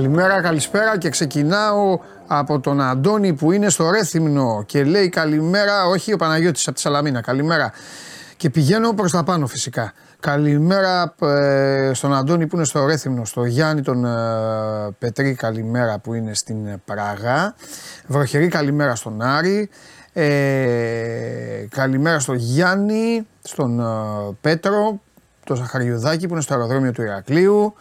Καλημέρα, καλησπέρα και ξεκινάω από τον Αντώνη που είναι στο Ρέθυμνο και λέει καλημέρα, όχι ο Παναγιώτης από τη Σαλαμίνα, καλημέρα. Και πηγαίνω προς τα πάνω φυσικά. Καλημέρα ε, στον Αντώνη που είναι στο Ρέθυμνο, στο Γιάννη τον ε, Πετρή καλημέρα που είναι στην Πραγά. Βροχερή καλημέρα στον Άρη. Ε, καλημέρα στον Γιάννη, στον ε, Πέτρο, τον Ζαχαριουδάκη που είναι στο αεροδρόμιο του Ηρακλείου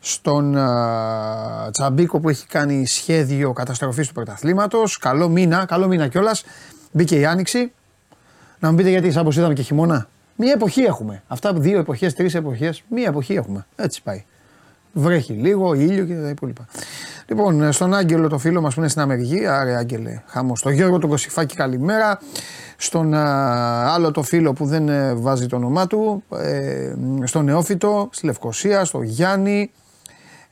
στον uh, Τσαμπίκο που έχει κάνει σχέδιο καταστροφής του πρωταθλήματος. Καλό μήνα, καλό μήνα κιόλας. Μπήκε η Άνοιξη. Να μου πείτε γιατί σαν είδαμε και χειμώνα. Μία εποχή έχουμε. Αυτά δύο εποχές, τρεις εποχές, μία εποχή έχουμε. Έτσι πάει. Βρέχει λίγο, ήλιο και τα υπόλοιπα. Λοιπόν, στον Άγγελο το φίλο μας που είναι στην Αμερική, άρε Άγγελε, χαμός. Στον Γιώργο τον Κωσιφάκη καλημέρα. Στον α, άλλο το φίλο που δεν ε, βάζει το όνομά του, ε, στον Νεόφυτο, στη Λευκοσία, στο Γιάννη,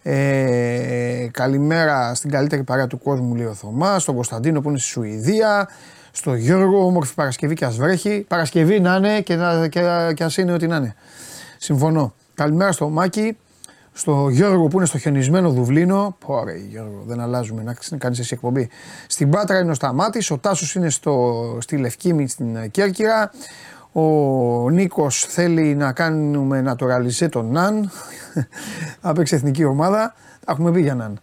ε, καλημέρα στην καλύτερη παρέα του κόσμου, λέει ο Θωμάς. Στον Κωνσταντίνο που είναι στη Σουηδία. Στο Γιώργο, όμορφη Παρασκευή και ας βρέχει. Παρασκευή να είναι και, να, και, και ας είναι ό,τι να είναι. Συμφωνώ. Καλημέρα στο Μάκη. Στο Γιώργο που είναι στο χιονισμένο Δουβλίνο. Πόρε Γιώργο, δεν αλλάζουμε να κάνεις εσύ εκπομπή. Στην Πάτρα είναι ο Σταμάτης. Ο Τάσος είναι στο, στη Λευκήμη στην Κέρκυρα. Ο Νίκος θέλει να κάνουμε να το ραλιζέ τον Ναν. Απέξε εθνική ομάδα. Τα έχουμε πει για Ναν.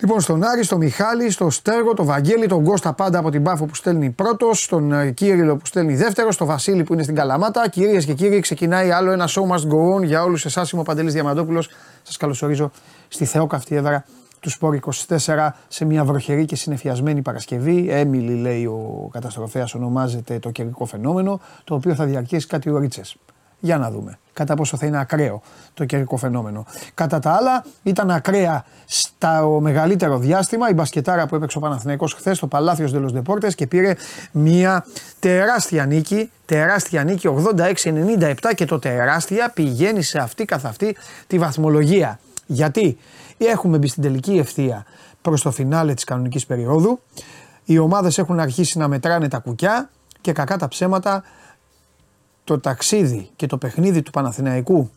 Λοιπόν, στον Άρη, στον Μιχάλη, στον Στέργο, τον Βαγγέλη, τον Κώστα πάντα από την Πάφο που στέλνει πρώτος, στον ε, Κύριλο που στέλνει δεύτερος, στον Βασίλη που είναι στην Καλαμάτα. Κυρίες και κύριοι, ξεκινάει άλλο ένα show must go on για όλους εσάς. Είμαι ο Παντελής Διαμαντόπουλος. Σας καλωσορίζω στη θεόκαυτη έδρα του Σπόρ 24 σε μια βροχερή και συνεφιασμένη Παρασκευή. Έμιλι, λέει ο καταστροφέας, ονομάζεται το καιρικό φαινόμενο, το οποίο θα διαρκέσει κάτι ωρίτσες. Για να δούμε κατά πόσο θα είναι ακραίο το καιρικό φαινόμενο. Κατά τα άλλα, ήταν ακραία στο μεγαλύτερο διάστημα η μπασκετάρα που έπαιξε ο Παναθηναϊκός χθες στο Παλάθιος Δελος Δεπόρτες και πήρε μια τεράστια νίκη, τεράστια νίκη 86-97 και το τεράστια πηγαίνει σε αυτή καθ' αυτή τη βαθμολογία. Γιατί; Έχουμε μπει στην τελική ευθεία προς το φινάλε της κανονικής περίοδου, οι ομάδες έχουν αρχίσει να μετράνε τα κουκιά και κακά τα ψέματα το ταξίδι και το παιχνίδι του Παναθηναϊκού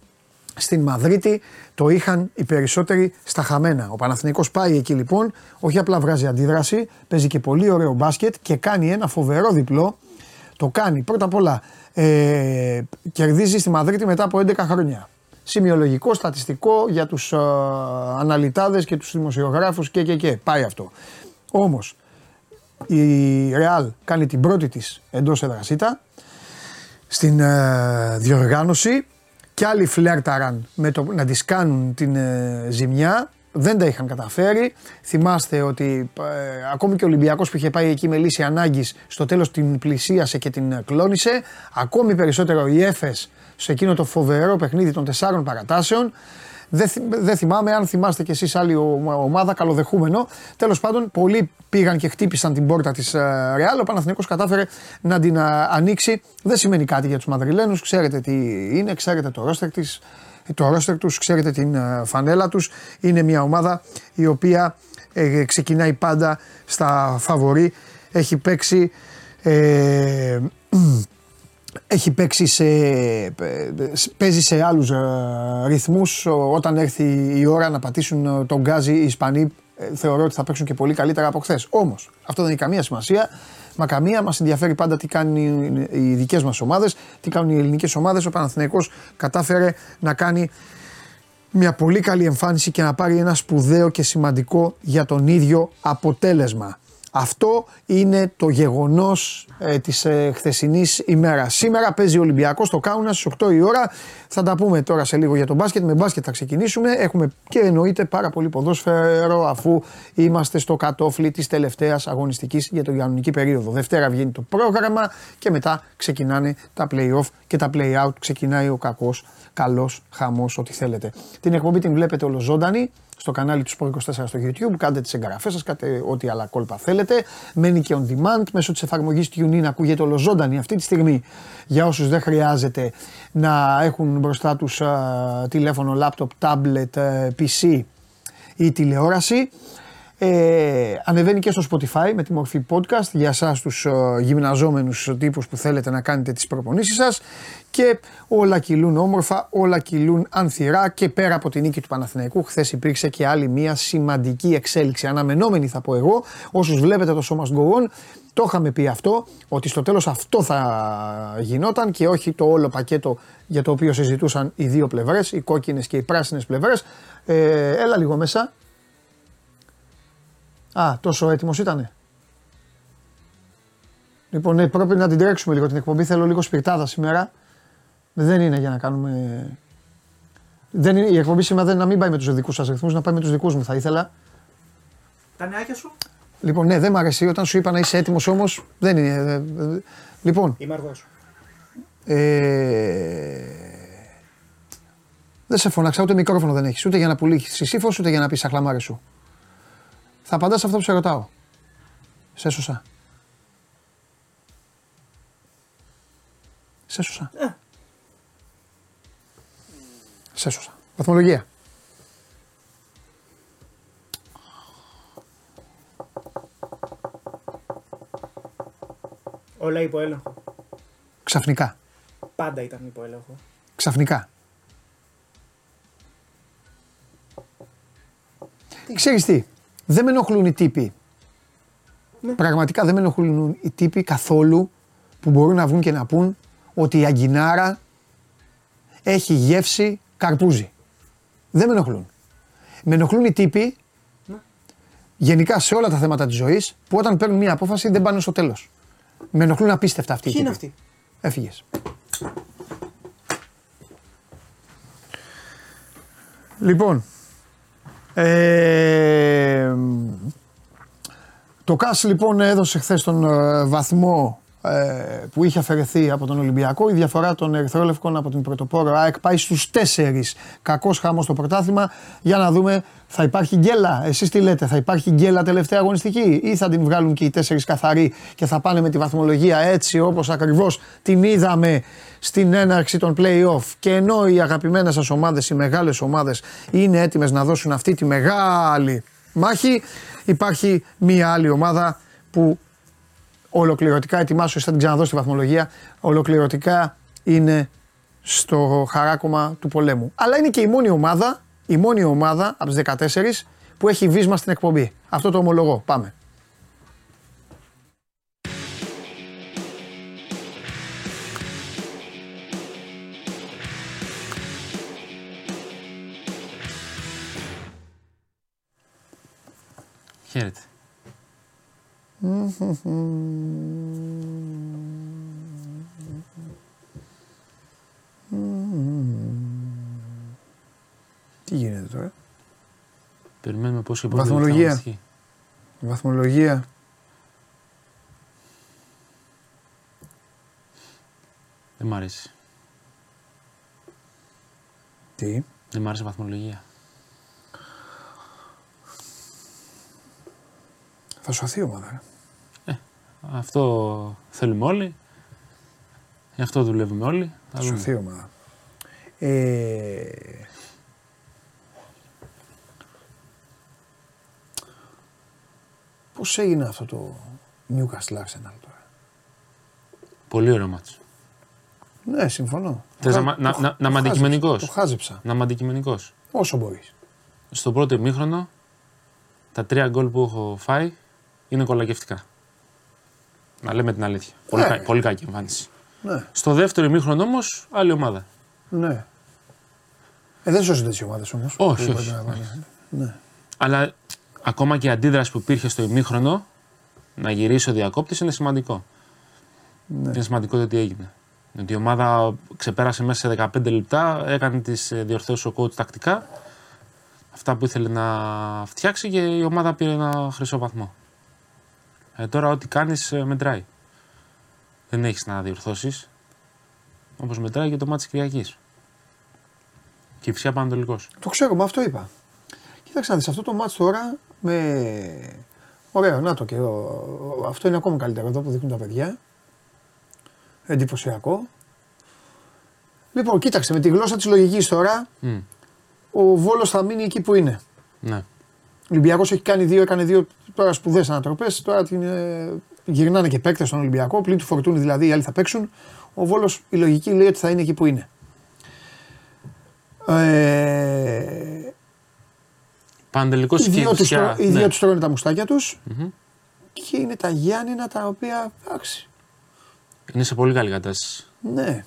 στην Μαδρίτη το είχαν οι περισσότεροι στα χαμένα. Ο Παναθηναϊκός πάει εκεί λοιπόν, όχι απλά βγάζει αντίδραση, παίζει και πολύ ωραίο μπάσκετ και κάνει ένα φοβερό διπλό. Το κάνει πρώτα απ' όλα, ε, κερδίζει στη Μαδρίτη μετά από 11 χρόνια. Σημειολογικό, στατιστικό για τους ε, αναλυτάδες και τους δημοσιογράφους και και και. Πάει αυτό. Όμως η Ρεάλ κάνει την πρώτη της εντός εδρασίτα, στην ε, διοργάνωση και άλλοι φλέρταραν με το να τις κάνουν την ε, ζημιά. Δεν τα είχαν καταφέρει. Θυμάστε ότι ε, ακόμη και ο Ολυμπιακός που είχε πάει εκεί με λύση ανάγκης στο τέλος την πλησίασε και την κλώνησε. Ακόμη περισσότερο η Έφες σε εκείνο το φοβερό παιχνίδι των τεσσάρων παρατάσεων. Δεν, δεν θυμάμαι αν θυμάστε κι εσείς άλλη ομάδα, καλοδεχούμενο. Τέλος πάντων, πολλοί πήγαν και χτύπησαν την πόρτα της Ρεάλ. Ο Παναθηναϊκός κατάφερε να την ανοίξει. Δεν σημαίνει κάτι για τους Μαδριλένους. Ξέρετε τι είναι, ξέρετε το ρόστερ τη. Το ρόστερ τους, ξέρετε την φανέλα τους, είναι μια ομάδα η οποία ε, ξεκινάει πάντα στα φαβορή, έχει παίξει ε, έχει παίξει σε, παίζει σε άλλους ε, ρυθμούς όταν έρθει η ώρα να πατήσουν ε, τον γκάζι οι Ισπανοί ε, θεωρώ ότι θα παίξουν και πολύ καλύτερα από χθες. Όμως, αυτό δεν έχει καμία σημασία. Μα καμία μας ενδιαφέρει πάντα τι κάνουν οι δικές μας ομάδες, τι κάνουν οι ελληνικές ομάδες. Ο Παναθηναϊκός κατάφερε να κάνει μια πολύ καλή εμφάνιση και να πάρει ένα σπουδαίο και σημαντικό για τον ίδιο αποτέλεσμα. Αυτό είναι το γεγονός ε, της ε, χθεσινής ημέρας. Σήμερα παίζει ο Ολυμπιακός στο Κάουνα στις 8 η ώρα. Θα τα πούμε τώρα σε λίγο για τον μπάσκετ. Με μπάσκετ θα ξεκινήσουμε. Έχουμε και εννοείται πάρα πολύ ποδόσφαιρο αφού είμαστε στο κατόφλι της τελευταίας αγωνιστικής για την κανονική περίοδο. Δευτέρα βγαίνει το πρόγραμμα και μετά ξεκινάνε τα play-off και τα play-out. Ξεκινάει ο κακός, καλός, χαμός, ό,τι θέλετε. Την εκπομπή την βλέπετε ολοζώντανη στο κανάλι του Sport 24 στο YouTube. Κάντε τις εγγραφές σας, κάντε ό,τι άλλα κόλπα θέλετε. Μένει και on demand μέσω της εφαρμογής TuneIn. Ακούγεται ολοζώντανη αυτή τη στιγμή για όσους δεν χρειάζεται να έχουν μπροστά τους τηλέφωνο, laptop, tablet, PC ή τηλεόραση. Ε, ανεβαίνει και στο Spotify με τη μορφή podcast για εσάς τους ε, γυμναζόμενους τύπους που θέλετε να κάνετε τις προπονήσεις σας και όλα κυλούν όμορφα, όλα κυλούν ανθυρά και πέρα από την νίκη του Παναθηναϊκού χθες υπήρξε και άλλη μια σημαντική εξέλιξη. Αναμενόμενη θα πω εγώ, όσους βλέπετε το Show Must Go On, το είχαμε πει αυτό, ότι στο τέλος αυτό θα γινόταν και όχι το όλο πακέτο για το οποίο συζητούσαν οι δύο πλευρές, οι κόκκινες και οι πράσινες πλευρές. Ε, έλα λίγο μέσα. Α, τόσο έτοιμος ήτανε. Λοιπόν, ναι, πρέπει να την τρέξουμε λίγο την εκπομπή. Θέλω λίγο σπιρτάδα σήμερα. Δεν είναι για να κάνουμε. Δεν είναι, η εκπομπή σήμερα δεν είναι να μην πάει με τους δικούς σας ρυθμούς, να πάει με τους δικούς μου θα ήθελα. Τα νεάκια σου; Λοιπόν, ναι, δεν μ' αρέσει. Όταν σου είπα να είσαι έτοιμος όμως, δεν είναι. ε, ε, Λοιπόν, Είμαι αργός. ε, δεν σε φωνάξα, ούτε μικρόφωνο δεν έχεις. Ούτε για να πουλήσεις ύφο, ούτε για να πεις αχλαμάρες σου. Θα απαντάς αυτό που σε ρωτάω. Σε έσωσα. Σε έσωσα. Ε. Σε έσωσα. Βαθμολογία. Όλα υπό έλεγχο. Ξαφνικά. Πάντα ήταν υπό έλεγχο. Ξαφνικά. Ξέρεις τι, δεν με ενοχλούν οι τύποι. Ναι. Πραγματικά δεν με ενοχλούν οι τύποι καθόλου που μπορούν να βγουν και να πούν ότι η αγκινάρα έχει γεύση καρπούζι. Δεν με ενοχλούν. Με ενοχλούν οι τύποι γενικά σε όλα τα θέματα της ζωής που όταν παίρνουν μια απόφαση δεν πάνε στο τέλος. Με ενοχλούν απίστευτα αυτοί οι Ποιοι είναι τύποι. αυτοί; Έφυγες. Λοιπόν, ε, το ΚΑΣ λοιπόν έδωσε χθες τον ε, βαθμό ε, που είχε αφαιρεθεί από τον Ολυμπιακό. Η διαφορά των Ερυθρόλευκων από την πρωτοπόρο ΑΕΚ πάει στους 4. Κακός χάμος στο πρωτάθλημα. Για να δούμε, θα υπάρχει γκέλα. Εσείς τι λέτε, θα υπάρχει γκέλα τελευταία αγωνιστική ή θα την βγάλουν και οι 4 καθαροί και θα πάνε με τη βαθμολογία έτσι όπως ακριβώς την είδαμε στην έναρξη των play-off και ενώ οι αγαπημένες σας ομάδες, οι μεγάλες ομάδες είναι έτοιμες να δώσουν αυτή τη μεγάλη μάχη υπάρχει μία άλλη ομάδα που ολοκληρωτικά ετοιμάσου, θα την ξαναδώσεις τη βαθμολογία, ολοκληρωτικά είναι στο χαράκωμα του πολέμου. Αλλά είναι και η μόνη ομάδα, η μόνη ομάδα από τις 14 που έχει βίσμα στην εκπομπή. Αυτό το ομολογώ. Πάμε. Χαίρετε. Τι γίνεται τώρα; Περιμένουμε πώς και πώς Βαθμολογία. δεν αγωνιστική. Η βαθμολογία. Δεν μ' αρέσει. Τι; Δεν μ' άρεσε η βαθμολογία. Θα σωθεί η ομάδα. ρε. Αυτό θέλουμε όλοι. Γι' αυτό δουλεύουμε όλοι. Θα Θα δούμε. σωθεί η ομάδα. Ε... Πώς έγινε αυτό το Newcastle Arsenal τώρα; Πολύ ωραίο μάτσο. Ναι, συμφωνώ. Θες Το να, χα- μα- να, το- να, το να είμαι χάζεψα, αντικειμενικός. Το χάζεψα. Να είμαι αντικειμενικός. Όσο μπορείς. Στο πρώτο ημίχρονο, τα τρία γκολ που έχω φάει είναι κολακευτικά. Να λέμε την αλήθεια. Πολύ, Ναι. κα- πολύ κακή εμφάνιση. Ναι, Στο δεύτερο ημίχρονο όμως, άλλη ομάδα. ναι. Ε, δεν σώζονται τις ομάδες όμως. Όχι, που όχι, πρέπει να πάνε. Ναι. Αλλά ακόμα και η αντίδραση που υπήρχε στο ημίχρονο να γυρίσει ο διακόπτης είναι σημαντικό. Ναι. Είναι σημαντικό το τι έγινε. Ότι η ομάδα ξεπέρασε μέσα σε 15 λεπτά, έκανε τις διορθώσεις ο coach τακτικά. Αυτά που ήθελε να φτιάξει και η ομάδα πήρε ένα χρυσό βαθμό. Ε, τώρα ό,τι κάνεις μετράει. Δεν έχεις να διορθώσεις. Όπως μετράει και το μάτι της Κυριακής. Και φυσικά Πανατολικός. Το ξέρω, μα αυτό είπα. Κοίταξε να δεις αυτό το μάτς τώρα με... Ωραίο, να το και εδώ. Αυτό είναι ακόμα καλύτερο εδώ που δείχνουν τα παιδιά. Εντυπωσιακό. Λοιπόν, κοίταξε, με τη γλώσσα της λογικής τώρα, ο Βόλος θα μείνει εκεί που είναι. Ναι. Ολυμπιακός έχει κάνει δύο, έκανε δύο τώρα σπουδαίες ανατροπές. Τώρα την, ε, γυρνάνε και παίκτες στον Ολυμπιακό. Πλην του φορτούνη δηλαδή οι άλλοι θα παίξουν. Ο Βόλος η λογική λέει ότι θα είναι εκεί που είναι. Ε, Παντελικό οι δύο, τους, Κηφισιά. τρώ- οι ναι. δύο τους τρώνε τα μουστάκια τους Μμμ. και είναι τα Γιάννηνα τα οποία εντάξει. Είναι σε πολύ καλή κατάσταση. Ναι.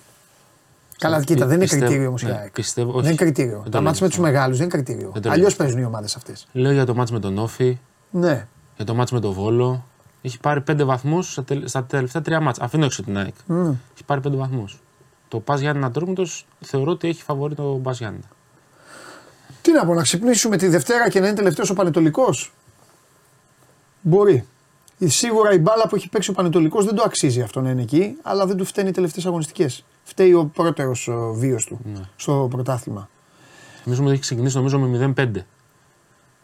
Καλά, κοίτα, δεν είναι Πιστεύω- κριτήριο όμως ναι, η ΑΕΚ. πιστεύω- Δεν όχι. είναι κριτήριο. Δεν το Τα λέω μάτια με τους αυτό. μεγάλους δεν είναι κριτήριο. Δεν το λέω Αλλιώς αυτό. παίζουν οι ομάδες αυτές. Λέω για το μάτς με τον Όφη, Ναι. Για το μάτς με τον Βόλο. Έχει πάρει πέντε βαθμούς στα, τελ- στα τελευταία τρία μάτς. Αφήνω έξω την ΑΕΚ. Μμ. Έχει πάρει πέντε βαθμούς. Το Πας Γιάννη Ατρόμητο θεωρώ ότι έχει φαβορεί το Πας Γιάννη. Τι να πω, να ξυπνήσουμε τη Δευτέρα και να είναι τελευταίος ο Πανετολικός; Μπορεί. Ε, Σίγουρα η μπάλα που έχει παίξει ο Πανετολικός δεν το αξίζει αυτό να είναι εκεί, αλλά δεν του φταίνει οι τελευταίες αγωνιστικές. Φταίει ο πρώτερος βίος του Ναι. στο πρωτάθλημα. Νομίζω ότι έχει ξεκινήσει νομίζω με 0-5.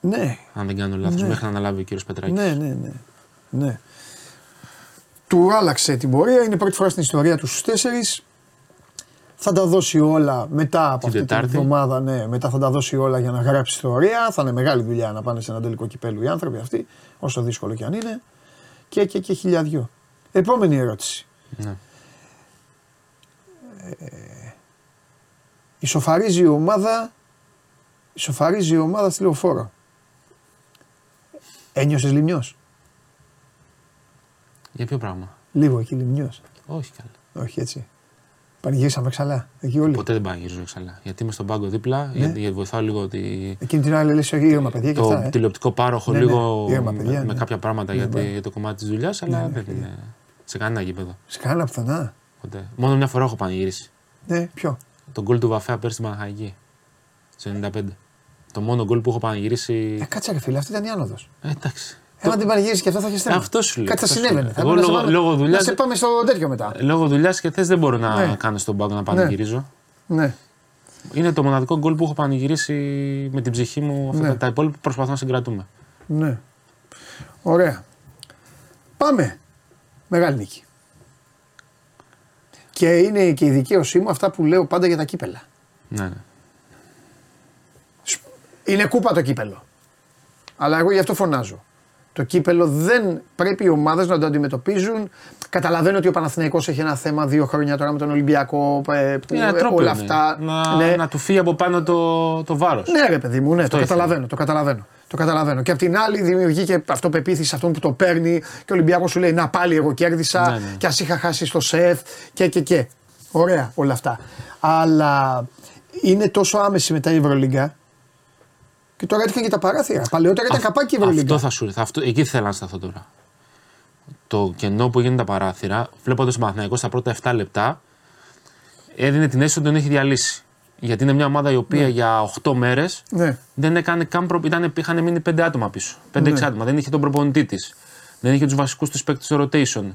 Ναι, Αν δεν κάνω λάθος, Ναι. μέχρι να αναλάβει ο κύριος Πετράκης. ναι, ναι, ναι. ναι. Του άλλαξε την πορεία, είναι πρώτη φορά στην ιστορία του στους τέσσερις. Θα τα δώσει όλα μετά από Την αυτή την Τετάρτη. εβδομάδα. Ναι, μετά θα τα δώσει όλα για να γράψει ιστορία. Θα είναι μεγάλη δουλειά να πάνε σε ένα τελικό κυπέλου οι άνθρωποι αυτοί, όσο δύσκολο και αν είναι. Και, και, και χιλιαδιό. Επόμενη ερώτηση. Ναι. Ισοφαρίζει η ομάδα, ισοφαρίζει η ομάδα στη λεωφόρο. Ένιωσες λιμνιός; Για ποιο πράγμα; Λίγο εκεί λιμνιός. Όχι καλά. Όχι έτσι. Πανηγύρισαμε ξαλά. Εκεί όλοι. Ποτέ δεν πανηγυρίζω εξαλά. Γιατί είμαι στον πάγκο δίπλα, Ναι. γιατί, γιατί βοηθάω λίγο ότι Εκείνη την άλλη λες όχι ήρεμα παιδιά και το αυτά. Ε. τηλεοπτικό πάροχο Ναι, ναι. λίγο Ήρεμα, με, παιδιά, με ναι. κάποια πράγματα Ναι, για, τη- ναι. για το κομμάτι της δουλειάς, αλλά Ναι, ναι, δεν παιδιά. είναι σε κανένα γήπεδο. Σε κανένα πουθενά. Ποτέ. Μόνο μια φορά έχω πανηγυρίσει. Ναι, ποιο; Τον γκολ του Βαφέα πέρσι στην Παναχαϊκή. Στο 95. Το μόνο γκολ που έχω πανηγυρίσει. Ε, κάτσε ρε φίλε, αυτή ήταν η άνοδος. Ε, εντάξει. Έμα την πανηγύρισε και αυτό θα έχεις θέμα. Αυτό σου λέω, Κάτι θα αυτό σου συνέβαινε. λέω. Θα Εγώ έπρεπε να λόγω- σε πάμε- λόγω δουλειάς- Να σε πάμε στο τέτοιο μετά. Λόγω δουλειάς και θες δεν μπορώ να Ναι. κάνω στον πάγκο να πανηγυρίζω. Ναι. Είναι το μοναδικό γκολ που έχω πανηγυρίσει με την ψυχή μου. Αυτά Ναι. τα- Τα υπόλοιπα προσπαθώ να συγκρατούμε. Ναι. Ωραία. Πάμε. Μεγάλη νίκη. Και είναι και η δικαίωσή μου αυτά που λέω πάντα για τα κύπελα. Ναι, ναι. Είναι κούπα το κύπελο. Αλλά εγώ γι' αυτό φωνάζω. Το κύπελο δεν πρέπει οι ομάδες να το αντιμετωπίζουν. Καταλαβαίνω ότι ο Παναθηναϊκός έχει ένα θέμα δύο χρόνια τώρα με τον Ολυμπιακό. ε, που, Είναι ένα ε, τρόπο. όλα είναι. αυτά. Να, ναι. να του φύγει από πάνω το, το βάρος. Ναι, ρε παιδί μου, ναι, το ήθελα. καταλαβαίνω, το καταλαβαίνω. Το καταλαβαίνω. Και απ' την άλλη δημιουργεί και αυτοπεποίθηση σε αυτόν που το παίρνει και ο Ολυμπιακός σου λέει Να πάλι εγώ κέρδισα Ναι, ναι. και ας είχα χάσει στο σεφ και και και. Ωραία όλα αυτά. Αλλά είναι τόσο άμεση μετά η Ευρωλίγκα και τώρα έτυχαν και τα παράθυρα. Παλαιότερα ήταν καπάκι η Ευρωλίγκα. Αυτό θα σου θα, αυτό, Εκεί θέλω να σταθώ τώρα. Το κενό που έγινε τα παράθυρα, βλέποντας τον Παναθηναϊκός στα πρώτα 7 λεπτά, έδινε την αίσθηση ότι τον έχει διαλύσει. Γιατί είναι μια ομάδα η οποία για 8 μέρες Ναι. δεν έκανε καν προ... ήταν, είχαν μείνει 5 άτομα πίσω. 5-6 Ναι. άτομα. Δεν είχε τον προπονητή της. Δεν είχε τους βασικούς τους παίκτες στο rotation.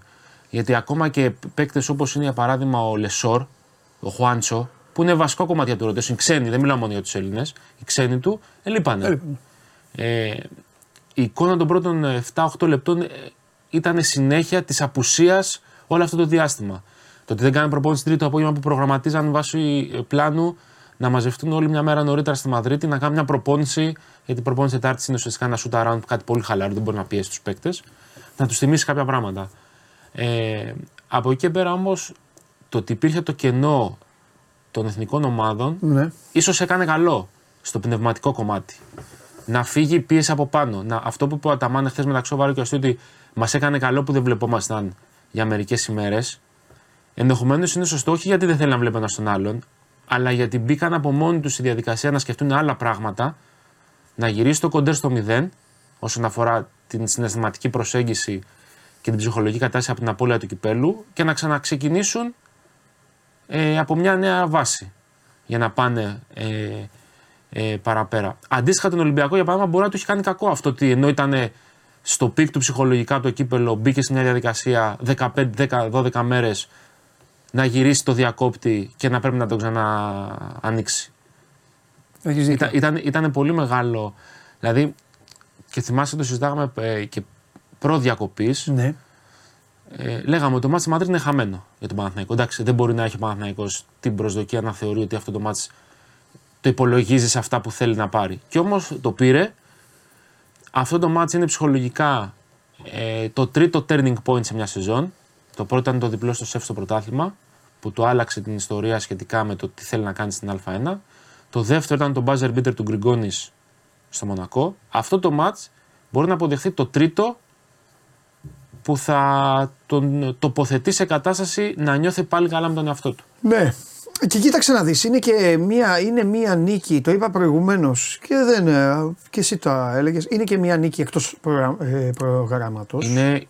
Γιατί ακόμα και παίκτες όπως είναι για παράδειγμα ο Λεσόρ, ο Χουάντσο, που είναι βασικό κομμάτι του rotation, οι ξένοι, δεν μιλάω μόνο για τους Έλληνες, οι ξένοι του, ελείπανε. Έλειπαν. Ε, η εικόνα των πρώτων ε, 7-8 λεπτών ε, ήταν συνέχεια της απουσίας όλο αυτό το διάστημα. Το ότι δεν κάνανε προπόνηση τρίτη το απόγευμα που προγραμματίζαν βάσει ε, πλάνου να μαζευτούν όλη μια μέρα νωρίτερα στη Μαδρίτη, να κάνουν μια προπόνηση, γιατί η προπόνηση Τετάρτης είναι ουσιαστικά ένα shoot around, κάτι πολύ χαλαρό, δεν μπορεί να πιέσει τους παίκτες, να τους θυμίσει κάποια πράγματα. Ε, από εκεί και πέρα όμως, το ότι υπήρχε το κενό των εθνικών ομάδων Ναι. ίσως έκανε καλό στο πνευματικό κομμάτι. Να φύγει η πίεση από πάνω. Να, αυτό που είπε ο Αταμάν χθες μεταξύ Σοβαρού και Αστού ότι μας έκανε καλό που δεν βλεπόμασταν για μερικές ημέρες. Ενδεχομένως είναι σωστό όχι γιατί δεν θέλει να βλέπει ένας τον άλλον, αλλά γιατί μπήκαν από μόνοι τους στη διαδικασία να σκεφτούν άλλα πράγματα, να γυρίσει το κοντέρ στο μηδέν όσον αφορά την συναισθηματική προσέγγιση και την ψυχολογική κατάσταση από την απώλεια του κυπέλου και να ξαναξεκινήσουν ε, από μια νέα βάση για να πάνε ε, ε, παραπέρα. Αντίστοιχα, τον Ολυμπιακό για παράδειγμα μπορεί να του έχει κάνει κακό αυτό ότι ενώ ήταν στο peak του ψυχολογικά το κύπελο, μπήκε σε μια διαδικασία 15-12 μέρες να γυρίσει το διακόπτη και να πρέπει να το ξανά ανοίξει. Έχεις δίκιο. Ήταν, ήταν, ήταν πολύ μεγάλο. Δηλαδή, και θυμάσαι το συζητάγαμε ε, και προ-διακοπής. Ναι. Ε, λέγαμε ότι το μάτς στη Μαδρίτη είναι χαμένο για τον Παναθηναϊκό. Εντάξει, δεν μπορεί να έχει ο Παναθηναϊκός την προσδοκία να θεωρεί ότι αυτό το μάτς το υπολογίζει σε αυτά που θέλει να πάρει. Και όμως το πήρε Αυτό το match είναι ψυχολογικά ε, το τρίτο turning point σε μια σεζόν. Το πρώτο ήταν το διπλό στο σεφ στο πρωτάθλημα, που το άλλαξε την ιστορία σχετικά με το τι θέλει να κάνει στην Α1. Το δεύτερο ήταν το buzzer beater του Γκριγκόνης στο Μονακό. Αυτό το match μπορεί να αποδεχθεί το τρίτο που θα τον τοποθετεί σε κατάσταση να νιώθει πάλι καλά με τον εαυτό του. Ναι. Και κοίταξε να δεις, είναι και μία, είναι μία νίκη, το είπα προηγουμένως και δεν, ε, και εσύ το έλεγες, είναι και μία νίκη εκτός προγρα, ε, προγράμματος. Είναι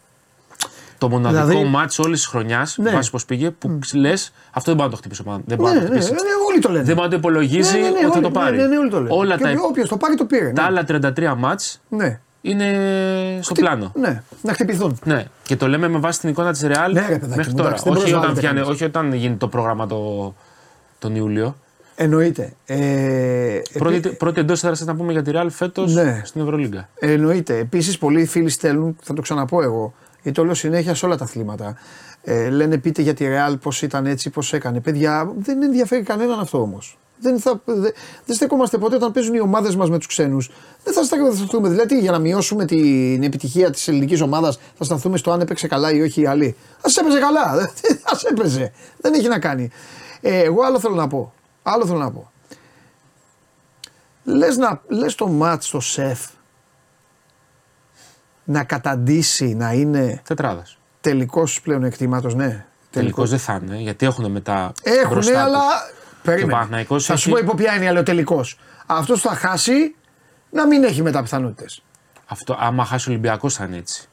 το μοναδικό Δηλαδή- μάτς όλης της χρονιάς, Ναι. βάσει πώ πήγε, που λες αυτό δεν μπορεί να το χτυπήσει ο Παναθηναϊκός. Δεν μπορεί Ναι, να το ναι, χτυπήσει. ναι, όλοι το λένε. Δεν μπορεί να το υπολογίζει Ναι, ναι, ναι, ότι θα όλοι- το πάρει. Ναι, ναι, ναι, όλοι το λένε. Όλα Και τα, όποιος το πάρει το πήρε. τα ναι. άλλα 33 μάτς Ναι. Είναι στο πλάνο. Ναι, να χτυπηθούν. Ναι, και το λέμε με βάση την εικόνα της Real Ναι, ρε, παιδάκι μέχρι μου, τώρα. εντάξει, δεν όχι, όταν προσβάλλεται πιάνε, κανείς. όχι όταν γίνει το πρόγραμμα το, τον Ιούλιο. Εννοείται. Ε, Πρώτη, επί- πρώτη εντός έδραση να πούμε για τη Real φέτος Ναι. στην Ευρωλίγκα. Εννοείται. Επίσης, πολλοί φίλοι στέλνουν, θα το ξαναπώ εγώ, γιατί το λέω συνέχεια σε όλα τα αθλήματα. Ε, λένε πείτε για τη Real πώς ήταν έτσι, πώς έκανε. Παιδιά, δεν ενδιαφέρει κανέναν αυτό όμως. Δεν, θα, δε, δεν στεκόμαστε ποτέ όταν παίζουν οι ομάδες μας με τους ξένους. Δεν θα σταθούμε. Δηλαδή, για να μειώσουμε την επιτυχία της ελληνικής ομάδας, θα σταθούμε στο αν έπαιξε καλά ή όχι οι άλλοι. Α έπαιζε καλά. Α έπαιζε. Δεν έχει να κάνει. Ε, εγώ άλλο θέλω να πω. Άλλο θέλω να πω. Λες, να, λες το μάτς στο σεφ να καταντήσει να είναι Τετράδας. τελικός πλέον εκτίματος, ναι. Τελικώ δεν θα είναι, γιατί έχουν μετά. Έχουν, μπροστά αλλά. Τους. Περίμενε. Παναθηναϊκός Θα σου έχει- πω υπό ποια έννοια λέω τελικός. Αυτός θα χάσει να μην έχει μετά πιθανότητες. Αυτό, άμα χάσει ο Ολυμπιακός θα είναι έτσι.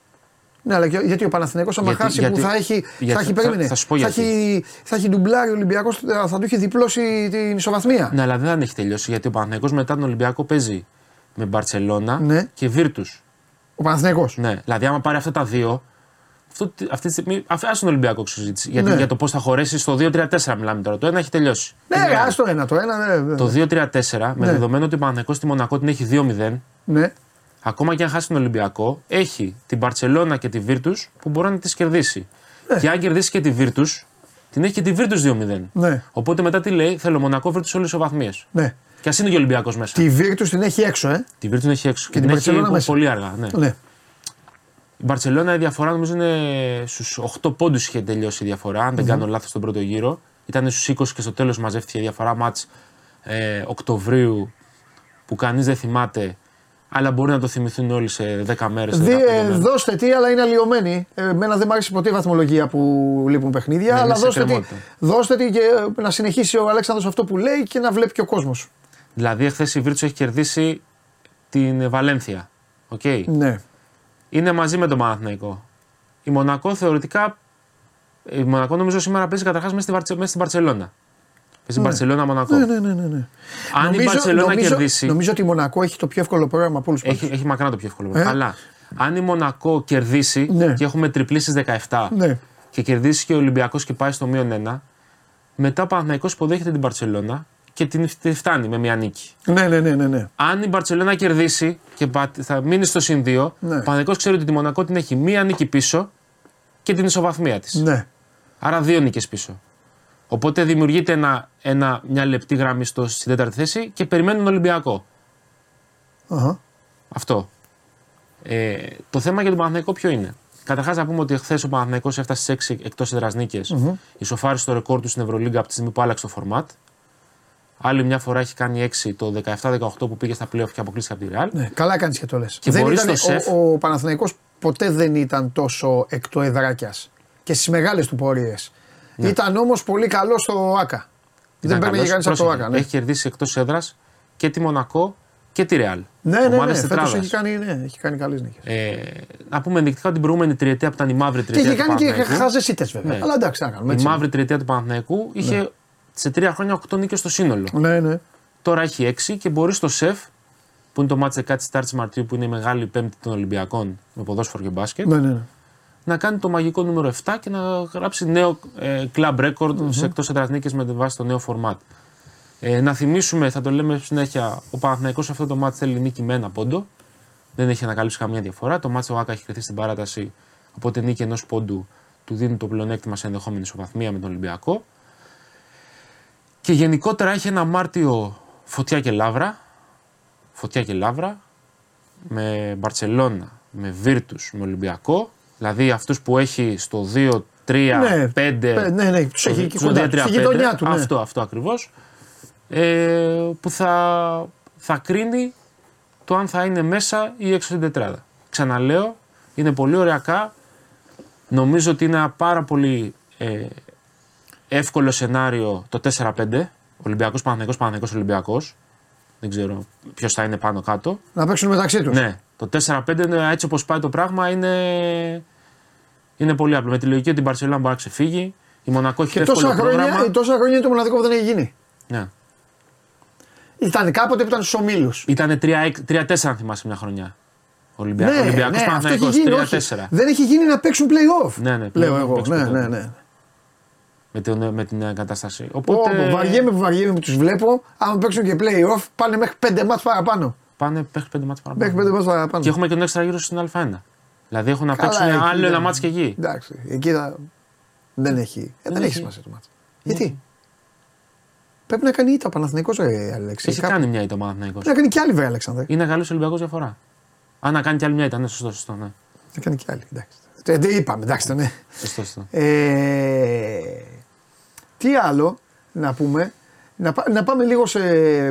Ναι, αλλά και- γιατί ο Παναθηναϊκός άμα Γιατί- χάσει γιατί- που θα έχει, γιατί- θα έχει, θα- περίμενε, θα σου πω θα γιατί. έχει, θα έχει ντουμπλάρει ο Ολυμπιακός, θα του έχει διπλώσει την ισοβαθμία. Ναι, αλλά δεν έχει τελειώσει γιατί ο Παναθηναϊκός μετά τον Ολυμπιακό παίζει με Μπαρσελόνα Ναι. και Βίρτους. Ο Παναθηναϊκός. Ναι, δηλαδή άμα πάρει αυτά τα δύο. Αυτό, αυτή τη στιγμή. Αφ, ας τον Ολυμπιακό συζήτηση. Γιατί Ναι. για το πώς θα χωρέσεις στο 2-3-4 μιλάμε τώρα. Το ένα έχει τελειώσει. Ναι, Είναι ρε, άλλο. ας το ένα, το ένα, ναι, Το 2-3-4 με Ναι. δεδομένο ότι ο Παναθηναϊκός στη Μονακό την έχει 2-0. ναι. Ακόμα και αν χάσει τον Ολυμπιακό, έχει την Μπαρσελόνα και τη Βίρτους που μπορεί να τις κερδίσει. Και αν κερδίσει και τη Βίρτους, την έχει και τη Βίρτους 2-0. Ναι. Οπότε μετά τι λέει, θέλω Μονακό Βίρτους όλες τι βαθμίες. ναι. Και ας είναι και ο Ολυμπιακός μέσα. Τη Βίρτους την έχει έξω, ε. Τη Βίρτους την έχει έξω. την την έχει Μπαρτσελόνα πο- μέσα. πολύ αργά. Ναι. Ναι. Η Μπαρσελόνα η διαφορά νομίζω είναι στους 8 πόντους είχε τελειώσει η διαφορά, αν δεν κάνω λάθος τον πρώτο γύρο. Ήταν στους 20 και στο τέλος μαζεύτηκε η διαφορά ματς ε, Οκτωβρίου που κανείς δεν θυμάται. Αλλά μπορεί να το θυμηθούν όλοι σε 10 μέρες. Δι, ε, δώστε τη, αλλά είναι αλλοιωμένη. Ε, Εμένα δεν μου άρεσε ποτέ η βαθμολογία που λείπουν παιχνίδια. Ναι, αλλά είναι σε δώστε τη, εκκρεμότητα. δώστε τη και ε, να συνεχίσει ο Αλέξανδρος αυτό που λέει και να βλέπει και ο κόσμος. Δηλαδή, εχθές η Βίρτους έχει κερδίσει την Βαλένθια. Οκ. Ναι. Είναι μαζί με τον Παναθηναϊκό. Η Μονακό θεωρητικά. Η Μονακό νομίζω σήμερα παίζει καταρχάς μέσα στη, Βαρτσε- μέσα στην Παρσελώνα. Παίζει Μπαρσελόνα Μονακό. Ναι, ναι, ναι, ναι, ναι. Αν η Μπαρσελόνα νομίζω, κερδίσει. νομίζω ότι η Μονακό έχει το πιο εύκολο πρόγραμμα από όλους Έχει, έχει μακρά το πιο εύκολο. Ε; Αλλά αν η Μονακό κερδίσει Ναι. και έχουμε τριπλήσει 17 Ναι. και κερδίσει και ο Ολυμπιακός και πάει στο μείον 1, μετά ο Παναθηναϊκός υποδέχεται την Παρσελώνα και την τη φτάνει με μια νίκη. Ναι, ναι, ναι, ναι, ναι. Αν η Μπαρσελόνα κερδίσει και πα- θα μείνει στο συν 2, ο Ναι. Παναθηναϊκός ξέρει ότι τη Μονακό την έχει μία νίκη πίσω και την ισοβαθμία της. ναι. Άρα δύο νίκες πίσω. Οπότε δημιουργείται ένα, ένα, μια λεπτή γραμμή στο, στην τέταρτη θέση και περιμένει τον Ολυμπιακό. Αχα. Αυτό. Ε, το θέμα για τον Παναθηναϊκό ποιο είναι; Καταρχάς να πούμε ότι χθε ο Παναθηναϊκός έφτασε σε 6 εκτός έδρας νίκες. Ισοφάρισε το ρεκόρ του στην Ευρωλίγκα από τη στιγμή που άλλαξε το φορμάτ. Άλλη μια φορά έχει κάνει 6 το 17-18 που πήγε στα playoff και αποκλείστηκε από τη Real. ναι. Καλά κάνεις και το λες. Και μπορείς στο σεφ- Ο, ο Παναθηναϊκός ποτέ δεν ήταν τόσο εκτοεδράκια και στις μεγάλες του πορείες. Ήταν όμως πολύ καλός στο ΑΚΑ. δεν Ήταν παίρνει καλός. κανεί από το Πρόσεχε, ΑΚΑ. Ναι, Έχει κερδίσει εκτός έδρας και τη Μονακό και τη Real. ναι, ναι. ναι, Ομάδες Φέτος τετράδας. έχει κάνει, ναι, έχει κάνει καλές νίκες. Ε, να πούμε ενδεικτικά την προηγούμενη τριετία που ήταν η μαύρη Και τριετία έχει του κάνει και Παναθηναϊκού. χάζε ήττε βέβαια. Ναι. Αλλά εντάξει, να κάνουμε. Η Έτσι. μαύρη τριετία του Παναθηναϊκού είχε σε τρία χρόνια 8 νίκες στο σύνολο. Ναι, ναι. Τώρα έχει 6 και μπορεί στο σεφ, που είναι το μάτσε κάτι Στάρτς Μαρτίου, που είναι η μεγάλη πέμπτη των Ολυμπιακών με ποδόσφαιρο και μπάσκετ, ναι, ναι. να κάνει το μαγικό νούμερο 7 και να γράψει νέο ε, club record σε εκτός έδρας νίκες με βάση το νέο format. Ε, να θυμίσουμε, θα το λέμε συνέχεια, ο Παναθηναϊκός σε αυτό το μάτς θέλει νίκη με ένα πόντο. Δεν έχει ανακαλύψει καμία διαφορά. Το μάτς ο Άκα έχει κρυθεί στην παράταση, οπότε νίκη ενός πόντου του δίνει το πλεονέκτημα σε ενδεχόμενη ισοβαθμία με τον Ολυμπιακό. Και γενικότερα έχει ένα Μάρτιο φωτιά και λάβρα. Φωτιά και λάβρα. με Μπαρσελόνα, με Βίρτους, με Ολυμπιακό, δηλαδή αυτούς που έχει στο 2, 3, Ναι, 5. πε- ναι, ναι, τους έχει εκεί στο κοντά, 2, 3, στη γειτονιά του, ναι. Αυτό, αυτό ακριβώς. Ε, που θα, θα κρίνει το αν θα είναι μέσα ή έξω στην τετράδα. Ξαναλέω, είναι πολύ ωριακά. Νομίζω ότι είναι ένα πάρα πολύ ε, εύκολο σενάριο το 4-5. Ολυμπιακός Παναθηναϊκός Παναθηναϊκός Ολυμπιακός. Δεν ξέρω ποιος θα είναι πάνω κάτω. Να παίξουν μεταξύ τους. Ναι, το 4-5 είναι, έτσι όπως πάει το πράγμα είναι, είναι πολύ απλό. Με τη λογική ότι η Μπαρσελόνα μπορεί να ξεφύγει. Η Μονακό έχει Και εύκολο τόσα χρόνια, πρόγραμμα. ε, τόσα χρόνια είναι το μοναδικό που δεν έχει γίνει. Ναι. Ήταν κάποτε που ήταν στους ομίλους. Ήταν 3-4 αν θυμάσαι μια χρονιά. Ολυμπιακό, Ναι, Ολυμπιακός ναι, αυτό έχει Παναθηναϊκός, γίνει. όχι. 3-4. Δεν έχει γίνει να παίξουν playoff. Ναι, ναι, Λέω playoff εγώ. παίξουν Ναι, playoff. ναι, ναι. Με, την, με την ε, κατάσταση. Οπότε... Οπότε βαριέμαι που βαριέμαι που τους βλέπω. Αν παίξουν και playoff, πάνε μέχρι 5 μάτς παραπάνω. πάνε μέχρι 5 μάτς παραπάνω. Μέχρι 5 μάτς παραπάνω. Και έχουμε και τον έξτρα γύρο στην Α1. Δηλαδή έχουν να Καλά, παίξουν εκεί άλλο δεν- ένα μάτς και εκεί. Εντάξει, εκεί θα... δεν έχει. Ε, δεν έχει έχει. σημασία το μάτς. Γιατί; Πρέπει να κάνει ήττα ο Παναθηναϊκός ρε Αλέξη. Έχει Κάπου- κάνει μια ήττα ο Παναθηναϊκός. Να κάνει κι άλλη, βρε Αλέξανδρε. Είναι καλός Ολυμπιακός διαφορά. Αν να κάνει κι άλλη μια ήταν, ναι, σωστό, σωστό. Ναι. Να κάνει κι άλλη. Εντάξει. Ε, Δεν είπαμε, εντάξει, το ναι. Σωστό, σωστό. Ε, τι άλλο να πούμε; Να, πά- να πάμε λίγο σε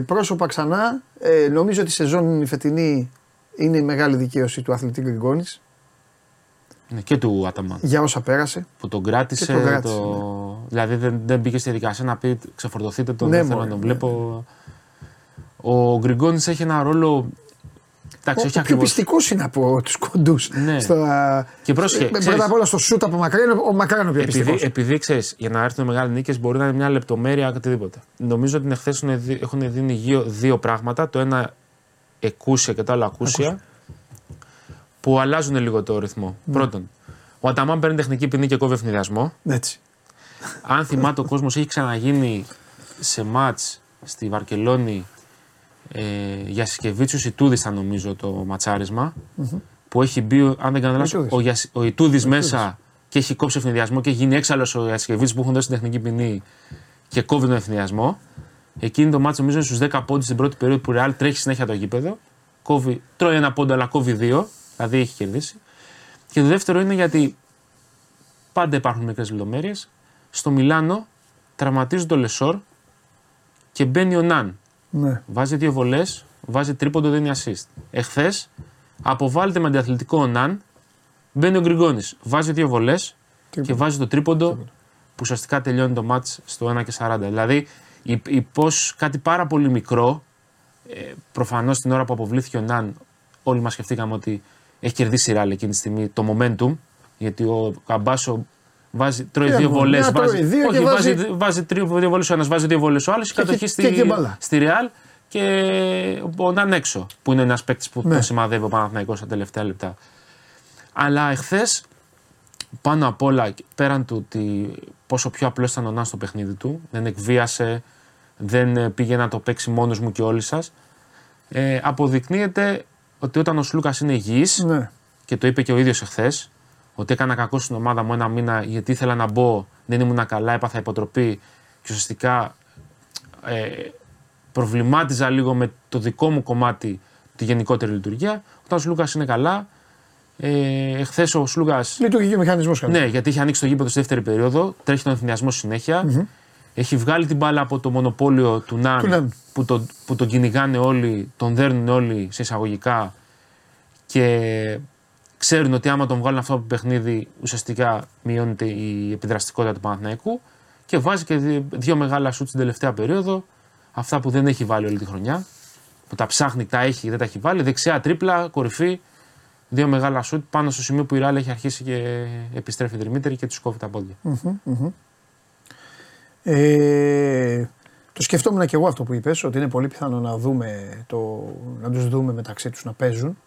πρόσωπα ξανά. Ε, νομίζω ότι η σεζόν η φετινή είναι η μεγάλη δικαίωση του αθλητή Γκριγκόνης Ναι, και του Αταμάν. για όσα πέρασε. Που τον κράτησε. Και τον κράτησε, το... Δηλαδή δεν, δεν μπήκε στη διαδικασία να πει ξεφορτωθείτε τον, Ναι, δεν θέλω μωρέ, να τον ναι. βλέπω. Ο Γκριγκόνης έχει ένα ρόλο. Εντάξει, Ο, όχι ο πιο ακριβώς. πιστικός είναι από τους κοντούς. Ναι. Και πρόσεχε, πρώτα ξέρεις- απ' όλα στο σουτ από μακριά είναι ο μακράν ο πιο Επειδή, πιστικός. επειδή ξέρεις, για να έρθουν μεγάλε νίκες μπορεί να είναι μια λεπτομέρεια οτιδήποτε. Νομίζω ότι εχθέ έχουν, δει- έχουν δίνει δύο, δύο πράγματα. Το ένα εκούσια και το άλλο ακούσια. Που αλλάζουν λίγο το ρυθμό. Ναι. Πρώτον, ο Αταμάν παίρνει τεχνική ποινή και κόβει ευνηδιασμό. Έτσι. Αν θυμάται ο κόσμος, έχει ξαναγίνει σε ματ στη Βαρκελόνη ε, για Σισκεβίτσιου Ιτούδης, θα νομίζω το ματσαρισμα Που έχει μπει, αν δεν κάνω λάθος, Ιτούδης. ο, Γιασ- ο Ιτούδης μέσα και έχει κόψει ευνηδιασμό και έχει γίνει έξαλλος ο Γιασκεβίτσιου που έχουν δώσει την τεχνική ποινή και κόβει τον ευνηδιασμό. Εκείνη το μάτσο νομίζω στους 10 πόντους στην πρώτη περίοδο που η Real τρέχει συνέχεια το γήπεδο. Κόβει, τρώει ένα πόντο, αλλά κόβει δύο. Δηλαδή έχει κερδίσει. Και το δεύτερο είναι γιατί πάντα υπάρχουν μικρές λεπτομέρειες. Στο Μιλάνο τραυματίζουν το Λεσόρ και μπαίνει ο Ναν. Ναι. Βάζει δύο βολές, βάζει τρίποντο, δίνει assist. Εχθές αποβάλλεται με αντιαθλητικό ο Ναν, μπαίνει ο Γκριγκόνης. Βάζει δύο βολές και βάζει το τρίποντο που ουσιαστικά τελειώνει το ματς στο 1 και 40. Δηλαδή, η, η πώς κάτι πάρα πολύ μικρό, ε, προφανώς την ώρα που αποβλήθηκε ο Ναν, όλοι μας σκεφτήκαμε ότι έχει κερδίσει η Ρεάλ εκείνη τη στιγμή το momentum, γιατί ο Καμπάσο βάζει, τρώει Και δύο μόνο, βολές. μια τρώει δύο όχι, και βάζει, βάζει- βάζει τρία- δύο βολές ο ένας, βάζει δύο βολές ο άλλος. Και Κατοχή έχει- στη, και- και μπάλα. στη Ρεάλ και ο Ναν έξω, που είναι ένας παίκτης που Ναι. το σημαδεύει ο Παναθηναϊκός στα τελευταία λεπτά. Αλλά εχθές πάνω απ' όλα, πέραν του ότι πόσο πιο απλό ήταν ο Ναν στο παιχνίδι του, δεν εκβίασε, δεν ε, πήγε να το παίξει μόνος μου και όλοι σας. Ε, αποδεικνύεται ότι όταν ο Σλούκας είναι υγιής, ναι. και το είπε και ο ίδιος εχθές, ότι έκανα κακό στην ομάδα μου ένα μήνα γιατί ήθελα να μπω, δεν ήμουν καλά, έπαθα υποτροπή και ουσιαστικά ε, προβλημάτιζα λίγο με το δικό μου κομμάτι τη γενικότερη λειτουργία. Όταν ο Σλούκας είναι καλά, ε, εχθές ο Σλούκα Λειτουργεί και ο μηχανισμός ναι, γιατί είχε ανοίξει το γήπεδο στη δεύτερη περίοδο, τρέχει τον εθνιασμό συνέχεια. Έχει βγάλει την μπάλα από το μονοπόλιο του Ναν, Του Ναν. που, τον, που τον κυνηγάνε όλοι, τον δέρνουν όλοι σε εισαγωγικά και ξέρουν ότι άμα τον βγάλουν αυτό από το παιχνίδι ουσιαστικά μειώνεται η επιδραστικότητα του Παναθηναϊκού και βάζει και δυο, δύο μεγάλα σουτ στην τελευταία περίοδο, αυτά που δεν έχει βάλει όλη τη χρονιά, που τα ψάχνει, τα έχει, δεν τα έχει βάλει, δεξιά τρίπλα, κορυφή, δύο μεγάλα σουτ πάνω στο σημείο που η Ράλ έχει αρχίσει και επιστρέφει δρυμύτερη και τους κόβει τα πόδια. Ε, το σκεφτόμουν και εγώ αυτό που είπες, ότι είναι πολύ πιθανό να, δούμε το, να τους δούμε μεταξύ τους να παίζουν.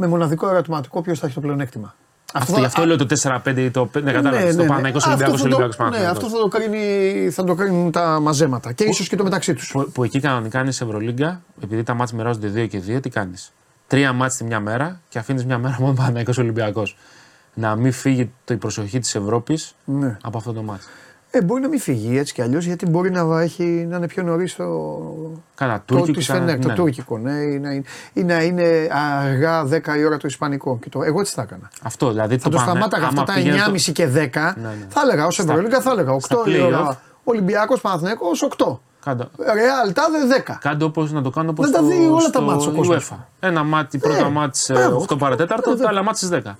Με μοναδικό ερωτηματικό ποιος θα έχει το πλεονέκτημα. Αυτό, γι' αυτό λέω το 4-5 ή το 5. Ναι, κατάλαβε. το Παναγικό Αυτό Ολυμπιακό θα το- Ολυμπιακό Ναι, αυτό θα το, κρίνει, θα το κρίνουν τα μαζέματα και ίσως και το μεταξύ τους. Που, που εκεί κανονικά είναι σε Ευρωλίγκα, επειδή τα μάτια μοιράζονται 2 και 2, τι κάνεις; Τρία μάτια τη μια μέρα και αφήνεις μια μέρα μόνο Παναγικό Ολυμπιακός. Να μην φύγει το, η προσοχή της Ευρώπης Ναι. από αυτό το μάτι. Ε, μπορεί να μην φύγει έτσι κι αλλιώς γιατί μπορεί να, έχει, να είναι πιο νωρίς το. Κάνα Το, τουρκικό. της Φενέρ, το τουρκικό, ναι, ή να, είναι- ή να είναι αργά 10 η ώρα το ισπανικό. Και το, εγώ έτσι θα έκανα. Αυτό δηλαδή. Θα το πάνε- σταμάταγα άμα αυτά τα πηγαίνεις 9.30 το- και 10. Ναι, ναι. Θα έλεγα ω Στα- Ευρωλίγκα, θα έλεγα 8 στα η ώρα. play-off. Ολυμπιακός Παναθυνέκο 8. Κάντε, Ρεάλ τάδε 10. κάντε όπως, να το κάνω όπως Να τα δει όλα τα μάτς ο κόσμος. Ένα μάτι, πρώτα μάτς ε, μπράβο. 8 παρατέταρτο, Ναι, τα άλλα μάτς στις 10.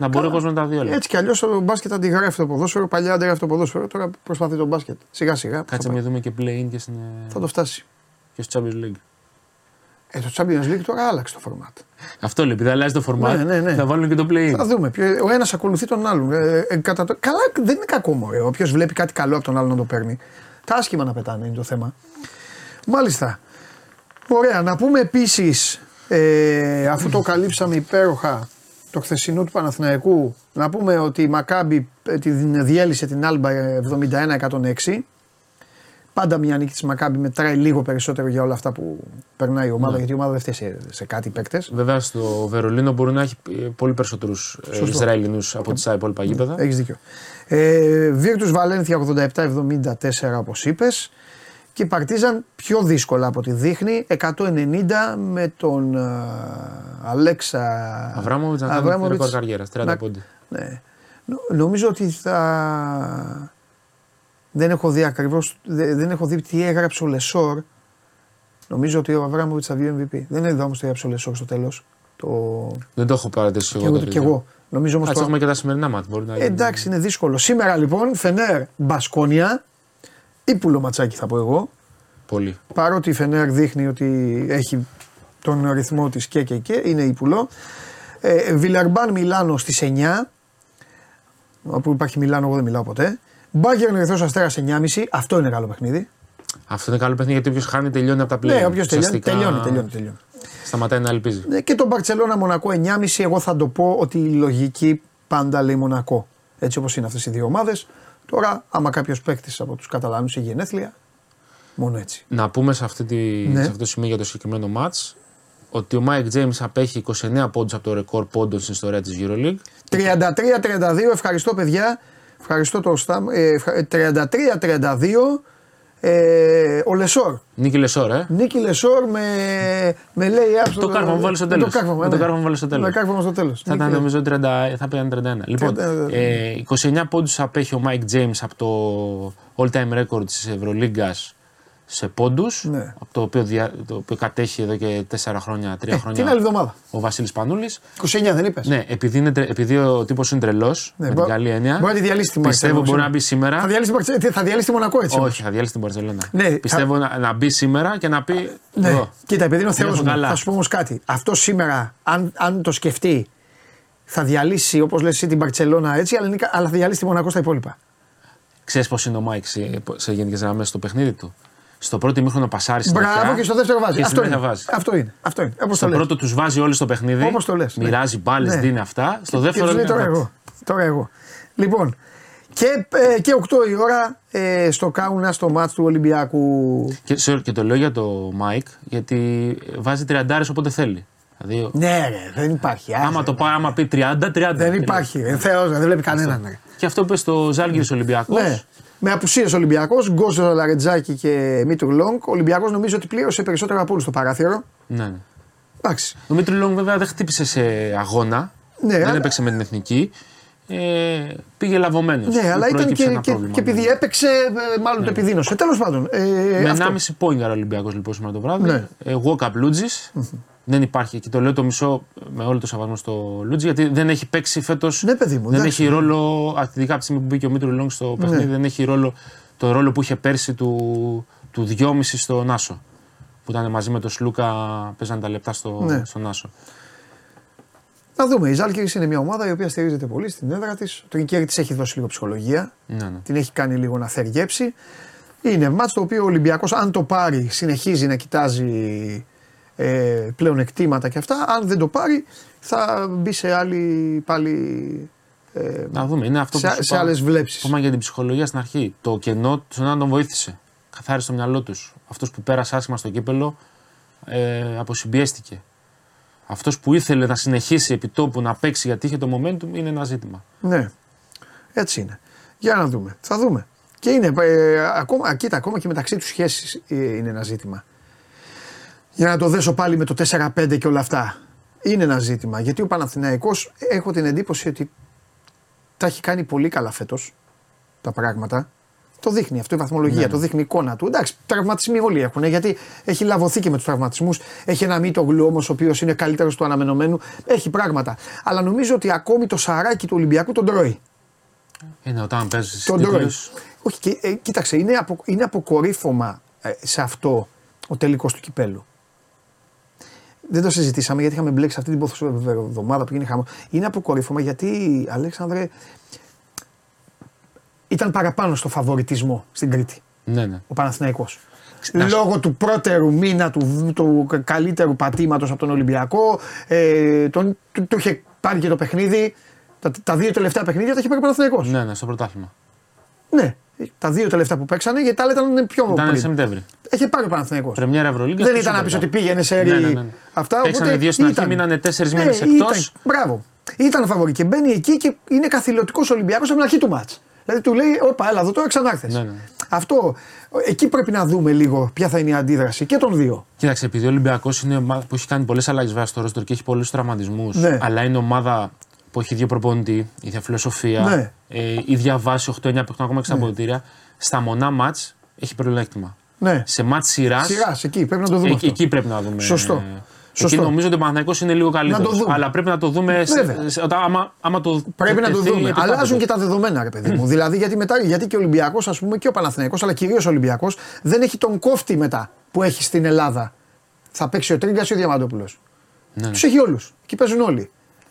Να μπορεί ο κόσμος να τα δει όλα. Έτσι κι αλλιώς το μπάσκετ αντιγράφει το ποδόσφαιρο. Παλιά αντιγράφει το ποδόσφαιρο. Τώρα προσπαθεί το μπάσκετ. Σιγά σιγά. Κάτσε θα, να δούμε και play-in και, στην, θα το φτάσει. και στο Champions League. Ε, το Champions League τώρα άλλαξε το format. Αυτό λέει, επειδή αλλάζει το format, Ναι, ναι, ναι. θα βάλουν και το play-in. Θα δούμε. ποιο- Ο ένας ακολουθεί τον άλλον. Ε, ε, κατά το... Καλά, δεν είναι κακό μωρέ. Όποιος βλέπει κάτι καλό από τον άλλον να το παίρνει. Τα άσχημα να πετάνε είναι το θέμα. Μάλιστα. Ωραία. Να πούμε επίσης, ε, αφού το καλύψαμε υπέροχα το χθεσινό του Παναθηναϊκού, να πούμε ότι η Μακάμπη ε, την διέλυσε την Άλμπα ε, 71-106. Πάντα μια νίκη της Μακάμπη μετράει λίγο περισσότερο για όλα αυτά που περνάει η ομάδα, γιατί η ομάδα δεν φταίει σε, σε κάτι οι παίκτες. Βέβαια στο Βερολίνο μπορεί να έχει ε, πολύ περισσότερους Ισραηλινούς από τις υπόλοιπα γήπεδα. Έχεις δίκιο. Ε, Βίρτου Βαλένθια 87-74 όπως είπες. Και η Παρτίζαν πιο δύσκολα από ό,τι δείχνει. 190 με τον ε, Αλέξα Αβράμοβιτς να κάνει Αβράμοβιτς. ρεκόρ καριέρας, 30 Να- πόντι. Ναι. Νο- Νομίζω ότι θα. Δεν έχω δει ακριβώς. Δεν έχω δει τι έγραψε ο Λεσόρ. Νομίζω ότι ο Αβράμοβιτς θα βγει MVP. Δεν είδα όμως τι έγραψε ο Λεσόρ στο τέλος. Το... Δεν το έχω παρατηρήσει Και εγώ. εγώ. το Και βίντεο. εγώ. Νομίζω όμως. Κάτσε, έχουμε και τα σημερινά ματς. Μπορεί να Ε, γίνει. εντάξει, είναι δύσκολο. Σήμερα λοιπόν, Φενέρ Μπασκόνια. Ύπουλο ματσάκι θα πω εγώ. Πολύ. Παρότι η Φενέρ δείχνει ότι έχει τον ρυθμό της και και και, είναι ύπουλο. Ε, Βιλερμπάν Μιλάνο στις 9. Όπου υπάρχει Μιλάνο, εγώ δεν μιλάω ποτέ. Μπάγκερν Ερυθρός Αστέρας 9.30. Αυτό είναι καλό παιχνίδι. Αυτό είναι καλό παιχνίδι γιατί όποιος χάνει τελειώνει από τα πλέον. Ναι, όποιος τελειώνει, τελειώνει, τελειώνει, τελειώνει. Σταματάει να ελπίζει. Ναι, και το Μπαρσελόνα Μονακό 9.30. Εγώ θα το πω ότι η λογική πάντα λέει Μονακό. Έτσι όπως είναι αυτές οι δύο ομάδες. Τώρα, άμα κάποιος παίκτης από τους Καταλάνους έχει γενέθλια, μόνο έτσι. Να πούμε σε, αυτή τη, Ναι. σε αυτό το σημείο για το συγκεκριμένο match ότι ο Mike James απέχει 29 πόντους από το ρεκόρ πόντων στην ιστορία της EuroLeague. 33-32, ευχαριστώ παιδιά. Ευχαριστώ το Σταμ. Ε, ευχα- 33-32, ε, ο Λεσόρ. Νίκη Λεσόρ, ε. Νίκη Λεσόρ με, με λέει άπιστο. Το κάρφωμα μου βάλει στο με τέλος. Το κάρφωμα, το ναι. κάρφωμα μου βάλει στο τέλος. Με κάρφωμα στο τέλος. Θα ήταν Νίκη- νομίζω 30, θα πήγαν 31. Λοιπόν, 31. ε, 29 πόντους απέχει ο Mike James από το all time record της Ευρωλίγκας σε πόντους, Ναι. από το οποίο, δια, το οποίο κατέχει εδώ και 4 χρόνια, 3 Ε, χρόνια την άλλη εβδομάδα. ο Βασίλης Πανούλης. 29 δεν είπες. Ναι, επειδή, είναι, τρε- επειδή ο τύπος είναι τρελός, Ναι, με μπο- την καλή έννοια, μπορεί να τη διαλύσει τη πιστεύω Μαρσέλα, μπορεί να ξέρω. μπει σήμερα. Θα διαλύσει, την Μπαρτσε- θα διαλύσει τη Μονακό έτσι. όμως. Όχι, θα διαλύσει την Παρσελόνα. Ναι, Πιστεύω να, να μπει σήμερα και να πει. Ναι. εδώ. Κοίτα, επειδή είναι ο Θεός Νιώθω μου, καλά. θα σου πω όμως κάτι. Αυτό σήμερα, αν, αν το σκεφτεί, θα διαλύσει όπως λες εσύ την Παρσελόνα έτσι, αλλά, είναι κα- αλλά θα διαλύσει τη Μονακό στα υπόλοιπα. Ξέρεις πώς είναι ο Μάικ σε, σε γενικές γραμμές στο παιχνίδι του; Στο πρώτο ημίχρονο πασάρι στην Μπράβο αρχιά και στο δεύτερο βάζει. Και Αυτό στην είναι. βάζει. αυτό είναι. Αυτό είναι. Όπως Στο το λες. πρώτο τους βάζει όλοι στο παιχνίδι. Όπως το λες, ναι. Μοιράζει μπάλες, Ναι. δίνει αυτά. Στο Και δεύτερο τους λέει δεν τώρα είναι εγώ. Τώρα εγώ. Λοιπόν, και, ε, και 8 η ώρα ε, στο Κάουνα στο μάτς του Ολυμπιακού. Και, σε- και το λέω για το Μάικ γιατί βάζει 30 όποτε θέλει. Δηλαδή, Ναι, ρε, δεν υπάρχει. άσε, άμα το πάει, άμα πει 30, 30. Δεν υπάρχει. Ε, Θεός, δεν βλέπει κανέναν. ρε. Και αυτό που είπε στο Ζάλγκη Ολυμπιακός. Ναι. Με απουσίες Ολυμπιακός, Γκος, Λαρεντζάκη και Μήτρου Λονγκ. Ο Ολυμπιακός νομίζω ότι πλήρωσε περισσότερο από όλους το παράθυρο. ναι, ναι. Εντάξει. Ο Μήτρου Λονγκ βέβαια δεν χτύπησε σε αγώνα. Ναι, δεν αλλά- έπαιξε με την εθνική. Ε, πήγε λαβωμένος. Ναι, αλλά ήταν και, και, και επειδή έπαιξε, ε, μάλλον το επιδείνωσε. Τέλος πάντων. Ε, Με αυτό. 1,5 point ο Ολυμπιακός λοιπόν σήμερα το βράδυ. Ναι. Ε, Walkup Λούντζης. Δεν υπάρχει και το λέω το μισό με όλο το σεβασμό στο Λούντζη γιατί δεν έχει παίξει φέτος. Ναι, παιδί μου, Δεν εντάξει. έχει ρόλο, ειδικά από τη στιγμή που μπήκε ο Μήτρου Λονγκ στο παιχνίδι, Ναι. δεν έχει ρόλο το ρόλο που είχε πέρσι του, του 2,5 στο Νάσο. Που ήταν μαζί με τον Σλούκα, παίζανε τα λεπτά στο, Ναι. στο Νάσο. Να δούμε. Η Ζάλκη είναι μια ομάδα η οποία στηρίζεται πολύ στην έδρα της. Το Ινκέρι της έχει δώσει λίγο ψυχολογία. Ναι, ναι. Την έχει κάνει λίγο να θεργέψει. Είναι μάτς το οποίο ο Ολυμπιακός, αν το πάρει, συνεχίζει να κοιτάζει ε, πλέον εκτήματα και αυτά. Αν δεν το πάρει, θα μπει σε άλλη πάλι. Ε, Να δούμε. Είναι αυτό που σε, σου σε είπα. άλλες βλέψεις. Είπαμε για την ψυχολογία στην αρχή. Το κενό του να τον βοήθησε. Καθάρισε το μυαλό τους. Αυτός που πέρασε άσχημα στο κύπελο ε, αποσυμπιέστηκε. Αυτός που ήθελε να συνεχίσει επί τόπου να παίξει γιατί είχε το momentum είναι ένα ζήτημα. Ναι. Έτσι είναι. Για να δούμε. Θα δούμε. Και είναι, ε, ακόμα, κοίτα, ακόμα και μεταξύ τους σχέσεις είναι ένα ζήτημα. Για να το δέσω πάλι με το 4-5 και όλα αυτά. Είναι ένα ζήτημα. Γιατί ο Παναθηναϊκός έχω την εντύπωση ότι τα έχει κάνει πολύ καλά φέτος τα πράγματα. Το δείχνει αυτό η βαθμολογία, Ναι, το δείχνει η εικόνα του. Εντάξει, τραυματισμοί όλοι έχουν γιατί έχει λαβωθεί και με τους τραυματισμούς. Έχει ένα μύτο γλου όμως, ο οποίος είναι καλύτερος του αναμενωμένου. Έχει πράγματα. Αλλά νομίζω ότι ακόμη το σαράκι του Ολυμπιακού τον τρώει. Είναι όταν παίζεις Τον τρώει. τίτλους, Όχι, και, ε, κοίταξε, είναι, απο, είναι αποκορύφωμα ε, σε αυτό ο τελικός του κυπέλου. Δεν το συζητήσαμε γιατί είχαμε μπλέξει αυτή την εβδομάδα που γίνει χαμός. Είναι αποκορύφωμα γιατί, Αλέξανδρε, ήταν παραπάνω στο φαβοριτισμό στην Κρήτη Ναι, ναι. ο Παναθηναϊκός. Να σου- Λόγω του πρώτερου μήνα του, του καλύτερου πατήματος από τον Ολυμπιακό, ε, τον, του, του είχε πάρει και το παιχνίδι. Τα, τα δύο τελευταία παιχνίδια τα είχε πάρει ο Παναθηναϊκός. Ναι, ναι, στο πρωτάθλημα. Ναι, τα δύο τελευταία που παίξανε γιατί τα άλλα ήταν πιο Ήταν πριν. Σεπτέμβρη. Είχε πάρει ο Παναθηναϊκός. Πρεμιέρα Ευρωλίγκα. Δεν και ήταν να Super πει Cup. ότι πήγαινε σε Ναι, ρί. ναι, ναι. Αυτά. Παίξανε οπότε δύο στην αρχή, ήταν. μείνανε τέσσερις Ναι, μήνες ήταν. εκτός. Μπράβο. Ήταν φαβορή και μπαίνει εκεί και είναι καθηλωτικός Ολυμπιακός από την αρχή του μάτς. Δηλαδή του λέει: Όπα, έλα εδώ τώρα ξανάρθες. Ναι, ναι. Αυτό. Εκεί πρέπει να δούμε λίγο ποια θα είναι η αντίδραση και των δύο. Κοίταξε, επειδή ο Ολυμπιακός είναι ομάδα που έχει κάνει πολλές αλλαγές βέβαια στο ρόστορ και έχει πολλούς τραυματισμούς, Ναι. αλλά είναι ομάδα που έχει δύο προπονητή, ίδια φιλοσοφία, Ναι. ε, ίδια βάση 8-9 παιχνίδια ακόμα και στα αποδητήρια. Στα μονά μάτς έχει πλεονέκτημα. Ναι. Σε μάτς σειράς. Σειράς, εκεί πρέπει να το δούμε. Εκεί, αυτό. εκεί πρέπει να δούμε. Σωστό. Εκεί Σωστό. νομίζω ότι ο Παναθηναϊκός είναι λίγο καλύτερος. το δούμε. Αλλά πρέπει να το δούμε. σε- Βέβαια. σε- όταν- άμα, άμα το Πρέπει να το τεθεί δούμε. επί Αλλάζουν πάπετος. και τα δεδομένα, ρε παιδί μου. δηλαδή, γιατί, μετά, γιατί και ο Ολυμπιακός, ας πούμε, και ο Παναθηναϊκός, αλλά κυρίως ο Ολυμπιακός, δεν έχει τον κόφτη μετά που έχει στην Ελλάδα. Θα παίξει ο Τρίγκα ή ο Διαμαντόπουλος. Ναι, ναι. Τους έχει όλους. Εκεί παίζουν όλοι.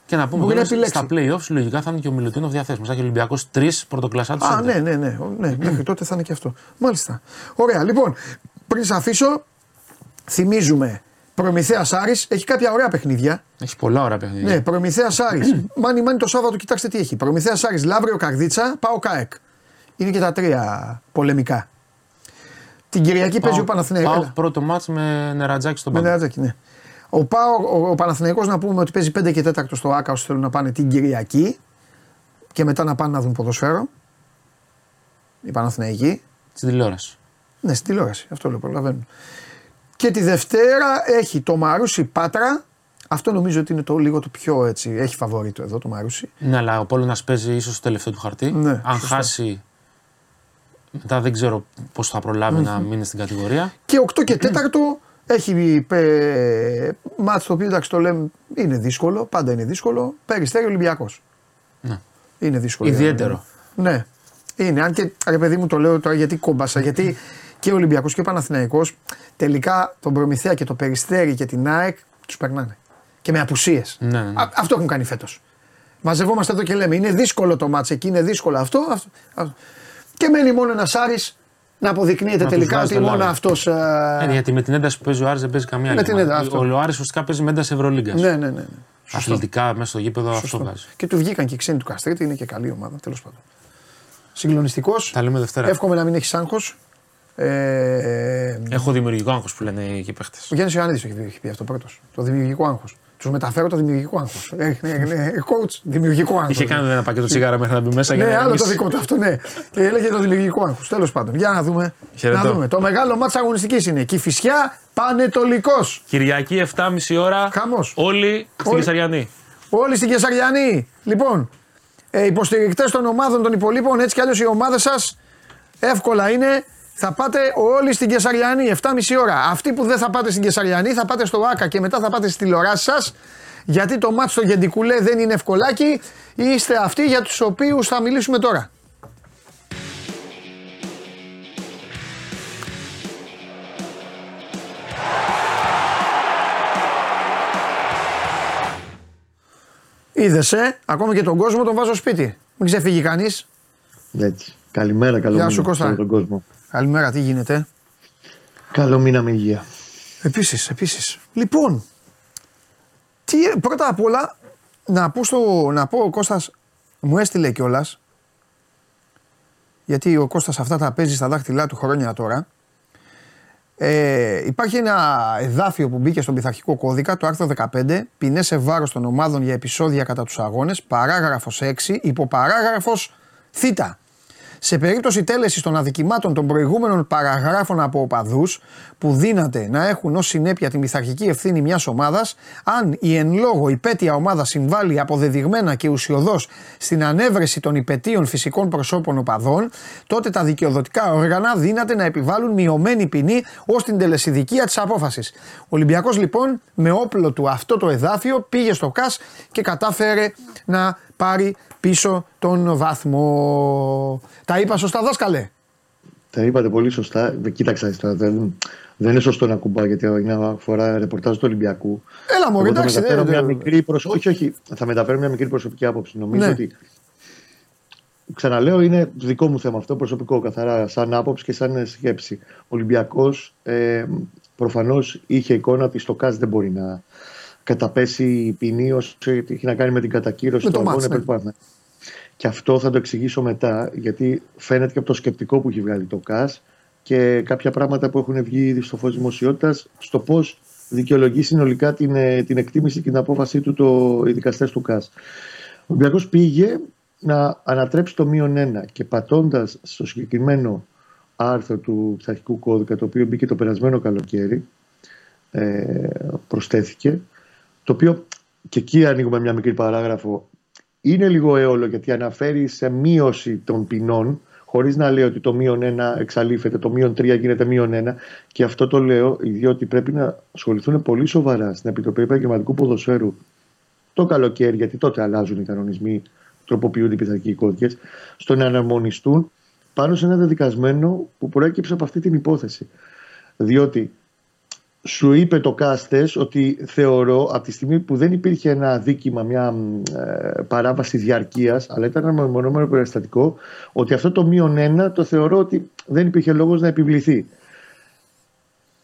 Και να πούμε Μπορεί να ότι επιλέξει. στα playoffs λογικά θα είναι και ο Μιλουτίνοφ διαθέσιμο. Θα έχει ο Ολυμπιακός τρεις πρωτοκλασσάτε. Α, ναι, ναι, ναι. Ο- ναι μέχρι τότε θα είναι και αυτό. Μάλιστα. Ωραία. Λοιπόν, πριν σε αφήσω, θυμίζουμε Προμηθέας Άρης έχει κάποια ωραία παιχνίδια. Έχει πολλά ωραία παιχνίδια. Ναι, Προμηθέας Άρης. Μάνι, μάνι το Σάββατο, κοιτάξτε τι έχει. Προμηθέας Άρης, Λαύριο Καρδίτσα, πάω ΚΑΕΚ. Είναι και τα τρία πολεμικά. Την Κυριακή παίζει ο Παναθηναϊκός. Πάω Έλα, πρώτο μάτς με νερατζάκι στον Με πάγκο. νερατζάκι, ναι. Ο, Πάο, ο, ο Παναθηναϊκός να πούμε ότι παίζει 5 και 4 στο ΑΚΑ όσοι θέλουν να πάνε την Κυριακή και μετά να πάνε να δουν ποδοσφαίρο. Οι Παναθηναϊκοί. Στην τηλεόραση. Ναι, στην τηλεόραση. Αυτό λέω, προλαβαίνουν. Και τη Δευτέρα έχει το Μαρούσι Πάτρα. Αυτό νομίζω ότι είναι το λίγο το πιο έτσι. Έχει φαβορήτο εδώ το Μαρούσι. Ναι, αλλά ο Πόλωνας παίζει ίσως το τελευταίο του χαρτί. Ναι, Αν σωστά. χάσει. Μετά δεν ξέρω πώς θα προλάβει να μείνει στην κατηγορία. Και 8 και 4 έχει ε, μάτς το οποίο εντάξει το λέμε είναι δύσκολο, πάντα είναι δύσκολο. Περιστέρι Ολυμπιακός. Ναι. Είναι δύσκολο. Ιδιαίτερο. Ναι. Είναι. Αν και ρε παιδί μου το λέω τώρα γιατί κόμπασα. γιατί και ο Ολυμπιακός και ο Παναθηναϊκός τελικά τον Προμηθέα και το Περιστέρι και την ΑΕΚ τους περνάνε. Και με απουσίες. Ναι, ναι, ναι. Αυτό έχουν κάνει φέτος. Μαζευόμαστε εδώ και λέμε είναι δύσκολο το μάτς εκεί, είναι δύσκολο αυτό. αυτό, αυτό. Και μένει μόνο ένας Άρης να αποδεικνύεται Να τους τελικά βάζει ότι το μόνο λάδι. αυτός. Ε, γιατί με την ένταση που παίζει ο Άρης δεν παίζει καμία Με άλλη. την ομάδα. ένταση, αυτό. Ο, ο Άρης ουσιαστικά παίζει με ένταση Ευρωλίγκας. Ναι, ναι, ναι. ναι. Σωστό. Αθλητικά μέσα στο γήπεδο αυτό Σωστό. βγάζει. Και του βγήκαν και οι ξένοι του Καστρίτη, είναι και καλή ομάδα, τέλος πάντων. Συγκλονιστικός. Τα λέμε Δευτέρα. Εύχομαι να μην έχεις άγχος. Ε, Έχω δημιουργικό άγχος που λένε οι παίχτες. ο Γιάννης Ιωαννίδης έχει, έχει πει αυτό πρώτος. Το δημιουργικό άγχος. Τους μεταφέρω το δημιουργικό άγχος. Ε, ναι, ναι, coach, δημιουργικό άγχος. Είχε κάνει ένα πακέτο τσιγάρα μέχρι να μπει μέσα για Ναι, να άλλο το γεμίσει. δικό του αυτό, ναι. Και έλεγε το δημιουργικό άγχος. Τέλος πάντων, για να δούμε. Χαιρετώ. Να δούμε. Το μεγάλο μάτσα αγωνιστικής είναι. Κυφυσιά Πανετολικός. Κυριακή 7.30 ώρα. Χαμός. Όλοι στην Όλοι. Κεσαριανή. Όλοι στην Κεσαριανή. Λοιπόν, ε, υποστηρικτές των ομάδων των υπολείπων, έτσι κι αλλιώ οι ομάδες σας εύκολα είναι. Θα πάτε όλοι στην Κεσαριανή 7.30 ώρα. Αυτοί που δεν θα πάτε στην Κεσαριανή θα πάτε στο ΆΚΑ και μετά θα πάτε στη τηλεοράση σας. Γιατί το μάτι στο Γεντικουλέ δεν είναι ευκολάκι. Είστε αυτοί για τους οποίους θα μιλήσουμε τώρα. Είδε, ε, ακόμα και τον κόσμο τον βάζω σπίτι. Μην ξεφύγει κανείς. Έτσι. Καλημέρα, καλό Γεια μήνα σου, Κώστα. σε όλο τον κόσμο. Καλημέρα, τι γίνεται; Καλό μήνα με υγεία. Επίσης, επίσης. Λοιπόν, τι, πρώτα απ' όλα να πω, στο, να πω ο Κώστας μου έστειλε κιόλας. Γιατί ο Κώστας αυτά τα παίζει στα δάχτυλά του χρόνια τώρα. Ε, υπάρχει ένα εδάφιο που μπήκε στον πειθαρχικό κώδικα, το άρθρο 15, ποινές σε βάρος των ομάδων για επεισόδια κατά τους αγώνες, παράγραφος 6, υποπαράγραφος Θ. σε περίπτωση τέλεσης των αδικημάτων των προηγούμενων παραγράφων από οπαδούς που δύναται να έχουν ως συνέπεια τη μυθαρχική ευθύνη μιας ομάδας, αν η εν λόγω υπέτεια ομάδα συμβάλλει αποδεδειγμένα και ουσιοδός στην ανέβρεση των υπετίων φυσικών προσώπων οπαδών, τότε τα δικαιοδοτικά όργανα δύναται να επιβάλλουν μειωμένη ποινή ως την τελεσιδικία της απόφασης. Ο Ολυμπιακός λοιπόν με όπλο του αυτό το εδάφιο πήγε στο ΚΑΣ και κατάφερε να πάρει πίσω τον βαθμό. Τα είπα σωστά, δάσκαλε; Τα είπατε πολύ σωστά. Κοίταξα τώρα. Δεν, δεν είναι σωστό να κουμπά γιατί είναι φορά ρεπορτάζ του Ολυμπιακού. Έλα, μου εντάξει. Θα μεταφέρω μια μικρή προσω... Όχι, όχι. Θα μεταφέρω μια μικρή προσωπική άποψη. Νομίζω ναι. ότι. Ξαναλέω, είναι δικό μου θέμα αυτό, προσωπικό καθαρά, σαν άποψη και σαν σκέψη. Ο Ολυμπιακός ε, προφανώς είχε εικόνα ότι στο ΚΑΣ δεν μπορεί να καταπέσει η ποινή όσο έχει να κάνει με την κατακύρωση των αγώνων. Ναι. Και αυτό θα το εξηγήσω μετά, γιατί φαίνεται και από το σκεπτικό που έχει βγάλει το ΚΑΣ και κάποια πράγματα που έχουν βγει ήδη στο φως δημοσιότητας στο πώς δικαιολογεί συνολικά την, ε, την εκτίμηση και την απόφασή του το, οι δικαστές του ΚΑΣ. Ο Ολυμπιακός πήγε να ανατρέψει το μείον ένα και πατώντας στο συγκεκριμένο άρθρο του πειθαρχικού κώδικα, το οποίο μπήκε το περασμένο καλοκαίρι, ε, προσθέθηκε, το οποίο και εκεί ανοίγουμε μια μικρή παράγραφο, είναι λίγο έολο γιατί αναφέρει σε μείωση των ποινών, χωρίς να λέει ότι το μείον ένα εξαλείφεται, το μείον τρία γίνεται μείον ένα. Και αυτό το λέω διότι πρέπει να ασχοληθούν πολύ σοβαρά στην Επιτροπή Επαγγελματικού Ποδοσφαίρου το καλοκαίρι, γιατί τότε αλλάζουν οι κανονισμοί, τροποποιούνται οι πειθαρχικοί κώδικες, στο να αναρμονιστούν πάνω σε ένα δεδικασμένο που προέκυψε από αυτή την υπόθεση. Διότι σου είπε το Κάστες ότι θεωρώ από τη στιγμή που δεν υπήρχε ένα δίκημα, μια ε, παράβαση διαρκείας, αλλά ήταν ένα μονόμενο περιστατικό, ότι αυτό το μείον ένα το θεωρώ ότι δεν υπήρχε λόγος να επιβληθεί.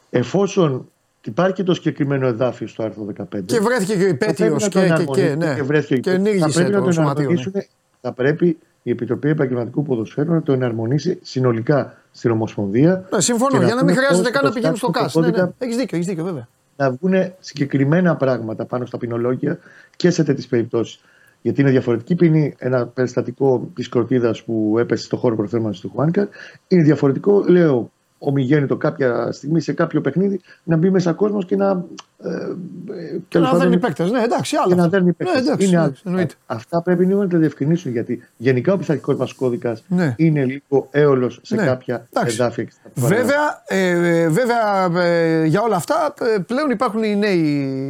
Εφόσον υπάρχει το συγκεκριμένο εδάφιο στο άρθρο 15. Και βρέθηκε και ο υπέτειος και, και, και, ναι. και, βρέθηκε και, και θα πρέπει το να το ναι. θα πρέπει η Επιτροπή Επαγγελματικού Ποδοσφαίρου να το εναρμονίσει συνολικά στην Ομοσπονδία. Ναι, συμφωνώ, για να μην χρειάζεται καν να πηγαίνουν στο ΚΑΣ. Ναι, ναι. Έχεις δίκιο, έχεις δίκιο, βέβαια. Να βγουν συγκεκριμένα πράγματα πάνω στα ποινολόγια και σε τέτοιες περιπτώσεις. Γιατί είναι διαφορετική ποινή ένα περιστατικό της κροτίδας που έπεσε στο χώρο προθέρμανση του Χουάνκα. Είναι διαφορετικό, λέω, ομιγέννητο κάποια στιγμή σε κάποιο παιχνίδι να μπει μέσα κόσμος και να. Ε, ε και να δέρνει παίκτες. Ναι, εντάξει, άλλο. Και να δέρνει παίκτες. Ναι, εντάξει, είναι εντάξει, Αυτά πρέπει λίγο να τα διευκρινίσουν γιατί γενικά ο πειθαρχικός μας κώδικας ναι. είναι λίγο έολος σε ναι. κάποια εντάξει. εδάφια. Βέβαια, ε, βέβαια ε, για όλα αυτά ε, πλέον υπάρχουν οι νέοι,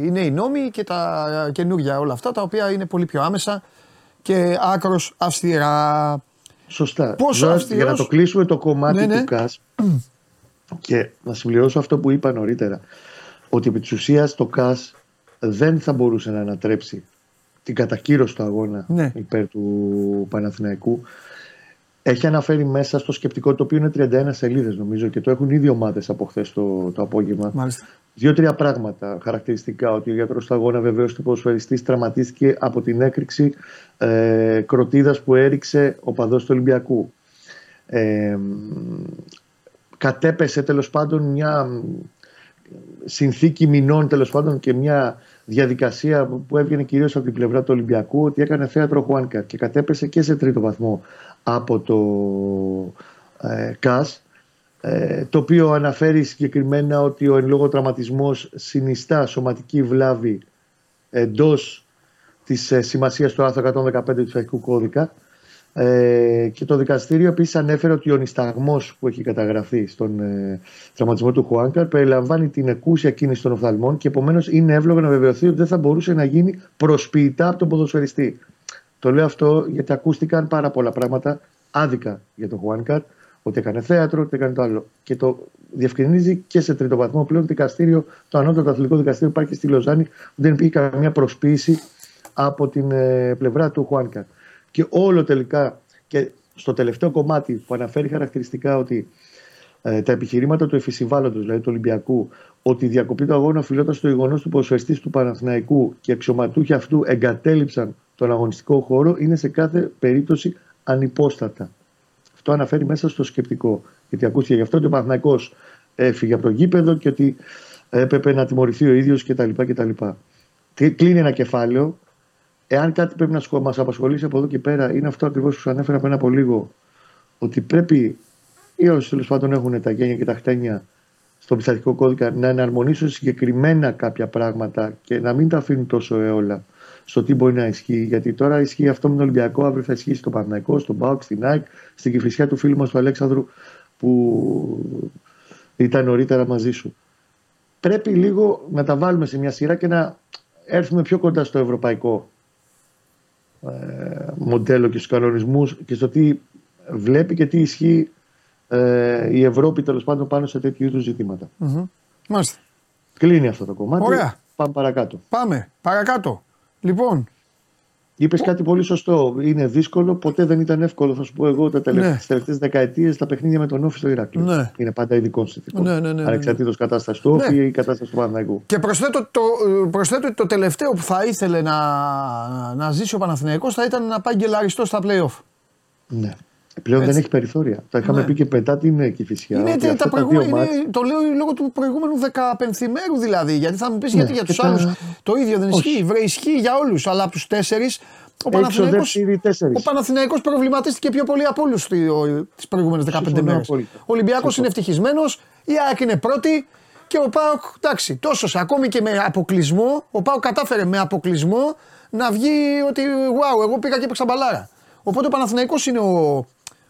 οι νέοι νόμοι και τα καινούργια όλα αυτά τα οποία είναι πολύ πιο άμεσα και άκρος αυστηρά. Σωστά. Πόσο Για να το κλείσουμε το κομμάτι ναι, ναι. του ΚΑΣ, και να συμπληρώσω αυτό που είπα νωρίτερα, ότι επί της ουσίας το ΚΑΣ δεν θα μπορούσε να ανατρέψει την κατακύρωση του αγώνα ναι. υπέρ του Παναθηναϊκού. Έχει αναφέρει μέσα στο σκεπτικό το οποίο είναι 31 σελίδες νομίζω και το έχουν ήδη ομάδες από χθες το, το απόγευμα. Δύο-τρία πράγματα χαρακτηριστικά. Ότι ο γιατρός του αγώνα βεβαίως του ποδοσφαιριστής τραυματίστηκε από την έκρηξη ε, κροτίδας που έριξε ο παδός του Ολυμπιακού. Ε, κατέπεσε τέλος πάντων μια συνθήκη μηνών τέλος πάντων και μια διαδικασία που έβγαινε κυρίως από την πλευρά του Ολυμπιακού ότι έκανε θέατρο Χουάνκα και κατέπεσε και σε τρίτο βαθμό από το ε, ΚΑΣ ε, το οποίο αναφέρει συγκεκριμένα ότι ο εν λόγω τραυματισμός συνιστά σωματική βλάβη εντός της ε, σημασίας του άρθρου 115 του Φαϊκού Κώδικα ε, και το δικαστήριο επίσης ανέφερε ότι ο νησταγμό που έχει καταγραφεί στον ε, τραυματισμό του Χουάνκαρ περιλαμβάνει την εκούσια κίνηση των οφθαλμών και επομένως είναι εύλογο να βεβαιωθεί ότι δεν θα μπορούσε να γίνει προσποιητά από τον ποδοσφαιριστή. Το λέω αυτό γιατί ακούστηκαν πάρα πολλά πράγματα άδικα για τον Χουάνκαρ, ότι έκανε θέατρο, ότι έκανε το άλλο. Και το διευκρινίζει και σε τρίτο βαθμό πλέον το δικαστήριο, το ανώτατο αθλητικό δικαστήριο υπάρχει στη Λοζάνη, δεν υπήρχε καμία προσποίηση από την ε, πλευρά του Χουάνκαρ και όλο τελικά και στο τελευταίο κομμάτι που αναφέρει χαρακτηριστικά ότι ε, τα επιχειρήματα του εφησυμβάλλοντος, δηλαδή του Ολυμπιακού, ότι η διακοπή του αγώνα οφειλόταν στο γεγονός του ποσοστή του Παναθηναϊκού και αξιωματούχοι αυτού εγκατέλειψαν τον αγωνιστικό χώρο, είναι σε κάθε περίπτωση ανυπόστατα. Αυτό αναφέρει μέσα στο σκεπτικό. Γιατί ακούστηκε γι' αυτό ότι ο Παναθηναϊκός έφυγε από το γήπεδο και ότι έπρεπε να τιμωρηθεί ο ίδιος κτλ. Κλείνει ένα κεφάλαιο Εάν κάτι πρέπει να μας απασχολήσει από εδώ και πέρα, είναι αυτό ακριβώς που σου ανέφερα πριν από λίγο. ότι πρέπει ή όσοι τέλος πάντων έχουν τα γένεια και τα χτένια στο πειθαρχικό κώδικα να εναρμονίσουν συγκεκριμένα κάποια πράγματα και να μην τα αφήνουν τόσο αιώλα στο τι μπορεί να ισχύει. Γιατί τώρα ισχύει αυτό με τον Ολυμπιακό, αύριο θα ισχύει στο Παναγικό, στον Μπάουκ, στην ΑΕΚ, στην κυφισιά του φίλου μας του Αλέξανδρου που ήταν νωρίτερα μαζί σου. Πρέπει λίγο να τα βάλουμε σε μια σειρά και να έρθουμε πιο κοντά στο ευρωπαϊκό ε, μοντέλο και στους κανονισμούς και στο τι βλέπει και τι ισχύει ε, η Ευρώπη τέλος πάντων πάνω σε τέτοιου είδους ζητήματα. Μμμ. Μάλιστα. Κλείνει αυτό το κομμάτι. Ωραία. Πάμε παρακάτω. Πάμε. Παρακάτω. Λοιπόν, Είπες κάτι πολύ σωστό. Είναι δύσκολο. Ποτέ δεν ήταν εύκολο, θα σου πω εγώ, τα τελε... Ναι. τις τελευταίες δεκαετίες τα παιχνίδια με τον Όφη στο Ηράκλειο. Ναι. Είναι πάντα ειδικών συνθηκών. Ναι, ναι, ναι, ναι, ναι. Ανεξαρτήτως κατάστασης του Όφη Ναι. ή κατάστασης του Παναθηναϊκού. και προσθέτω το, προσθέτω ότι το τελευταίο που θα ήθελε να, να ζήσει ο Παναθηναϊκός θα ήταν να πάει γκελαριστό στα play-off. Ναι. Πλέον Έτσι. δεν έχει περιθώρια. Τα είχαμε Ναι. πει και μετά την Κηφισιά. Είναι, ότι τα, αυτά τα δύο προηγούμενα, μάτς- είναι, το λέω λόγω του προηγούμενου δεκαπενθυμέρου δηλαδή. Γιατί θα μου πεις γιατί για Ναι, και τους τα- άλλους το ίδιο δεν Όχι. ισχύει. Βρε, ισχύει για όλους. Αλλά από τους τέσσερις ο Παναθηναϊκός, ξοδέψει ήδη τέσσερις. ο Παναθηναϊκός προβληματίστηκε πιο πολύ από όλους τις προηγούμενες 15 Συμφωνώ μέρες. απόλυτα. Ο Ολυμπιακός Συμφωνώ. είναι ευτυχισμένος, η ΑΕΚ είναι πρώτη και ο Πάοκ, εντάξει, τόσος ακόμη και με αποκλεισμό, ο Πάοκ κατάφερε με αποκλεισμό να βγει ότι wow, εγώ πήγα και έπαιξα μπαλάρα. Οπότε ο Παναθηναϊκός είναι ο,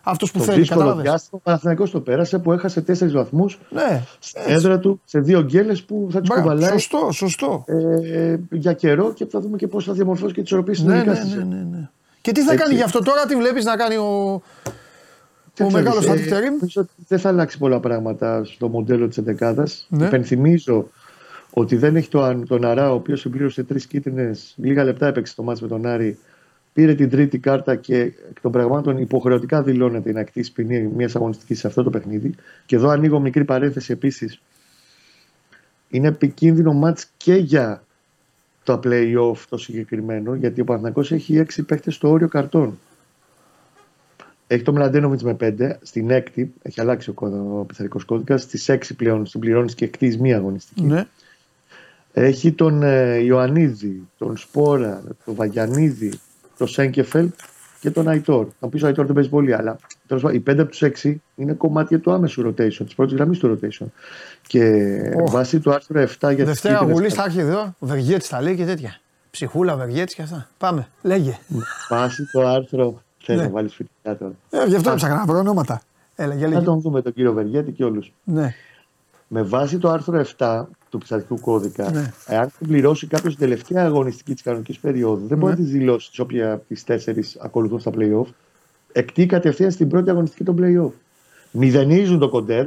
αυτός που Το θέλει, δύσκολο κατάλαβες; διάστημα ο Παναθηναϊκός το πέρασε που έχασε τέσσερις βαθμούς Ναι, στην έδρα του σε δύο γκέλες που θα του Μπράβο, κουβαλάει σωστό, σωστό. ε, για καιρό και θα δούμε και πώς θα διαμορφώσει και τις ισορροπίε Ναι, συνολικά ναι, στη ναι, σειρά. ναι, ναι. Και τι θα Έτσι. κάνει γι' αυτό τώρα, τι βλέπεις να κάνει ο, Τι ο ξέρεις, μεγάλος ε, Φατιχτερήμ. Νομίζω ότι δεν θα αλλάξει πολλά πράγματα στο μοντέλο της Εντεκάδας. Ναι. Υπενθυμίζω ότι δεν έχει τον, τον Αρά, ο οποίος συμπλήρωσε τρεις κίτρινες, λίγα λεπτά έπαιξε το μάτι με τον Άρη. Πήρε την τρίτη κάρτα και εκ των πραγμάτων υποχρεωτικά δηλώνεται να ακτήσει ποινή μιας αγωνιστικής σε αυτό το παιχνίδι. Και εδώ ανοίγω μικρή παρένθεση επίσης. Είναι επικίνδυνο μάτς και για το play-off το συγκεκριμένο, γιατί ο Παναθηναϊκός έχει έξι παίχτες στο όριο καρτών. Έχει το Μλαντένοβιτ με 5, στην έκτη έχει αλλάξει ο, κώδα- ο πειθαρχικός κώδικας. Στις 6 πλέον συμπληρώνει και εκτίζεις μία αγωνιστική. Ναι. Έχει τον ε, Ιωαννίδη, τον Σπόρα, τον Βαγιανίδη, τον Σέγκεφελ και τον Αϊτόρ. Θα πεις ο Αϊτόρ δεν παίζει πολύ, αλλά τέλος πάντων, οι 5 από τους 6 είναι κομμάτια του άμεσου rotation, της πρώτης γραμμής του rotation. Και Οχ. βάσει του άρθρου 7 για τις Δευτέρα Βουλής θα έρχει εδώ, ο Βεργέτης θα λέει και τέτοια. Ψυχούλα, Βεργέτη και αυτά. Πάμε, λέγε. Βάσει το άρθρο. Θε Ναι. να βάλεις φοιτητικά τώρα. Ε, γι' αυτό έψαχνα να βρω ονόματα. Έλα, για Θα λέγε. τον δούμε τον κύριο Βεργέτη και όλους. Ναι. Με βάση το άρθρο 7 του πειθαρχικού κώδικα, Ναι. εάν συμπληρώσει κάποιος την τελευταία αγωνιστική της κανονικής περίοδου, δεν μπορεί Ναι. να της δηλώσει σε όποια από τις τέσσερις ακολουθούν στα playoff. Εκτεί κατευθείαν στην πρώτη αγωνιστική των playoff. Μηδενίζουν το κοντέρ,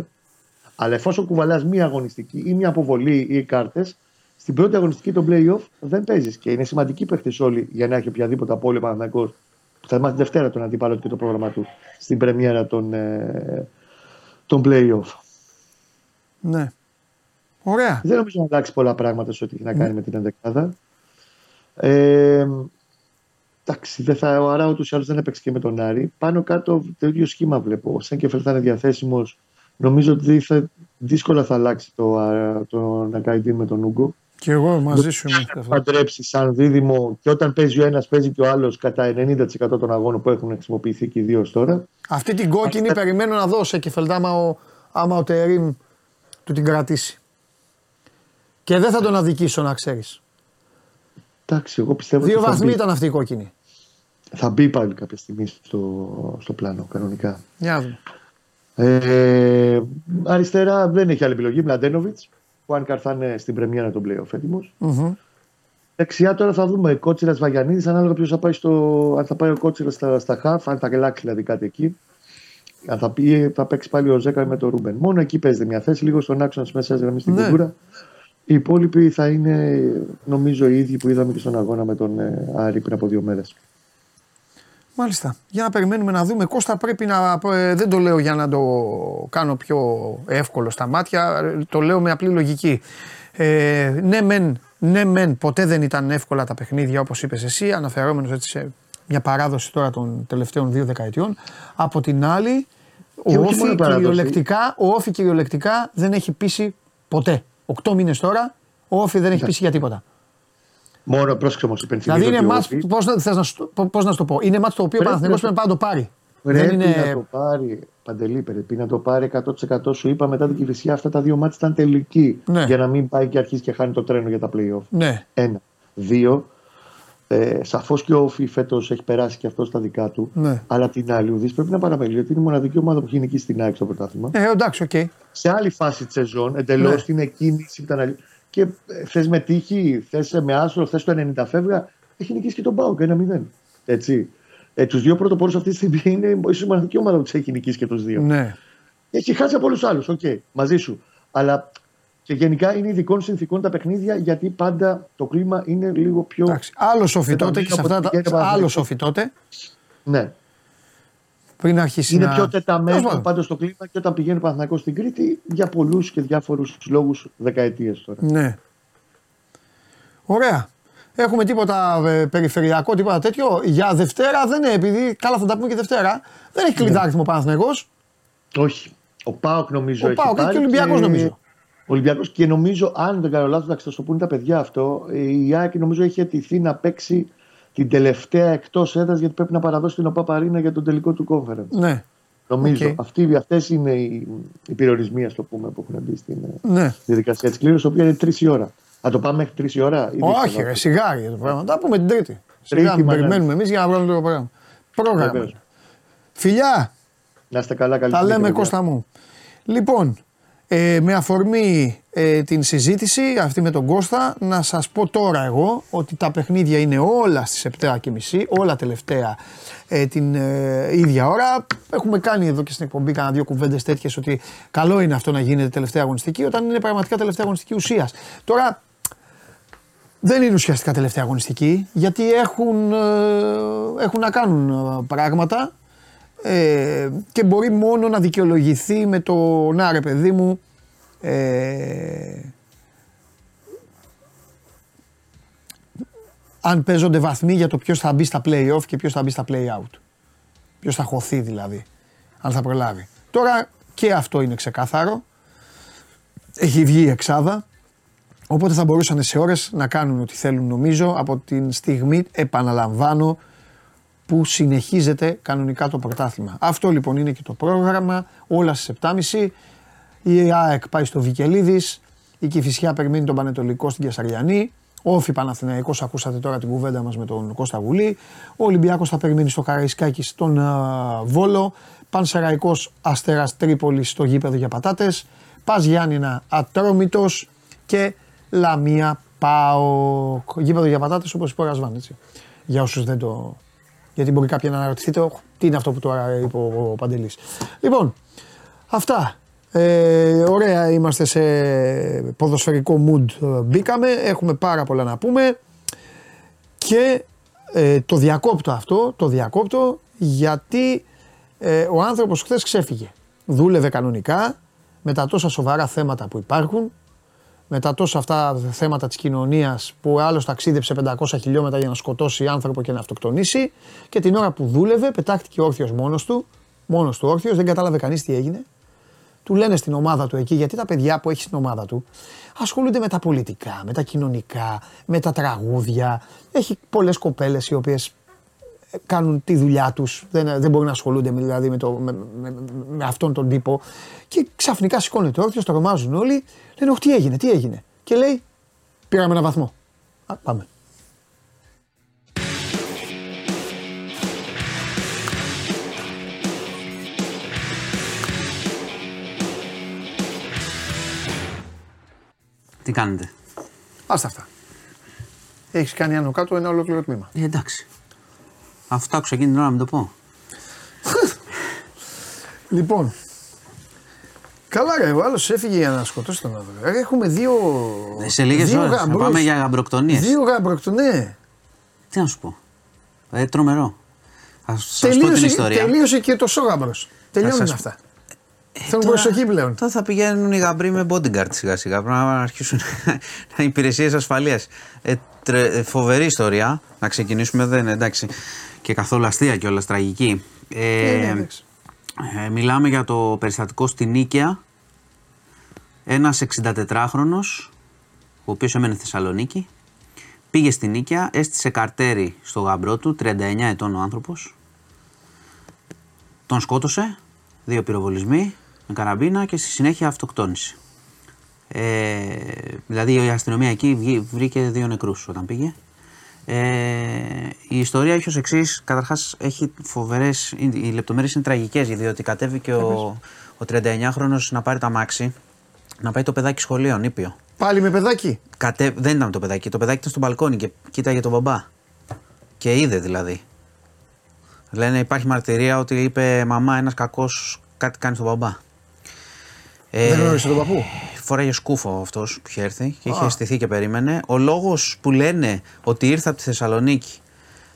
αλλά εφόσον κουβαλάς μία αγωνιστική ή μία αποβολή ή κάρτες, στην πρώτη αγωνιστική των playoff δεν παίζεις. Και είναι σημαντική παίχτε όλοι για να έχει οποιαδήποτε απώλεια Παναθηναϊκός που θα μάθει Δευτέρα τον αντίπαλο και το πρόγραμμα του στην πρεμιέρα των, ε, των playoff. ναι. Ωραία. Δεν νομίζω να αλλάξει πολλά πράγματα σε ό,τι έχει να κάνει με την ενδεκάδα. Ε, εντάξει, δεν θα, ο Αρά ούτως ή άλλως δεν έπαιξε και με τον Άρη. Πάνω κάτω το ίδιο σχήμα βλέπω. Ο Σέγκεφελ θα είναι διαθέσιμος. Νομίζω ότι θα, δύσκολα θα αλλάξει το, α, το Ναγκαϊντίν με τον Ούγκο. Και εγώ μαζί σου είμαι. σε αυτό. Παντρέψει σαν δίδυμο και όταν παίζει ο ένας, παίζει και ο άλλος κατά 90% των αγώνων που έχουν χρησιμοποιηθεί και οι δύο ως τώρα. Αυτή την κόκκινη περιμένω να δώσω και άμα ο, άμα ο Τερίμ του την κρατήσει. Και δεν θα τον αδικήσω να ξέρεις. Εντάξει, εγώ πιστεύω Δύο ότι θα βαθμοί μπει, ήταν αυτή η κόκκινη. θα μπει πάλι κάποια στιγμή στο, στο πλάνο κανονικά. Για να δούμε. Ε, αριστερά δεν έχει άλλη επιλογή. Μλαντένοβιτς, που αν καρ θα είναι στην πρεμιέρα των playoff έτοιμος. Μμμ. Δεξιά τώρα θα δούμε Κότσιρας Βαγιανίδης, ανάλογα ποιος θα πάει στο. Αν θα πάει ο Κότσιρας στα, στα χαφ, αν θα γελάξει δηλαδή κάτι εκεί. Αν θα, πει, θα παίξει πάλι ο Ζέκα με τον Ρούμπεν. Μόνο εκεί παίζεται μια θέση, λίγο στον άξονας τη μέσα γραμμή στην Ναι. κουλτούρα. Οι υπόλοιποι θα είναι νομίζω οι ίδιοι που είδαμε και στον αγώνα με τον ε, Άρη πριν από δύο μέρες. Μάλιστα. Για να περιμένουμε να δούμε. Κώστα πρέπει να. ε, δεν το λέω για να το κάνω πιο εύκολο στα μάτια. ε, Το λέω με απλή λογική. Ε, ναι, μεν, ναι, μεν, ποτέ δεν ήταν εύκολα τα παιχνίδια όπως είπες εσύ, αναφερόμενος έτσι σε μια παράδοση τώρα των τελευταίων δύο δεκαετιών. Από την άλλη, Και ο όχι Όφη, μόνο παράδοση. κυριολεκτικά, ο Όφη κυριολεκτικά δεν έχει πείσει ποτέ. Οκτώ μήνες τώρα, ο Όφη δεν έχει πείσει για τίποτα. Μόνο πρόσεξε όμως υπενθυμίζω. Δηλαδή είναι ότι ο μάτς, Όφη- πώς, να- θες να, σου το- πώς να σου το πω, είναι μάτς το οποίο ο Πρέπει Παναθηναϊκός να- πρέπει να το πάρει. Πρέπει είναι- να το πάρει, Παντελή, πρέπει να το πάρει 100% σου είπα μετά την Κυφυσιά. Αυτά τα δύο μάτια ήταν τελική. Ναι. Για να μην πάει και αρχίσει και χάνει το τρένο για τα playoff. Ναι. Ένα. Δύο. Ε, Σαφώς και ο Όφη φέτος έχει περάσει και αυτό στα δικά του. Ναι. Αλλά την άλλη, ο Δης πρέπει να παραμελεί ότι είναι η μοναδική ομάδα που έχει νικήσει στην ΑΕΚ στο πρωτάθλημα. Ε, εντάξει, οκ. Σε άλλη φάση της σεζόν, εντελώς Ναι. την εκκίνηση. Ήταν αλλη- Και θες με τύχη, θες με άσο, θες το 90 φεύγα, έχει νικήσει και τον Πάουκ 1-0. Έτσι. Ε, τους δύο πρωτοπόρους αυτή τη στιγμή είναι ίσω η μοναδική ομάδα που τους έχει νικήσει και τους δύο. Ναι. Έχει χάσει από όλους άλλους, οκ, μαζί σου. Αλλά και γενικά είναι ειδικών συνθήκων τα παιχνίδια γιατί πάντα το κλίμα είναι λίγο πιο. Εντάξει. Άλλο σοφί Δεν τότε νομίζω και σε αυτά ότι τα. πηγαίνει πάρα Άλλο πολύ. σοφί τότε Ναι. πριν αρχίσει Είναι να. πιο Τέλος τεταμένο πάντων. πάντως το κλίμα και όταν πηγαίνει ο Παναθηναϊκός στην Κρήτη για πολλούς και διάφορους λόγους δεκαετίες τώρα. Ναι. Ωραία. Έχουμε τίποτα ε, περιφερειακό, τίποτα τέτοιο; Για Δευτέρα δεν είναι, επειδή καλά θα τα πούμε και Δευτέρα. Δεν έχει Ναι. κλειδάριθμο ο Παναθηναϊκός. Όχι. Ο Πάοκ νομίζω. Ο έχει ΠΑΟΚ πάρει και ο Ολυμπιακός νομίζω. Ο Ολυμπιακός και νομίζω, αν δεν κάνω λάθος, να το πούνε τα παιδιά αυτό, η ΑΕΚ νομίζω έχει αιτηθεί να παίξει την τελευταία εκτός έδρας γιατί πρέπει να παραδώσει την OPAP Arena για τον τελικό του conference. Ναι. Νομίζω. Οκ. Αυτοί, αυτές είναι οι, οι περιορισμοί, ας το πούμε, που έχουν μπει στην ε, Ναι. διαδικασία της κλήρωσης, η οποία είναι τρεις η ώρα. Θα το πάμε μέχρι τρεις η ώρα, ή Όχι, δύσκολα; ρε, σιγά ρε για το πράγμα. Τα πούμε την Τρίτη. Σιγά Τρίτη, μην μαγαζί. περιμένουμε εμείς για να βγάλουμε το πρόγραμμα. Πρόγραμμα. Βεβαίως. Φιλιά, Να είστε καλά, καλή τα συνέχεια, λέμε παιδιά. Κώστα μου. Λοιπόν, ε, με αφορμή ε, την συζήτηση αυτή με τον Κώστα, να σας πω τώρα εγώ ότι τα παιχνίδια είναι όλα στις 7.30, όλα τελευταία ε, την ε, ίδια ώρα. Έχουμε κάνει εδώ και στην εκπομπή κάνα δύο κουβέντες τέτοιες ότι καλό είναι αυτό να γίνεται τελευταία αγωνιστική όταν είναι πραγματικά τελευταία αγωνιστική ουσίας. Τώρα δεν είναι ουσιαστικά τελευταία αγωνιστική γιατί έχουν, ε, έχουν να κάνουν ε, πράγματα ε, και μπορεί μόνο να δικαιολογηθεί με το να ρε παιδί μου ε, αν παίζονται βαθμοί για το ποιος θα μπει στα play-off και ποιος θα μπει στα play-out. Ποιος θα χωθεί δηλαδή, αν θα προλάβει. Τώρα και αυτό είναι ξεκάθαρο. Έχει βγει η εξάδα. Οπότε θα μπορούσαν σε ώρες να κάνουν ό,τι θέλουν νομίζω από την στιγμή, επαναλαμβάνω, που συνεχίζεται κανονικά το πρωτάθλημα. Αυτό λοιπόν είναι και το πρόγραμμα, όλα στις 7.30. Η ΑΕΚ πάει στο Βικελίδης, η Κηφισιά περιμένει τον Πανετολικό στην Κεσαριανή, Όφη Παναθηναϊκός, ακούσατε τώρα την κουβέντα μας με τον Κώστα Γουλή. Ο Ολυμπιακός θα περιμένει στο Καραϊσκάκη στον α, Βόλο. Πανσεραϊκός Αστέρας Τρίπολης στο γήπεδο για πατάτες. Πας Γιάννηνα Ατρόμητος και Λαμία Πάοκ. Γήπεδο για πατάτες όπως είπε ο Ρασβάν, έτσι. Για όσους δεν το... Γιατί μπορεί κάποιοι να αναρωτηθείτε, «Οχ, τι είναι αυτό που τώρα είπε ο Παντελής. Λοιπόν, αυτά. Ε, ωραία, είμαστε σε ποδοσφαιρικό mood. ε, Μπήκαμε, έχουμε πάρα πολλά να πούμε και ε, το διακόπτω αυτό, το διακόπτω γιατί ε, ο άνθρωπος χθες ξέφυγε. Δούλευε κανονικά με τα τόσα σοβαρά θέματα που υπάρχουν, με τα τόσα αυτά θέματα της κοινωνίας που άλλος ταξίδεψε 500 χιλιόμετρα για να σκοτώσει άνθρωπο και να αυτοκτονήσει και την ώρα που δούλευε πετάχτηκε όρθιος μόνος του, μόνος του όρθιος, δεν κατάλαβε κανείς τι έγινε του λένε στην ομάδα του εκεί, γιατί τα παιδιά που έχεις στην ομάδα του ασχολούνται με τα πολιτικά, με τα κοινωνικά, με τα τραγούδια. Έχει πολλές κοπέλες οι οποίες ε, κάνουν τη δουλειά τους, δεν, δεν μπορούν να ασχολούνται με, δηλαδή με, το, με, με, με αυτόν τον τύπο. Και ξαφνικά σηκώνεται όρθιος, το ρομάζουν όλοι, λένε όχι τι έγινε, τι έγινε. Και λέει πήραμε ένα βαθμό. Α, πάμε. Τι κάνετε; Άστα αυτά. Έχεις κάνει άνω κάτω ένα ολόκληρο τμήμα. Ε, εντάξει. Αυτό άκουσα εκείνη την ώρα να μην το πω. Λοιπόν, καλά ρε, ο άλλος έφυγε για να σκοτώσει τον άνθρωπο. Ρε, Έχουμε δύο Ε, σε λίγες δύο ώρες θα γαμπρούς. πάμε για γαμπροκτονίες. Δύο γαμπροκτονίε. Τι να σου πω. Ε, τρομερό. Θα σας πω την Τελείωσε, ιστορία. τελείωσε και το σόγαμπρος. Τελειώνουν σας- αυτά. Θέλουν Τώρα- προσοχή πλέον. Τώρα θα πηγαίνουν οι γαμπροί με bodyguard σιγά σιγά. Πρέπει να αρχίσουν υπηρεσίες ασφαλείας. Ε, τρε- ε, φοβερή ιστορία. Να ξεκινήσουμε, δεν είναι εντάξει. Και καθόλου αστεία κιόλα, τραγική. Ε, Ε, ναι, εντάξει. ε, μιλάμε για το περιστατικό στην Νίκαια. Ένας 64χρονο, ο οποίος έμενε στη Θεσσαλονίκη, πήγε στην Νίκαια, έστησε καρτέρι στο γαμπρό του, 39 ετών ο άνθρωπος. Τον σκότωσε, δύο πυροβολισμοί με καραμπίνα και στη συνέχεια αυτοκτόνηση. Ε, δηλαδή η αστυνομία εκεί βγή- βρήκε δύο νεκρούς όταν πήγε. Ε, η ιστορία έχει ως εξής. Καταρχάς, έχει φοβερές. Οι λεπτομέρειες είναι τραγικές, διότι κατέβηκε ο, ο 39χρονο να πάρει τα μάξι, να πάει το παιδάκι σχολείο, νήπιο. Πάλι με παιδάκι; Κατέ... Δεν ήταν το παιδάκι. Το παιδάκι ήταν στο μπαλκόνι και κοίταγε τον μπαμπά. Και είδε δηλαδή. Λένε υπάρχει μαρτυρία ότι είπε Μαμά, ένας κακός κάτι κάνει στον μπαμπά. Ε, Δεν γνώρισε τον παππού; Φοράγε σκούφο αυτός που είχε έρθει και είχε αισθηθεί και περίμενε. Ο λόγος που λένε ότι ήρθε από τη Θεσσαλονίκη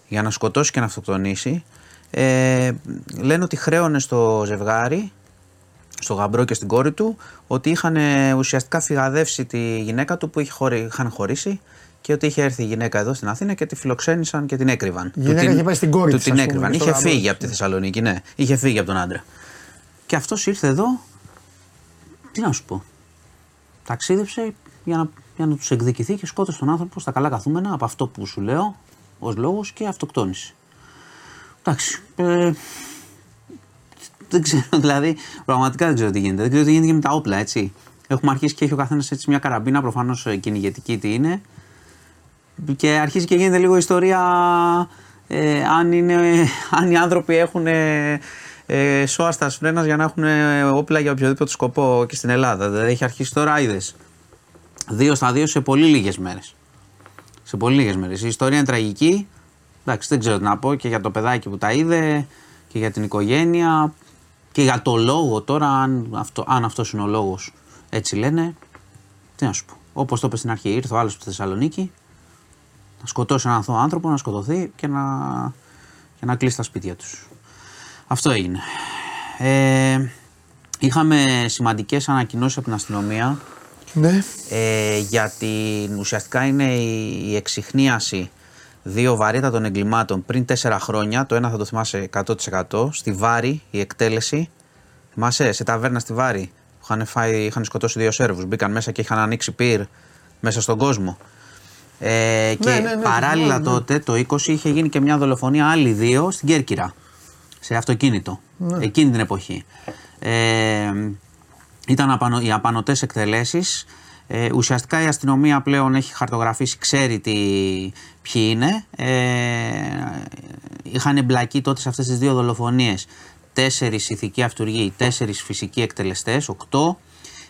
για να σκοτώσει και να αυτοκτονήσει, ε, λένε ότι χρέωνε στο ζευγάρι, στο γαμπρό και στην κόρη του, ότι είχαν ε, ουσιαστικά φυγαδεύσει τη γυναίκα του που είχε χωρι, είχαν χωρίσει και ότι είχε έρθει η γυναίκα εδώ στην Αθήνα και τη φιλοξένησαν και την έκρυβαν. Η γυναίκα Του την- είχε πάει στην κόρη του της, την ας πούμε, έκρυβαν. και στο Είχε γαμπρό φύγει της. από τη Θεσσαλονίκη, ναι. Είχε φύγει από τον άντρα. Και αυτός ήρθε εδώ. Τι να σου πω. Ταξίδεψε για να, για να τους εκδικηθεί και σκότωσε τον άνθρωπο στα καλά καθούμενα από αυτό που σου λέω ως λόγος και αυτοκτόνηση. Εντάξει. Ε, δεν ξέρω, δηλαδή, πραγματικά δεν ξέρω τι γίνεται. Δεν ξέρω τι γίνεται και με τα όπλα, έτσι. Έχουμε αρχίσει και έχει ο καθένας μια καραμπίνα, προφανώς κυνηγετική τι είναι. Και αρχίζει και γίνεται λίγο ιστορία ε, αν, είναι, αν οι άνθρωποι έχουν ε, ε, σώα στα σφρένα για να έχουν ε, όπλα για οποιοδήποτε σκοπό και στην Ελλάδα. Δηλαδή έχει αρχίσει τώρα, είδες. Δύο στα δύο σε πολύ λίγες μέρες. Σε πολύ λίγες μέρες. Η ιστορία είναι τραγική. Εντάξει, δεν ξέρω τι να πω και για το παιδάκι που τα είδε και για την οικογένεια και για το λόγο τώρα, αν, αυτό, αν αυτός είναι ο λόγος έτσι λένε. Τι να σου πω. Όπως το είπες στην αρχή, ήρθε ο άλλος από τη Θεσσαλονίκη να σκοτώσει έναν αθώο άνθρωπο, να σκοτωθεί και να, και να κλείσει τα σπίτια τους. Αυτό έγινε. Ε, είχαμε σημαντικές ανακοινώσεις από την αστυνομία Ναι. ε, γιατί ουσιαστικά είναι η, η εξυχνίαση δύο βαρύτατων εγκλημάτων πριν τέσσερα χρόνια. Το ένα θα το θυμάσαι 100%. Στη Βάρη η εκτέλεση. Θυμάσαι, σε ταβέρνα στη Βάρη που είχαν, φάει, είχαν σκοτώσει δύο Σέρβους. Μπήκαν μέσα και είχαν ανοίξει πυρ μέσα στον κόσμο. Ε, και ναι, ναι, παράλληλα θυμάμαι, ναι. τότε, το 20, είχε γίνει και μια δολοφονία άλλη δύο στην Κέρκυρα. Σε αυτοκίνητο. Ναι. Εκείνη την εποχή. Ε, ήταν απανο, οι απανοτές εκτελέσεις. Ε, ουσιαστικά η αστυνομία πλέον έχει χαρτογραφήσει, ξέρει τι, ποιοι είναι. Ε, είχαν εμπλακεί τότε σε αυτές τις δύο δολοφονίες τέσσερις ηθικοί αυτούργοι, τέσσερις φυσικοί εκτελεστές, οκτώ.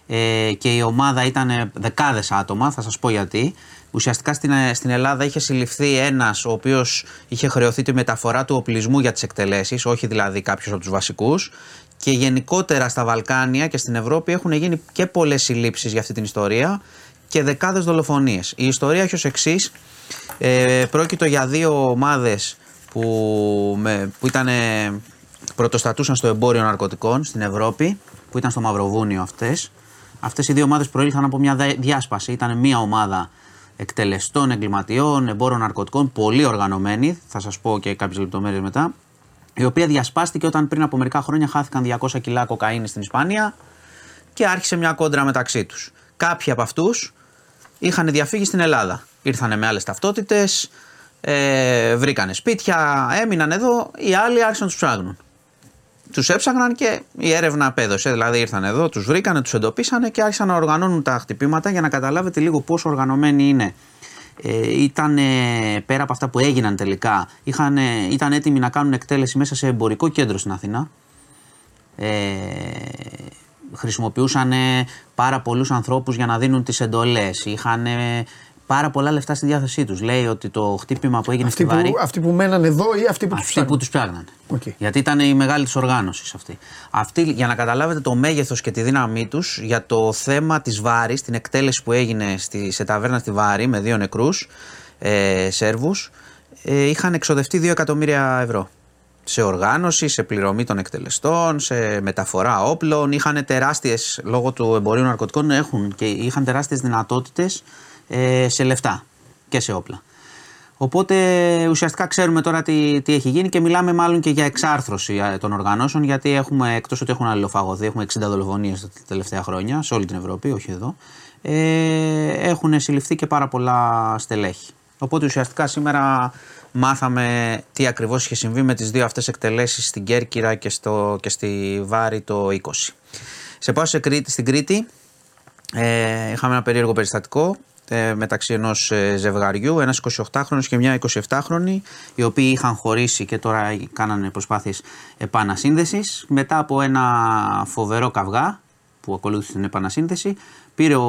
Ε, και η ομάδα ήταν δεκάδες άτομα, θα σας πω γιατί. Ουσιαστικά στην, ε, στην Ελλάδα είχε συλληφθεί ένας ο οποίος είχε χρεωθεί τη μεταφορά του οπλισμού για τις εκτελέσεις, όχι δηλαδή κάποιος από τους βασικούς. Και γενικότερα στα Βαλκάνια και στην Ευρώπη έχουν γίνει και πολλές συλλήψεις για αυτή την ιστορία και δεκάδες δολοφονίες. Η ιστορία έχει ως εξής. Ε, πρόκειτο για δύο ομάδες που, με, που ήταν, πρωτοστατούσαν στο εμπόριο ναρκωτικών στην Ευρώπη, που ήταν στο Μαυροβούνιο αυτές. Αυτές οι δύο ομάδες προήλθαν από μια δα- διάσπαση. Ήταν μια ομάδα εκτελεστών, εγκληματιών, εμπόρων ναρκωτικών, πολύ οργανωμένη, θα σας πω και κάποιες λεπτομέρειες μετά, η οποία διασπάστηκε όταν πριν από μερικά χρόνια χάθηκαν 200 κιλά κοκαίνης στην Ισπανία και άρχισε μια κόντρα μεταξύ τους. Κάποιοι από αυτούς είχαν διαφύγει στην Ελλάδα. Ήρθανε με άλλες ταυτότητες, ε, βρήκανε σπίτια, έμειναν εδώ, οι άλλοι άρχισαν να τους ψάχνουν. Τους έψαχναν και η έρευνα απέδωσε. Δηλαδή ήρθαν εδώ, τους βρήκανε, τους εντοπίσανε και άρχισαν να οργανώνουν τα χτυπήματα για να καταλάβετε λίγο πόσο οργανωμένοι είναι. Ε, ήταν πέρα από αυτά που έγιναν τελικά, είχαν, ήταν έτοιμοι να κάνουν εκτέλεση μέσα σε εμπορικό κέντρο στην Αθήνα. Ε, χρησιμοποιούσαν πάρα πολλούς ανθρώπους για να δίνουν τις εντολές. Είχαν πάρα πολλά λεφτά στη διάθεσή τους. Λέει ότι το χτύπημα που έγινε Αυτοί στη Βάρη... που, αυτοί που μέναν εδώ ή αυτοί που τους Αυτοί που τους πιάγνανε. Οκ. Γιατί ήταν η μεγάλη της οργάνωσης αυτή. Αυτή, για να καταλάβετε το μέγεθος και τη δύναμή τους για το θέμα της Βάρης, την εκτέλεση που έγινε στη, σε ταβέρνα στη Βάρη με δύο νεκρούς ε, Σέρβους, ε, είχαν εξοδευτεί 2 εκατομμύρια ευρώ. Σε οργάνωση, σε πληρωμή των εκτελεστών, σε μεταφορά όπλων. Είχαν τεράστιες, λόγω του εμπορίου ναρκωτικών, έχουν και είχαν τεράστιες δυνατότητες ε, σε λεφτά και σε όπλα. Οπότε ουσιαστικά ξέρουμε τώρα τι, τι έχει γίνει και μιλάμε μάλλον και για εξάρθρωση ε, των οργανώσεων γιατί έχουμε, εκτός ότι έχουν αλληλοφαγωθεί, έχουμε 60 δολοφονίες τα τελευταία χρόνια σε όλη την Ευρώπη, όχι εδώ, ε, έχουν συλληφθεί και πάρα πολλά στελέχη. Οπότε ουσιαστικά σήμερα μάθαμε τι ακριβώς είχε συμβεί με τις δύο αυτές εκτελέσεις στην Κέρκυρα και, στο, και στη Βάρη το 20. Σε πάω σε Κρήτη, στην Κρήτη. Ε, είχαμε ένα περίεργο περιστατικό ε, μεταξύ ενός ε, ζευγαριού, ένας 28χρονος και μια 27χρονη, οι οποίοι είχαν χωρίσει και τώρα κάνανε προσπάθειες επανασύνδεσης. Μετά από ένα φοβερό καυγά που ακολούθησε την επανασύνδεση, πήρε ο,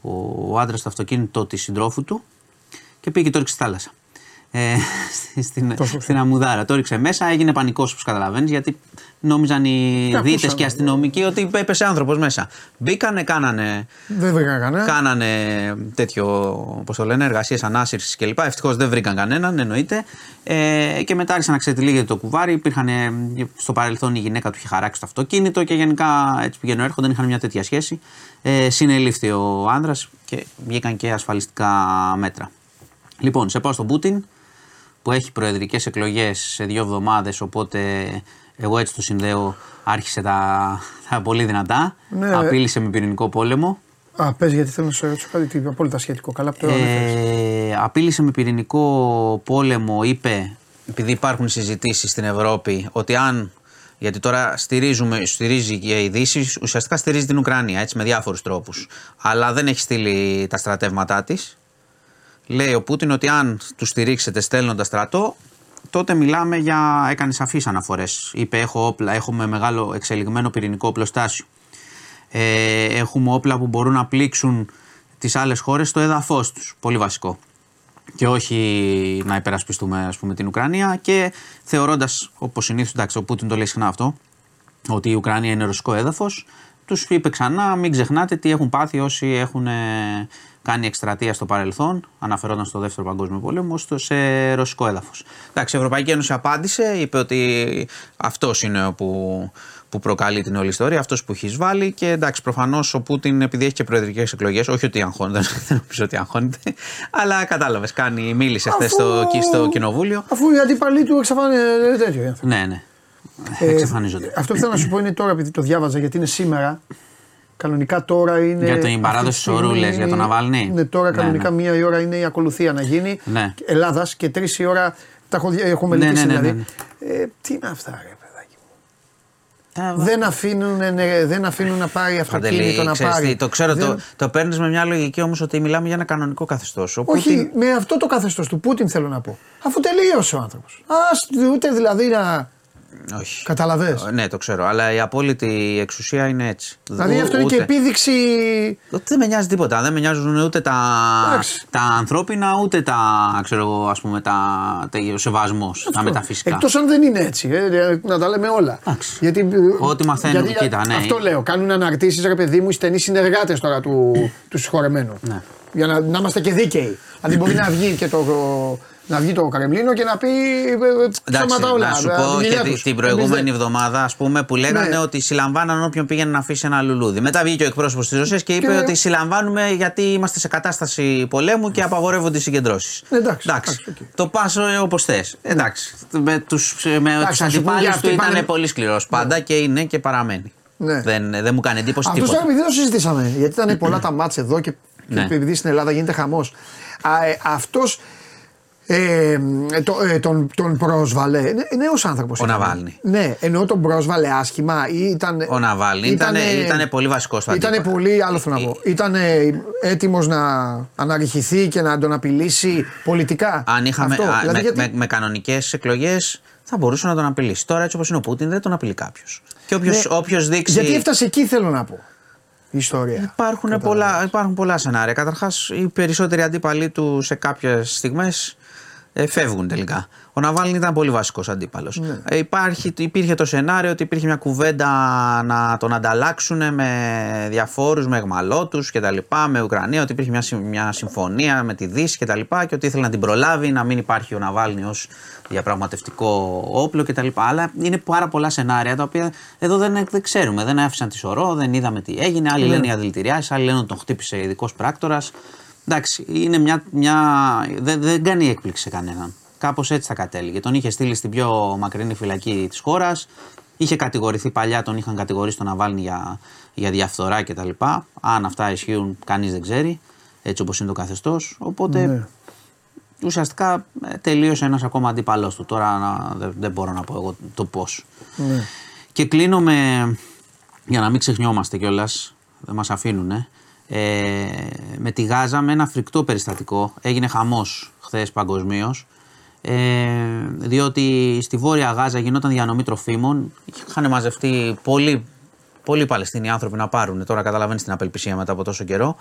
ο, ο άντρας το αυτοκίνητο της συντρόφου του και πήγε και το ρίξε στη θάλασσα. Ε, στην, στην Αμουδάρα. Το ρίξε μέσα, έγινε πανικός όπως καταλαβαίνεις, γιατί νόμιζαν οι Τα δίτες ακούσαμε. και οι αστυνομικοί ότι έπεσε άνθρωπος μέσα. Μπήκανε, κάνανε, Δεν βρήκα κανένα. κάνανε τέτοιο, πώς το λένε, εργασίες ανάσυρσης κλπ. Ευτυχώς δεν βρήκαν κανέναν, εννοείται. Ε, και μετά άρχισαν να ξετυλίγεται το κουβάρι. Υπήρχαν, ε, στο παρελθόν η γυναίκα του είχε χαράξει το αυτοκίνητο και γενικά έτσι πηγαίνουν έρχονταν, είχαν μια τέτοια σχέση. Ε, συνελήφθη ο άνδρας και βγήκαν και ασφαλιστικά μέτρα. Λοιπόν, σε πάω στον Πούτιν που έχει προεδρικές εκλογές σε δύο εβδομάδες οπότε εγώ έτσι το συνδέω άρχισε τα, τα πολύ δυνατά Ναι. απείλησε με πυρηνικό πόλεμο Α, πες γιατί θέλω να σου ρωτήσω κάτι τι, απόλυτα σχετικό. Καλά που το ανέφερες. ε, απείλησε με πυρηνικό πόλεμο είπε επειδή υπάρχουν συζητήσεις στην Ευρώπη ότι αν γιατί τώρα στηρίζουμε, στηρίζει και η Δύση, ουσιαστικά στηρίζει την Ουκρανία έτσι, με διάφορους τρόπους. Αλλά δεν έχει στείλει τα στρατεύματά της. Λέει ο Πούτιν ότι αν τους στηρίξετε στέλνοντας στρατό, τότε μιλάμε για. έκανες σαφεί αναφορές. Είπε: Έχω όπλα, έχουμε μεγάλο εξελιγμένο πυρηνικό οπλοστάσιο. Ε, έχουμε όπλα που μπορούν να πλήξουν τις άλλες χώρες στο έδαφος τους. Πολύ βασικό. Και όχι να υπερασπιστούμε ας πούμε, την Ουκρανία. Και θεωρώντας, όπως συνήθως, εντάξει, ο Πούτιν το λέει συχνά αυτό, ότι η Ουκρανία είναι ρωσικό έδαφος, τους είπε ξανά: Μην ξεχνάτε τι έχουν πάθει όσοι έχουν ε, κάνει εκστρατεία στο παρελθόν, αναφερόταν στο Δεύτερο Παγκόσμιο Πόλεμο, στο, σε ρωσικό έδαφος. Εντάξει, η Ευρωπαϊκή Ένωση απάντησε, είπε ότι αυτός είναι που, που προκαλεί την όλη ιστορία, αυτός που έχει βάλει και εντάξει, προφανώς ο Πούτιν, επειδή έχει και προεδρικές εκλογές, όχι ότι αγχώνεται, δεν νομίζω ότι αγχώνεται, αλλά κατάλαβες, κάνει, μίλησε χθες στο, Αφού- στο κοινοβούλιο. Αφού οι αντίπαλοι του εξαφανίζονται τέτοιο. οι άνθρωποι. Ναι, ναι. Ε, Εξαφανίζονται. Αυτό που θέλω να σου πω είναι τώρα, επειδή το διάβαζα, γιατί είναι σήμερα. Κανονικά τώρα είναι. Για την παράδοση αυτή τη της ορού, στιγμή- λες, για τον Ναβάλνη; Ναι, τώρα Ναι, κανονικά ναι. μία η ώρα είναι η ακολουθία να γίνει. Ναι. Ελλάδας και τρεις η ώρα. Τα έχω, δει- έχω Ναι, μελετήσει ναι, ναι, δηλαδή. ναι, Ε, τι είναι αυτά, ρε παιδάκι. Τα- Δεν αφήνουν, ναι, δεν αφήνουν να πάρει αυτοκίνητο Παντελή, να ξέρεις πάρει. τι, το ξέρω, Δεν- το, το παίρνεις με μια λογική όμως ότι μιλάμε για ένα κανονικό καθεστώς. Όχι, με αυτό το καθεστώς του Πούτιν θέλω να πω. Αφού τελείωσε ο άνθρωπος. Α ούτε δηλαδή να. Όχι. Καταλαβες; Ε, Ναι, το ξέρω. Αλλά η απόλυτη εξουσία είναι έτσι. Δηλαδή Ου- αυτό είναι και ούτε- επίδειξη. Ότι δεν με νοιάζει τίποτα. Δεν με νοιάζουν ούτε τα, Εντάξει. τα ανθρώπινα, ούτε τα, ξέρω εγώ, ας πούμε, τα, τα, ο σεβασμός, τα μεταφυσικά. Εκτός αν δεν είναι έτσι. Ε, να τα λέμε όλα. Εντάξει. Γιατί, ε, Ό,τι μαθαίνουμε, γιατί, κοίτα, ναι. Αυτό λέω. Κάνουν αναρτήσεις, ρε παιδί μου, οι στενοί συνεργάτες τώρα του, τους συγχωρεμένου. Ναι. Για να, να είμαστε και δίκαιοι. δηλαδή μπορεί να βγει και το. Να βγει το Κρεμλίνο και να πει. ε, Εντάξει, ψέματα όλα. να σου ε, πω τη και δουλειά τη- τους. την Εμείς προηγούμενη δεν- εβδομάδα, ας πούμε, που λέγανε Ναι. ότι συλλαμβάναν όποιον πήγαινε να αφήσει ένα λουλούδι. Μετά βγήκε ο εκπρόσωπος της Ρωσίας και είπε Και- ότι συλλαμβάνουμε γιατί είμαστε σε κατάσταση πολέμου και απαγορεύονται οι συγκεντρώσεις. Εντάξει, εντάξει, οκ. Το πας όπως θες. Εντάξει. Με τους Εντάξει, θα σου πω, για αντιπάλου αυτοί του ήταν πάνε- πολύ σκληρός πάντα και είναι και παραμένει. Ναι. Δεν, δεν μου κάνει εντύπωση Αυτό τίποτα. τώρα επειδή δεν το συζητήσαμε. Γιατί ήταν πολλά τα μάτια εδώ και, και Ναι. επειδή στην Ελλάδα γίνεται χαμός. Αυτός ε, το, ε, τον, τον πρόσβαλε. Νέος άνθρωπος. Ο Ναβάλνη. Ναι, ενώ τον πρόσβαλε άσχημα ή ήταν. Ο Ναβάλνη ήτανε- ήτανε πολύ βασικός στο Ήταν αντίπαλο. πολύ, άλλο θέλω να πω. Ήταν έτοιμος να αναρριχηθεί και να τον απειλήσει πολιτικά. Αν είχαμε Αυτό, α, δηλαδή με, γιατί- με, με κανονικές εκλογές θα μπορούσε να τον απειλήσει. Τώρα έτσι όπως είναι ο Πούτιν δεν τον απειλεί κάποιος. Και όποιο Ναι, όποιος δείξει. Γιατί έφτασε εκεί θέλω να πω. Η ιστορία. Υπάρχουν πολλά, υπάρχουν πολλά σενάρια. Καταρχάς, οι περισσότεροι αντίπαλοι του σε κάποιες στιγμές ε, φεύγουν τελικά. Ο Ναβάλνη ήταν πολύ βασικός αντίπαλος. Ναι. Ε, υπάρχει, υπήρχε το σενάριο ότι υπήρχε μια κουβέντα να τον ανταλλάξουν με διαφόρους, με εγμαλώτου κτλ. Με Ουκρανία, ότι υπήρχε μια, συμ- μια συμφωνία με τη Δύση κτλ. Και, και ότι ήθελε να την προλάβει, να μην υπάρχει ο Ναβάλνη ως διαπραγματευτικό όπλο κτλ. Αλλά είναι πάρα πολλά σενάρια τα οποία εδώ δεν, δεν ξέρουμε. Δεν άφησαν τη σωρό, δεν είδαμε τι έγινε. Άλλοι λένε οι αδηλητηριάσει, άλλοι λένε ότι τον χτύπησε ειδικός πράκτορας. Εντάξει, είναι μια. μια δεν, δεν κάνει έκπληξη σε κανέναν. Κάπως έτσι θα κατέληγε. Τον είχε στείλει στην πιο μακρινή φυλακή της χώρας. Είχε κατηγορηθεί παλιά, τον είχαν κατηγορήσει τον Ναβάλνη για, για διαφθορά κτλ. Αν αυτά ισχύουν, κανείς δεν ξέρει. έτσι όπως είναι το καθεστώς. Οπότε Ναι. ουσιαστικά ε, τελείωσε ένας ακόμα αντίπαλός του. Τώρα να- δεν, δεν μπορώ να πω εγώ το πώς. Ναι. Και κλείνω με, για να μην ξεχνιόμαστε κιόλας, δεν μας αφήνουν, ε, με τη Γάζα με ένα φρικτό περιστατικό. Έγινε χαμός χθες παγκοσμίως. Ε, διότι στη Βόρεια Γάζα γινόταν διανομή τροφίμων. Είχαν μαζευτεί πολλοί, πολλοί Παλαιστίνοι άνθρωποι να πάρουν. Τώρα καταλαβαίνεις την απελπισία μετά από τόσο καιρό.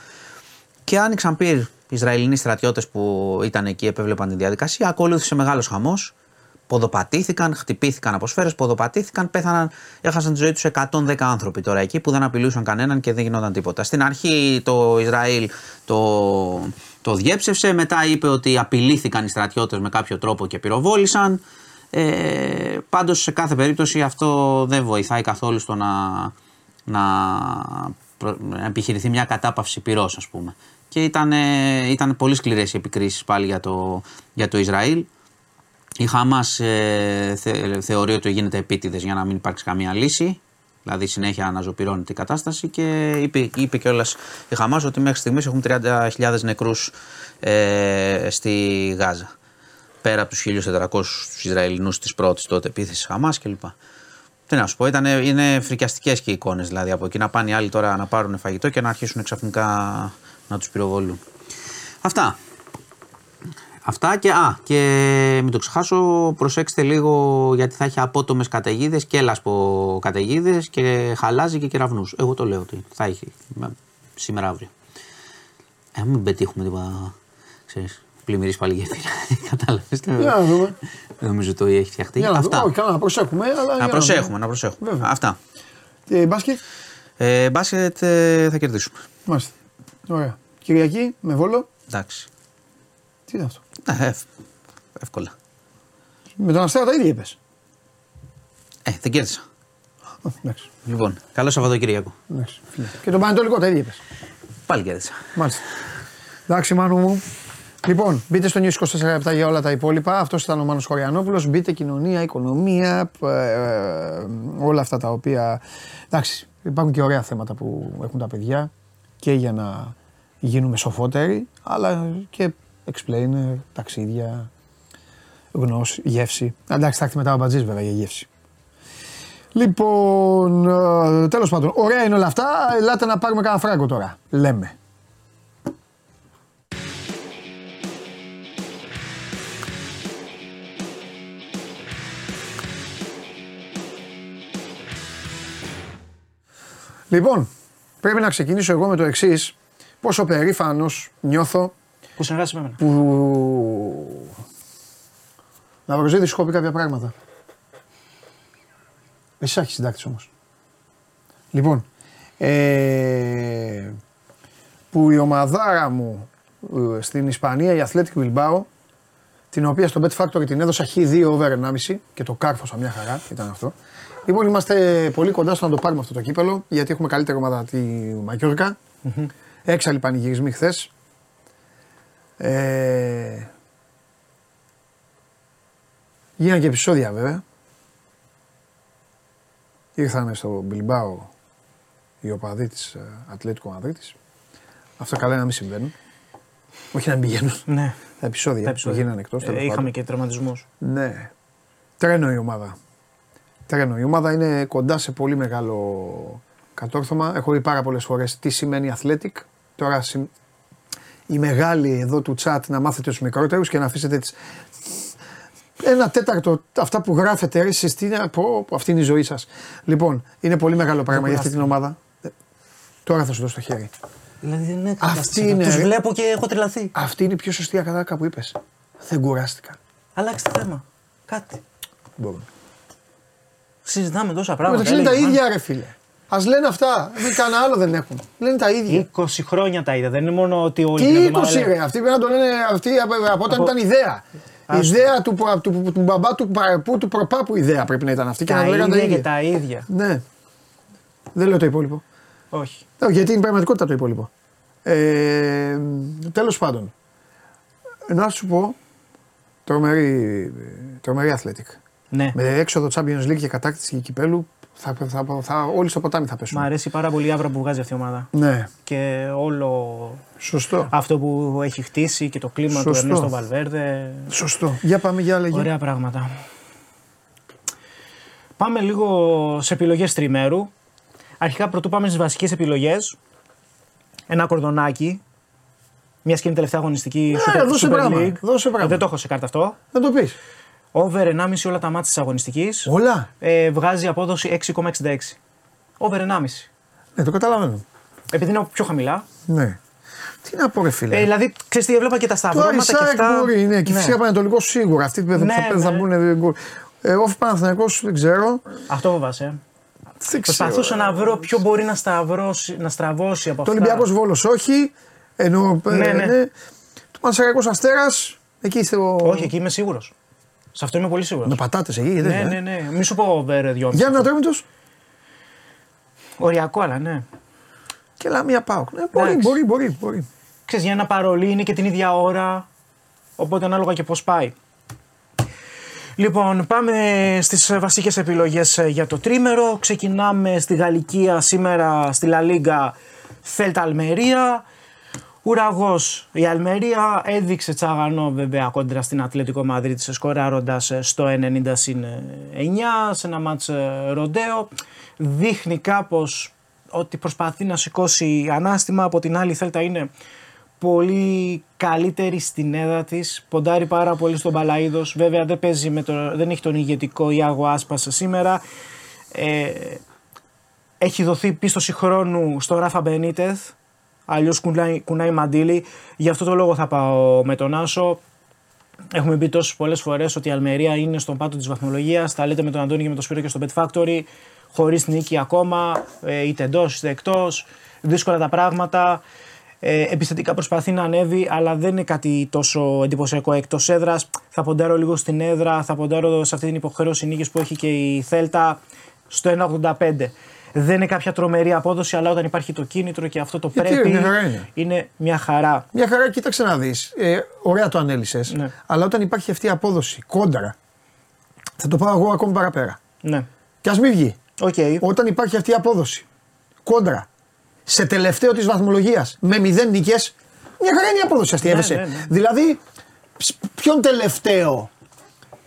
Και άνοιξαν πυρ οι Ισραηλινοί στρατιώτες που ήταν εκεί, επέβλεπαν τη διαδικασία. Ακολούθησε μεγάλος χαμός. Ποδοπατήθηκαν, χτυπήθηκαν από σφαίρες, ποδοπατήθηκαν, πέθαναν, έχασαν τη ζωή τους 110 άνθρωποι τώρα εκεί που δεν απειλούσαν κανέναν και δεν γινόταν τίποτα. Στην αρχή το Ισραήλ το, το διέψευσε, μετά είπε ότι απειλήθηκαν οι στρατιώτες με κάποιο τρόπο και πυροβόλησαν. Ε, Πάντως σε κάθε περίπτωση αυτό δεν βοηθάει καθόλου στο να, να, προ- να επιχειρηθεί μια κατάπαυση πυρός ας πούμε. Και ήταν, ήταν πολύ σκληρές οι επικρίσεις πάλι για το, για το Ισραήλ. Η Χαμάς ε, θε- θεωρεί ότι γίνεται επίτηδες για να μην υπάρξει καμία λύση. Δηλαδή συνέχεια αναζωπυρώνεται η κατάσταση και είπε, είπε κιόλας η Χαμάς ότι μέχρι στιγμής έχουν 30.000 νεκρούς ε, στη Γάζα. Πέρα από τους 1.400 τους Ισραηλινούς της πρώτης τότε επίθεσης Χαμάς κλπ. Τι να σου πω, ήταν, είναι φρικιαστικές και οι εικόνες δηλαδή από εκεί να πάνε οι άλλοι τώρα να πάρουν φαγητό και να αρχίσουν ξαφνικά να τους πυροβολούν. Αυτά. Αυτά και, α, και μην το ξεχάσω, προσέξτε λίγο γιατί θα έχει απότομες καταιγίδες και λασπο καταιγίδες και χαλάζει και κεραυνούς. Εγώ το λέω ότι θα έχει με- σήμερα αύριο. Ε, μην πετύχουμε τίποτα. Ξέρεις, πλημμυρίσει πάλι γέφυρα. Κατάλαβες. Για να δούμε. Δεν νομίζω το έχει φτιαχτεί. Για να Αυτά. δούμε. Όχι, καλά, να προσέχουμε. Αλλά για Να προσέχουμε, να προσέχουμε. Βέβαια. Αυτά. Ε, μπάσκετ; Ε, μπάσκετ ε, θα κερδίσουμε. Μάλιστα. Ωραία. Κυριακή με βόλο. Εντάξει. Τι είναι αυτό; Ε, ευ- εύκολα. Με τον Αστέρα τα ίδια είπες. Ε, δεν κέρδισα. Εντάξει. Λοιπόν, καλό Σαββατοκύριακο. εντάξει. φίλε. Και τον Πανετολικό τα ίδια είπες. Πάλι κέρδισα. Μάλιστα. Εντάξει, Μάνου μου. Λοιπόν, μπείτε στο News 24 λεπτά για όλα τα υπόλοιπα. Αυτός ήταν ο Μάνος Χωριανόπουλος. Μπείτε κοινωνία, οικονομία, ε, ε, όλα αυτά τα οποία. Εντάξει, υπάρχουν και ωραία θέματα που έχουν τα παιδιά και για να γίνουμε σοφότεροι, αλλά και explainer, ταξίδια, γνώση, γεύση. Εντάξει, θα έρθει μετά ο Μπατζής βέβαια για γεύση. Λοιπόν, ε, τέλος πάντων, ωραία είναι όλα αυτά. Ελάτε να πάρουμε κανένα φράγκο τώρα. Λέμε. Λοιπόν, πρέπει να ξεκινήσω εγώ με το εξής. Πόσο περήφανος νιώθω Που συνεργάζεσαι με εμένα. που. Να βρω σου έχω πει κάποια πράγματα. Εσύ έχεις συντάκτης όμως. Λοιπόν, ε, που η ομαδάρα μου ε, στην Ισπανία, η Athletic Bilbao, την οποία στο Bet Factory την έδωσα χ2 over 1,5 και το κάρφωσα μια χαρά, ήταν αυτό. Λοιπόν, είμαστε πολύ κοντά στο να το πάρουμε αυτό το κύπελο, γιατί έχουμε καλύτερη ομάδα τη Μακιόρκα. Έξαλλοι πανηγυρισμοί χθες. Ε, γίνανε και επεισόδια βέβαια. Ήρθανε στο Μπιλμπάο οι οπαδοί της Ατλέτικο Μαδρίτης. Αυτά καλά είναι να μην συμβαίνουν. Όχι να μην πηγαίνουν. Ναι. Τα επεισόδια, Τα επεισόδια. που γίνανε εκτός. Ε, τέλος είχαμε πάντων. και τραυματισμούς. Ναι. Τρένο η ομάδα. Τρένο. Η ομάδα είναι κοντά σε πολύ μεγάλο κατόρθωμα. Έχω δει πάρα πολλές φορές τι σημαίνει athletic. Τώρα συμ- οι μεγάλοι εδώ του chat να μάθετε τους μικρότερους και να αφήσετε τις... Ένα τέταρτο αυτά που γράφετε ρε εσείς, τι είναι, πω, πω, αυτή είναι η ζωή σας. Λοιπόν, είναι πολύ μεγάλο πράγμα για αυτή την ομάδα. Ε, Τώρα θα σου δώσω το χέρι. Δηλαδή δεν είναι Αυτή είναι, Τους ρε. βλέπω και έχω τρελαθεί. Αυτή είναι η πιο σωστή ακαδάκα που είπες. Δεν κουράστηκα. Αλλάξτε θέμα. Κάτι. Μπορούμε. Συζητάμε τόσα πράγματα. Μεταξύ είναι τα έλεγε, ίδια ρε φίλε. Α λένε αυτά. Δεν κανένα άλλο δεν έχουν. Λένε τα ίδια. 20 χρόνια τα είδα. Δεν είναι μόνο ότι όλοι Τι την 20 εβδομάδα λένε- ρε, αυτοί πρέπει να το λένε αυτοί από, από όταν ήταν ιδέα. Η ιδέα του, του, του, του μπαμπά του παρεπού του προπάπου ιδέα πρέπει να ήταν αυτή και Τα να λέγανε τα ίδια και ίδια. τα ίδια. Ναι. Δεν λέω το υπόλοιπο. Όχι. Όχι, γιατί είναι πραγματικότητα το υπόλοιπο. Ε, Τέλος πάντων. Να σου πω. Τρομερή, τρομερή athletic. Ναι. Με έξοδο Champions League και κατάκτηση κυπέλου. Θα, θα, θα, όλοι στο ποτάμι θα Μ' πέσουν. αρέσει πάρα πολύ η άβρα που βγάζει αυτή η ομάδα. Ναι, Και όλο σωστό. αυτό που έχει χτίσει και το κλίμα Σωστό. του Ερνέστο Βαλβέρδε. Σωστό. Για πάμε για άλλα. Ωραία πράγματα. Πάμε λίγο σε επιλογές τριμέρου. Αρχικά πρωτού πάμε στις βασικές επιλογές. Ένα κορδονάκι. Μια σκηνή τελευταία αγωνιστική Ναι, Super, δώσε Super πράγμα, League. δώσε πράγμα. Ε, δεν το έχω σε κάρτα αυτό. Να το πεις. Over 1,5 όλα τα μάτια της αγωνιστικής. Όλα; Ε, βγάζει απόδοση 6,66. Over 1,5. Ναι, το καταλαβαίνω. Επειδή είναι πιο χαμηλά. Ναι. Τι να πω, ρε φίλε. Ε, δηλαδή, ξέρεις τι, έβλεπα και τα το σταυρώματα και Αρισάκ αυτά. μπορεί, ναι, και Ναι. φυσικά Πανετολικό σίγουρα. Αυτοί που θα, Ναι, θα, θα ναι. μπουν. ε, γκολ. Ε, όφη Παναθηναϊκός δεν ξέρω. Αυτό φοβάσαι. ε. Δεν ξέρω. Προσπαθούσα να βρω ποιο μπορεί να, σταυρώσει, να στραβώσει από Το αυτά. Ολυμπιακός Βόλος όχι. Ενώ. ε, Ναι, ναι. Το Πανσεραϊκό Αστέρας. Εκεί είστε ο. Όχι, εκεί είμαι σίγουρος. Σε αυτό είμαι πολύ σίγουρος. Με πατάτες εκεί, δεν Ναι, ναι, ναι. Μη σου πω over 2,5. Για να τρώμε τους. Οριακό, αλλά ναι. Και λαμία πάω. Ναι, μπορεί, Εντάξει. μπορεί, μπορεί, μπορεί. Ξέρεις, για ένα παρολί είναι και την ίδια ώρα. Οπότε ανάλογα και πώς πάει. Λοιπόν, πάμε στις βασικές επιλογές ε, για το τρίμερο. Ξεκινάμε στη Γαλλικία σήμερα στη Λα Λίγκα Θέλτα Αλμερία. Ουραγός η Αλμερία έδειξε τσαγανό βέβαια κόντρα στην Ατλετικό Μαδρίτη σκοράροντας ε, στο 90 συν 9 σε ένα μάτς ε, ροντέο. Δείχνει κάπως ότι προσπαθεί να σηκώσει ανάστημα. Από την άλλη η Θέλτα είναι πολύ καλύτερη στην έδρα της. Ποντάρει πάρα πολύ στον Παλαίδο. Βέβαια δεν, παίζει με το, δεν έχει τον ηγετικό Ιάγο Άσπασα σήμερα. Ε, έχει δοθεί πίστοση χρόνου στο Ράφα Μπενίτεθ. Αλλιώς κουνάει, κουνάει μαντίλι. Γι' αυτό το λόγο θα πάω με τον Άσο. Έχουμε πει τόσες πολλές φορές ότι η Αλμερία είναι στον πάτο της βαθμολογίας. Τα λέτε με τον Αντώνη και με τον Σπύρο και στο Bet Factory. Χωρίς νίκη ακόμα, ε, είτε εντός είτε εκτός. Δύσκολα τα πράγματα. Ε, επιθετικά προσπαθεί να ανέβει, αλλά δεν είναι κάτι τόσο εντυπωσιακό εκτός έδρας. Θα ποντάρω λίγο στην έδρα, θα ποντάρω σε αυτή την υποχρέωση νίκης που έχει και η Θέλτα στο 1,85. Δεν είναι κάποια τρομερή απόδοση, αλλά όταν υπάρχει το κίνητρο και αυτό το Γιατί, πρέπει, μια χαρά είναι. είναι μια χαρά. Μια χαρά, κοίταξε να δεις. Ε, ωραία το ανέλησες. Ναι. Αλλά όταν υπάρχει αυτή η απόδοση κόντρα, θα το πάω εγώ ακόμη παραπέρα. Ναι. Και ας μην βγει. Οκ. Όταν υπάρχει αυτή η απόδοση κόντρα σε τελευταίο της βαθμολογίας με μηδέν νίκες, μια χαρά είναι η απόδοση αυτή. Ναι, έβεσαι. ναι, ναι. Δηλαδή, ψ, ποιον τελευταίο,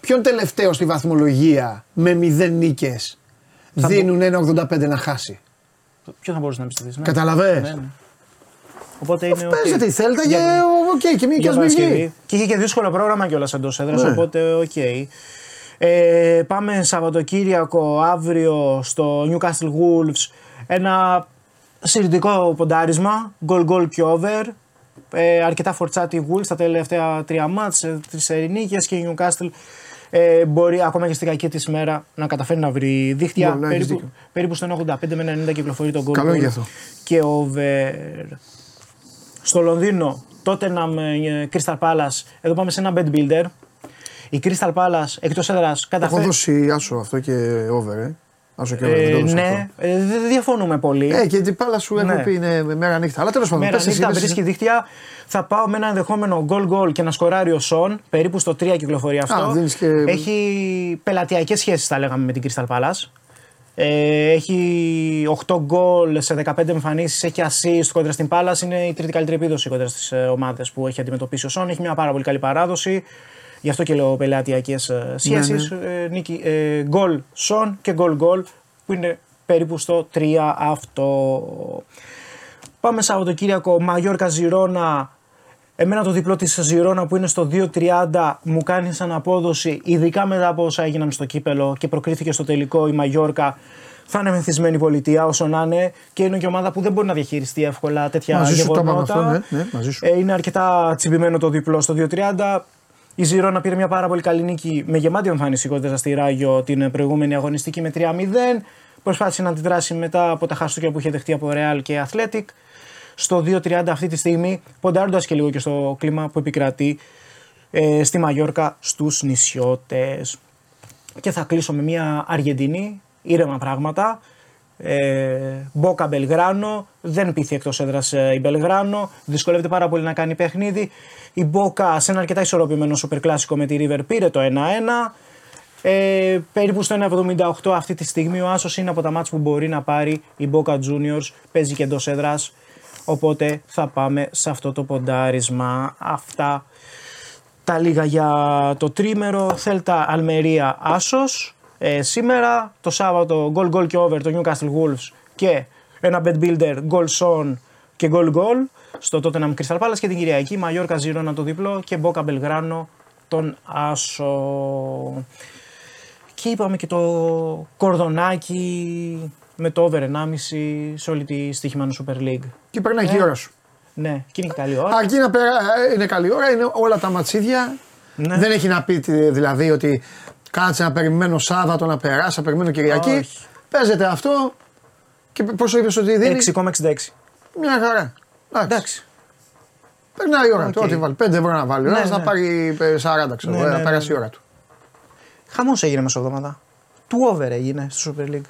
ποιον τελευταίο στη βαθμολογία με μηδέν νίκες δίνουν 1,85 να χάσει. Ποιο θα μπορούσες να πιστεύει. Ναι. Καταλαβες. Ναι, ναι. Οπότε είναι. οκ. Παίζεται η Θέλτα και Για- οκ, και μην και για ας μην Παρασκευή. βγει. Και είχε και δύσκολο πρόγραμμα κιόλας εντός έδρας, Ναι. οπότε οκ. Ε, πάμε Σαββατοκύριακο αύριο στο Newcastle Wolves. Ένα συντηρητικό ποντάρισμα. Goal goal και over. Ε, αρκετά φορτσάτη η Wolves τα τελευταία τρία μάτς, ε, τις ερηνίκες και η Newcastle ε, μπορεί ακόμα και στην κακή της μέρα να καταφέρει να βρει δίχτυα. Μπορεί να έχεις περίπου, δίκιο. περίπου στο 1,85 με ένα 90 κυκλοφορεί το goal Καλό είναι goal γι' αυτό. και over. Στο Λονδίνο, Tottenham ε, Crystal Palace. Εδώ πάμε σε ένα bed builder. Η Crystal Palace εκτός έδρας Έχω καταφέρει. δώσει άσο αυτό και over, ε. Άσο και over. δεν το Ε, έδωσα ναι, ε, δεν διαφωνούμε πολύ. αυτό. Ε, και την πάλα σου έχω Ναι. πει είναι μέρα νύχτα. Αλλά τέλος πάντων, Μέρα πες εσύ, νύχτα πες εσύ. βρίσκει δίχτυα. Θα πάω με ένα ενδεχόμενο goal goal και να σκοράρει ο Σον. Περίπου στο 3 κυκλοφορεί αυτό. δίνεις και- Έχει πελατειακές σχέσεις, θα λέγαμε, με την Crystal Palace. Ε, έχει 8 γκολ σε 15 εμφανίσεις, έχει assist κόντρα στην Palace. Είναι η τρίτη καλύτερη επίδοση κόντρα στις ομάδες που έχει αντιμετωπίσει ο Σον. Έχει μια πάρα πολύ καλή παράδοση. Γι' αυτό και λέω πελατειακέ σχέσεις. Ναι, Ε, γκολ Σον και γκολ γκολ που είναι περίπου στο 3 αυτό. Πάμε Σαββατοκύριακο, Μαγιόρκα Ζιρόνα. Εμένα το διπλό της Ζιρόνα που είναι στο 2.30 μου κάνει σαν απόδοση, ειδικά μετά από όσα έγιναν στο κύπελο και προκρίθηκε στο τελικό η Μαγιόρκα. Θα είναι μεθυσμένη πολιτεία όσο να είναι και είναι και ομάδα που δεν μπορεί να διαχειριστεί εύκολα τέτοια Μαζί σου το είπαμε γεγονότα. αυτό, ναι, ναι, μαζί σου. Ε, είναι αρκετά τσιμπημένο το διπλό στο 2.30. Η Ζιρόνα πήρε μια πάρα πολύ καλή νίκη με γεμάτη εμφάνιση κόντρας στη Ράγιο την προηγούμενη αγωνιστική με 3-0. Προσπάθησε να αντιδράσει μετά από τα χαστούκια που είχε δεχτεί από Real και Athletic. Στο 2.30 αυτή τη στιγμή, ποντάροντας και λίγο και στο κλίμα που επικρατεί ε, στη Μαγιόρκα στους νησιώτες. Και θα κλείσω με μια Αργεντινή, ήρεμα πράγματα. Ε, Μπόκα Μπελγράνο, δεν πείθει εκτός έδρας η Μπελγράνο, δυσκολεύεται πάρα πολύ να κάνει παιχνίδι. Η Μπόκα σε ένα αρκετά ισορροπημένο σούπερ κλάσικο με τη River πήρε το 1-1. Ε, περίπου στο 1,78 αυτή τη στιγμή ο Άσος είναι από τα μάτς που μπορεί να πάρει η Boca Juniors. Παίζει και εντός έδρας. Οπότε θα πάμε σε αυτό το ποντάρισμα. Αυτά τα λίγα για το τρίμερο. Θέλτα Αλμερία Άσος. Ε, σήμερα το Σάββατο goal goal και over το Newcastle Wolves και ένα bed builder goal son και goal goal στο Tottenham Crystal Palace και την Κυριακή Μαγιόρκα Ζήρονα το διπλό και Boca Belgrano τον Άσο. Και είπαμε και το κορδονάκι με το over 1,5 σε όλη τη στοίχημα Super League. Και περνάει και η ώρα σου. Ναι, και είναι και καλή ώρα. Αρκεί να πέρα, είναι καλή ώρα, είναι όλα τα ματσίδια. Ναι. Δεν έχει να πει τι- δηλαδή ότι κάτσε να περιμένω Σάββατο να περάσει, να περιμένω Κυριακή. Όχι. Παίζεται αυτό και πόσο είπες ότι δίνει; 6,66. Μια χαρά. Εντάξει. Εντάξει. Περνάει η ώρα του. Οκ. Ό,τι βάλει. 5 ευρώ να βάλει. Ο Ναι, ένας να ναι. πάρει ε, 40, ξέρω Ναι, εγώ, ναι, να ναι, περάσει η ναι. ώρα του. Χαμός έγινε μεσοβδομάδα. Του over έγινε στο Super League.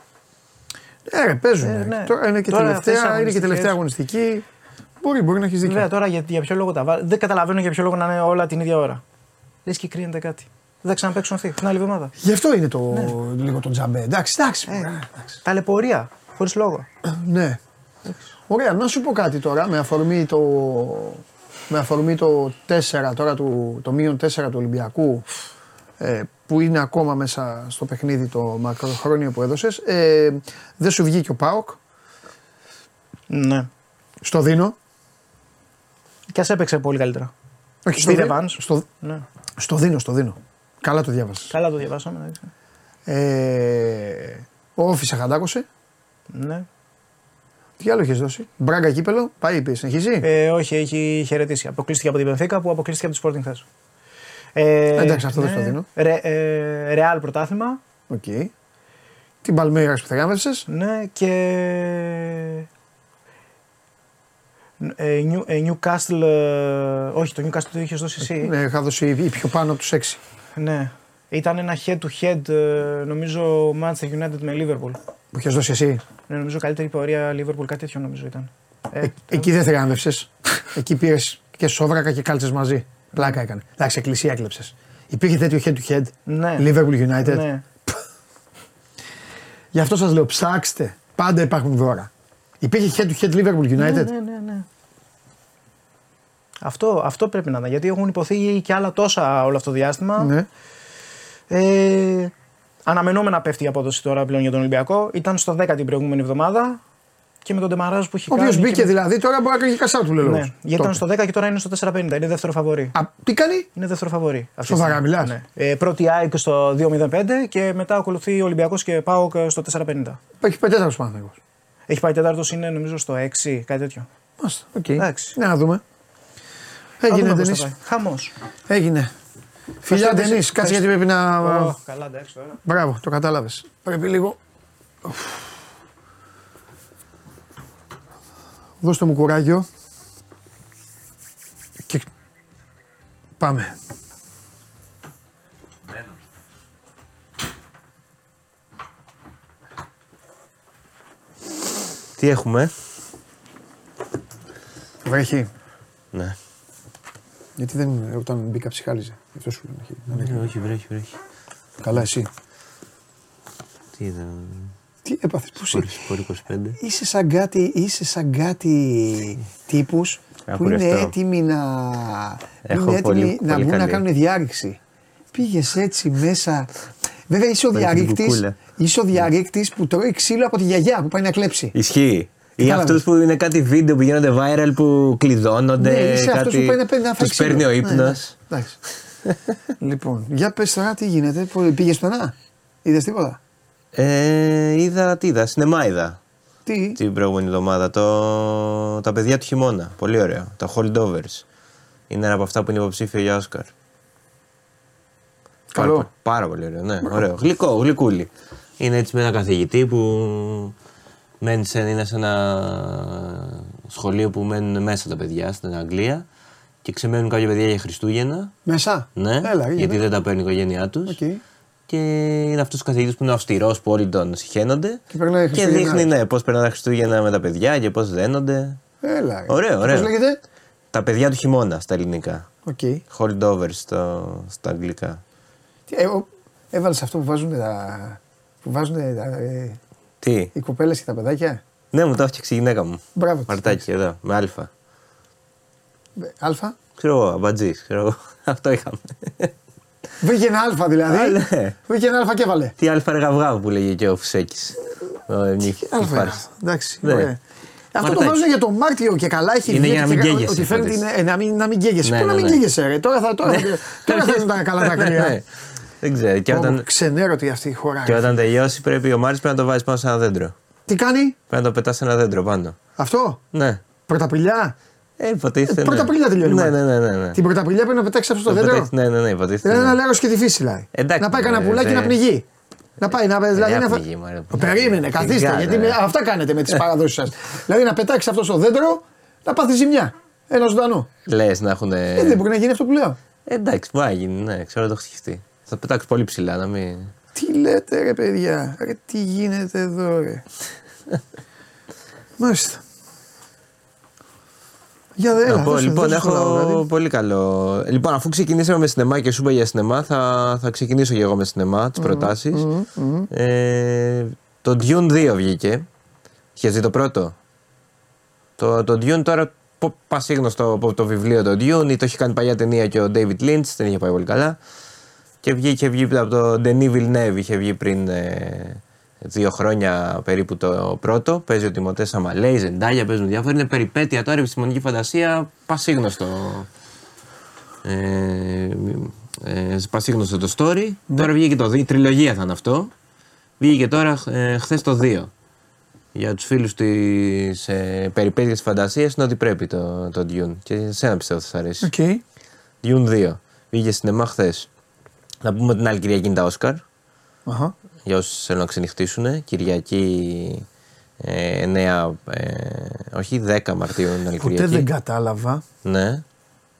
Ε, ρε, παίζουν. Ε, ναι. Τώρα είναι και Τώρα αυτές οι τελευταία, είναι και τελευταία αγωνιστικές. αγωνιστική. Μπορεί, μπορεί να έχεις δίκιο. Βέβαια τώρα για, για ποιο λόγο τα βάλει. Δεν καταλαβαίνω για ποιο λόγο να είναι όλα την ίδια ώρα. Λες και κρίνεται κάτι. Δεν θα ξαναπέξουν αυτοί την άλλη εβδομάδα. Γι' αυτό είναι το, λίγο το τζαμπέ. Εντάξει, εντάξει. Ε, μωρέ, εντάξει. Ταλαιπωρία. Χωρίς λόγο. Ναι. Ωραία, να σου πω κάτι τώρα με αφορμή το, με αφορμή το 4 τώρα του, το μείον 4 του Ολυμπιακού ε, που είναι ακόμα μέσα στο παιχνίδι το μακροχρόνιο που έδωσες ε, δεν σου βγήκε ο ΠΑΟΚ; Ναι. στο Δίνο; Και ας έπαιξε πολύ καλύτερα. όχι στο, Πήρε Δι- Vans. στο, Ναι. στο Δίνο, στο Δίνο καλά το διάβασες Καλά το διαβάσαμε. εντάξει. ε, ο Όφης αχαντάκωσε Ναι. τι άλλο έχεις δώσει; Μπράγκα κύπελο, πάει είπε, συνεχίζει; Ε, όχι, έχει χαιρετήσει. Αποκλείστηκε από την Πενφύκα που αποκλείστηκε από τη Sporting χθες. Ε, Εντάξει, αυτό δεν στο δίνω. Ρε, ε, Ρεάλ πρωτάθλημα. Οκ. την Παλμέιρας που θα γάμεσες Ναι, και. Ε, New, ε, Newcastle. ε, όχι, το Newcastle το είχες δώσει εσύ. ναι, είχα δώσει η πιο πάνω από τους 6 Ναι. Ήταν ένα head to head, ε, νομίζω, Manchester United με Liverpool. που είχες δώσει εσύ Ναι, νομίζω καλύτερη πορεία Liverpool, κάτι τέτοιο νομίζω ήταν. Ε, Ε, εκεί δεν θεράμβευσε. εκεί πήρες και σόβρακα και κάλτσες μαζί. Πλάκα έκανε. Εντάξει, εκκλησία έκλεψες. Υπήρχε τέτοιο head to head; ναι. Liverpool United; Ναι. Γι' αυτό σας λέω, ψάξτε. Πάντα υπάρχουν δώρα. Υπήρχε head to head Liverpool United. Ναι, ναι, ναι, ναι. Αυτό, αυτό πρέπει να είναι. Γιατί έχουν υποθεί και άλλα τόσα όλο αυτό το διάστημα. Ναι. Ε, αναμενόμενα πέφτει η απόδοση τώρα πλέον για τον Ολυμπιακό. Ήταν στο 10 την προηγούμενη εβδομάδα και με τον Ντεμαράζ που έχει Ο κάνει. οποίο μπήκε και με- δηλαδή τώρα μπορεί να κάνει και κασάρ του λέω. Ναι, γιατί ήταν στο 10 και τώρα είναι στο 4,50. Είναι δεύτερο φαβορή. Α, τι κάνει, Είναι δεύτερο φαβορή. αυτή τη Σοβαρά στιγμή. μιλάς; Ναι. Ε, πρώτη ΑΕΚ στο 2,05 και μετά ακολουθεί ο Ολυμπιακός και ΠΑΟΚ στο 4,50. έχει πετέταρο πάνω. Έχει πάει τέταρτος, είναι νομίζω στο 6, κάτι τέτοιο. Μάλιστα, οκ. Εντάξει. Ναι, να δούμε. Θα Έγινε, δούμε πώς Ντενής. θα πάει. Χαμός. Έγινε. Φιλιά, Ευχαριστώ, Ντενής, κάτσε γιατί πρέπει να. Ω, καλά, εντάξει τώρα. Μπράβο, το κατάλαβες. Πρέπει λίγο. Δώστε μου κουράγιο. Και πάμε. Τι έχουμε; Βρέχει. Ναι. Γιατί δεν, όταν μπήκα ψυχάλιζε. Γι' αυτό σου λέω. όχι, δεν έχει. Ναι, όχι, βρέχει, βρέχει. Καλά, εσύ. Τι είδα. Τι έπαθες, πώς είσαι; Σπορ 25. Είσαι σαν κάτι, είσαι σαν κάτι τύπους που είναι Ακουρευτώ. έτοιμοι να, Έχω είναι έτοιμοι πολύ- να πολύ μπουν να καλή. κάνουν διάρρηξη. Πήγες έτσι μέσα. Βέβαια είσαι ο Με την διαρρήκτης, μπουκούλα. είσαι ο διαρρήκτης που τρώει ξύλο από τη γιαγιά που πάει να κλέψει. Ισχύει. Ή Κατάλαβες. αυτούς που είναι κάτι βίντεο που γίνονται viral που κλειδώνονται. ναι, είσαι αυτός κάτι... που πάει να, παίρνει- να φάει Τους παίρνει ο ξύλο. ύπνος. Ναι, ναι. Εντάξει. λοιπόν, για πες τώρα τι γίνεται, Πού- πήγες πουθενά, είδες τίποτα; Ε, είδα, τι είδα, σινεμά είδα Τι, την προηγούμενη εβδομάδα. Το... Τα παιδιά του χειμώνα. Πολύ ωραίο. Τα holdovers. Είναι ένα από αυτά που είναι υποψήφιο για Όσκαρ. Καλό. Πάρα, πάρα πολύ ωραίο, ναι. Ωραίο. Γλυκό, γλυκούλι. Είναι έτσι με ένα καθηγητή που μένει σε, είναι σε ένα σχολείο που μένουν μέσα τα παιδιά στην Αγγλία και ξεμένουν κάποια παιδιά για Χριστούγεννα. μέσα; Ναι, Έλα, γιατί γιατί δεν τα παίρνει η οικογένειά τους. Οκ. Και είναι αυτός ο καθηγητής που είναι αυστηρός, που όλοι τον συχαίνονται. Και περνάει και Χριστούγεννα. δείχνει ναι, πώς περνάνε τα Χριστούγεννα με τα παιδιά και πώς δένονται. Έλα. Ωραίο, ωραίο. Πώς λέγεται; Τα παιδιά του χειμώνα στα ελληνικά. Οκ. Holdovers στο, στα αγγλικά. Τι, ε, ο- Έβαλες αυτό που βάζουν τα. που βάζουν τα, ε, Τι; οι κοπέλες και τα παιδάκια; Ναι, μου το έφτιαξε η γυναίκα μου. Μπράβο. της. Μαρτάκι εδώ, με αλφα. Αλφα. Ξέρω εγώ, αμπατζή, ξέρω εγώ. Αυτό είχαμε. Βρήκε ένα αλφα δηλαδή. Α, ναι. Βρήκε ένα αλφα και έβαλε. Τι αλφα ρε γαυγάβου που λέγε και ο Φουσέκης. Αλφα είναι αυτό. Εντάξει. Ναι. ωραία. Αυτό το Μαρτάκι. βάζουν για το Μάρτιο και καλά έχει Είναι βγει για να και μην κα- καίγεσαι, Ότι φαίνεται φαντάζεσαι. είναι- ε, να μην, να μην καίγεσαι. Ναι, Πού να ναι, μην ναι. καίγεσαι, ρε; Τώρα θα, τώρα, τώρα θα τα καλά τα κρύα. Ναι. Δεν ξέρω. Και όταν, Ξενέρωτη αυτή η χώρα. και ρε. όταν τελειώσει, πρέπει ο Μάρτιο πρέπει να το βάζει πάνω σε ένα δέντρο. Τι κάνει; Πρέπει να το πετάς σε ένα δέντρο πάνω. αυτό, Ναι. Πρωταπηλιά. Ε, υποτίθεται. Ε, ναι. πρώτα Απριλιά τελειώνει. Ναι, μάλλον. ναι, ναι. ναι, ναι. Την Πρωταπηλιά πρέπει να πετάξει αυτό στο Το δέντρο. πετάς- Ναι, ναι, ναι, υποτίθεται. Δεν ναι. είναι να λέω και τη φύση δηλαδή. Εντάξει, να πάει κανένα ε, πουλάκι δε- να πνιγεί. Να πάει να δηλαδή. Δεν να... πνιγεί, μωρέ. Περίμενε, καθίστε. Φυσικά, γιατί ναι. με- αυτά κάνετε με τις παραδόσεις σας. δηλαδή να πετάξεις αυτό στο δέντρο να πάθεις ζημιά. Ένα ζωντανό. Λες να έχουν. Ε, δεν μπορεί να γίνει αυτό που λέω. Εντάξει, μπορεί να γίνει, ναι, ξέρω να το έχω σκεφτεί. Θα πετάξω πολύ ψηλά να μην. Τι λέτε ρε παιδιά, ρε, τι γίνεται εδώ ρε; Μάλιστα. Για δε, έλα, να πω, δώσε- λοιπόν, δώσε το έχω λαό, δηλαδή. πολύ καλό. Λοιπόν, αφού ξεκινήσαμε με σινεμά και σου είπα για σινεμά, θα, θα ξεκινήσω και εγώ με σινεμά, τις προτάσεις. Ε, το Dune 2 βγήκε. Είχες δει το πρώτο; Το, το Dune τώρα πο- πασίγνωστο από το βιβλίο το Dune ή το έχει κάνει παλιά ταινία και ο David Lynch, δεν είχε πάει πολύ καλά. Και βγήκε, βγει από το Denis Villeneuve, είχε βγει πριν ε, δύο χρόνια περίπου το πρώτο. Παίζει ο Τιμωτές Σαμαλέη, Ζεντάγια, παίζουν διάφορα. Είναι περιπέτεια τώρα, επιστημονική φαντασία, πασίγνωστο. Ε, ε, πασίγνωστο το story. Τώρα βγήκε το 2, η τριλογία θα είναι αυτό. Βγήκε τώρα ε, χθες το 2. Για τους φίλους της ε, περιπέτειας της φαντασίας είναι ότι πρέπει το, το Dune. Και εσένα πιστεύω θα σας αρέσει. Οκ. Dune 2. Βγήκε σινεμά χθες. Να πούμε την άλλη Κυριακή είναι τα Όσκαρ. Αχα. Για όσους θέλουν να ξενυχτήσουν. Κυριακή ε, 9, ε, όχι 10 Μαρτίου είναι άλλη Ποτέ Κυριακή. δεν κατάλαβα, Ναι.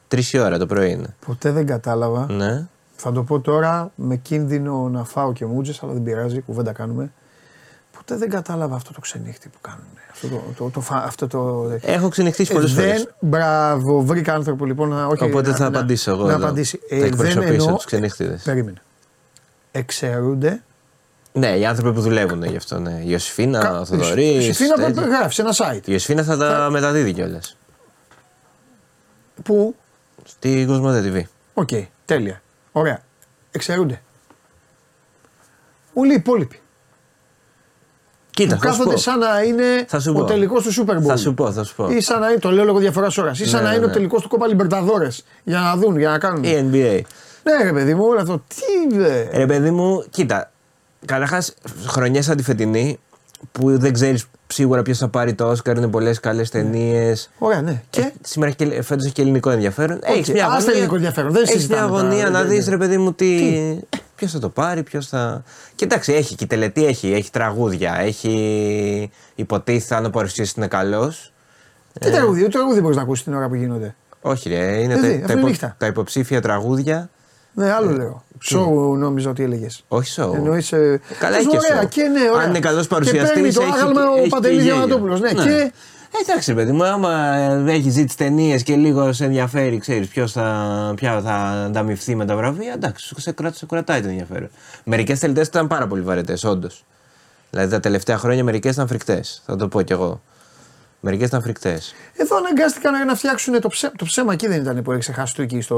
Τρεις η ώρα το πρωί είναι. ποτέ δεν κατάλαβα. Ναι. Θα το πω τώρα με κίνδυνο να φάω και μούτζες, αλλά δεν πειράζει, κουβέντα κάνουμε. Ποτέ δεν κατάλαβα αυτό το ξενύχτη που κάνουν. Αυτό το, το, το, φα- αυτό το, Έχω ξενυχτήσει Ε, πολλέ φορές. δεν, μπράβο, βρήκα άνθρωπο λοιπόν να. Όχι, Οπότε να, θα να- απαντήσω εγώ. Να εδώ. απαντήσει. Θα Ε, δεν εκπροσωπήσω εννοώ. τους ξενύχτιδε. Περίμενε. Εξαιρούνται. Ναι, οι άνθρωποι που δουλεύουν γι' αυτό. Ναι. Η Ιωσήφίνα, ο Θοδωρής. Η Συμφίνα γράφει σε ένα site. Η Ιωσήφίνα θα τα μεταδίδει κιόλας. Που. Στη Cosmote TV. Οκ, τέλεια. Ωραία. Εξαιρούνται. Όλοι οι υπόλοιποι. Κοίτα, που θα σου κάθονται πω. σαν να είναι Θα σου ο πω. τελικός του Super Bowl. Θα σου πω, θα σου πω. Ή σαν να είναι, το λέω λόγω διαφοράς ώρας. Ή σαν Ναι, να ναι, είναι ο ναι. τελικός του Κόπα Λιμπερταδόρε. Για να δουν, για να κάνουν. Η NBA. Ναι, ρε παιδί μου, όλο αυτό. Τι. ε, Ρε παιδί μου, κοίτα. Καταρχάς, χρονιές σαν τη φετινή που δεν ξέρεις σίγουρα ποιος θα πάρει το Όσκαρ, είναι πολλές καλές ταινίες. Ωραία, ναι. Και; Σήμερα και φέτος έχει και ελληνικό ενδιαφέρον. Έχει μια άστε αγωνία, ελληνικό ενδιαφέρον, δεν έχεις μια συζητάμε τώρα, αγωνία δεν- να δεν- δεις, ρε παιδί μου, τι; Ποιος θα το πάρει, ποιος θα. Κοιτάξτε, έχει και η τελετή έχει, έχει τραγούδια, έχει υποτίθεται αν ο παρουσιαστής είναι καλός. Τι τραγούδι, ούτε τραγούδι μπορείς να ακούσεις την ώρα που γίνονται. Όχι, ρε, είναι Ε, τα, δει, τα, αυτό είναι νύχτα. τα υποψήφια τραγούδια. Ναι, άλλο λέω. Σοου νόμιζα ότι έλεγες. Όχι show. Εννοείς. Καλά, Πες έχει και ωραία, show. και ναι, ωραία. Αν είναι καλός Και παρουσιαστής, παίρνει το έχει άγαλμα και- ο έχει και Παντελής γέλιο. Διαμαντόπουλος. Ναι, Ναι. και. Ε, εντάξει, ρε παιδί μου, άμα έχεις ζήσει ταινίες και λίγο σε ενδιαφέρει, ξέρεις ποιος θα, ποια θα ανταμυφθεί με τα βραβεία, εντάξει, σε, κρατά, σε κρατάει το ενδιαφέρον. Μερικές τελετές ήταν πάρα πολύ βαρετές, όντως. Δηλαδή τα τελευταία χρόνια μερικές ήταν φρικτές. Θα το πω κι εγώ. Μερικές ήταν φρικτές. Εδώ αναγκάστηκαν να φτιάξουν το ψέμα. Το ψέμα εκεί δεν ήταν που έριξε χαστούκι στο.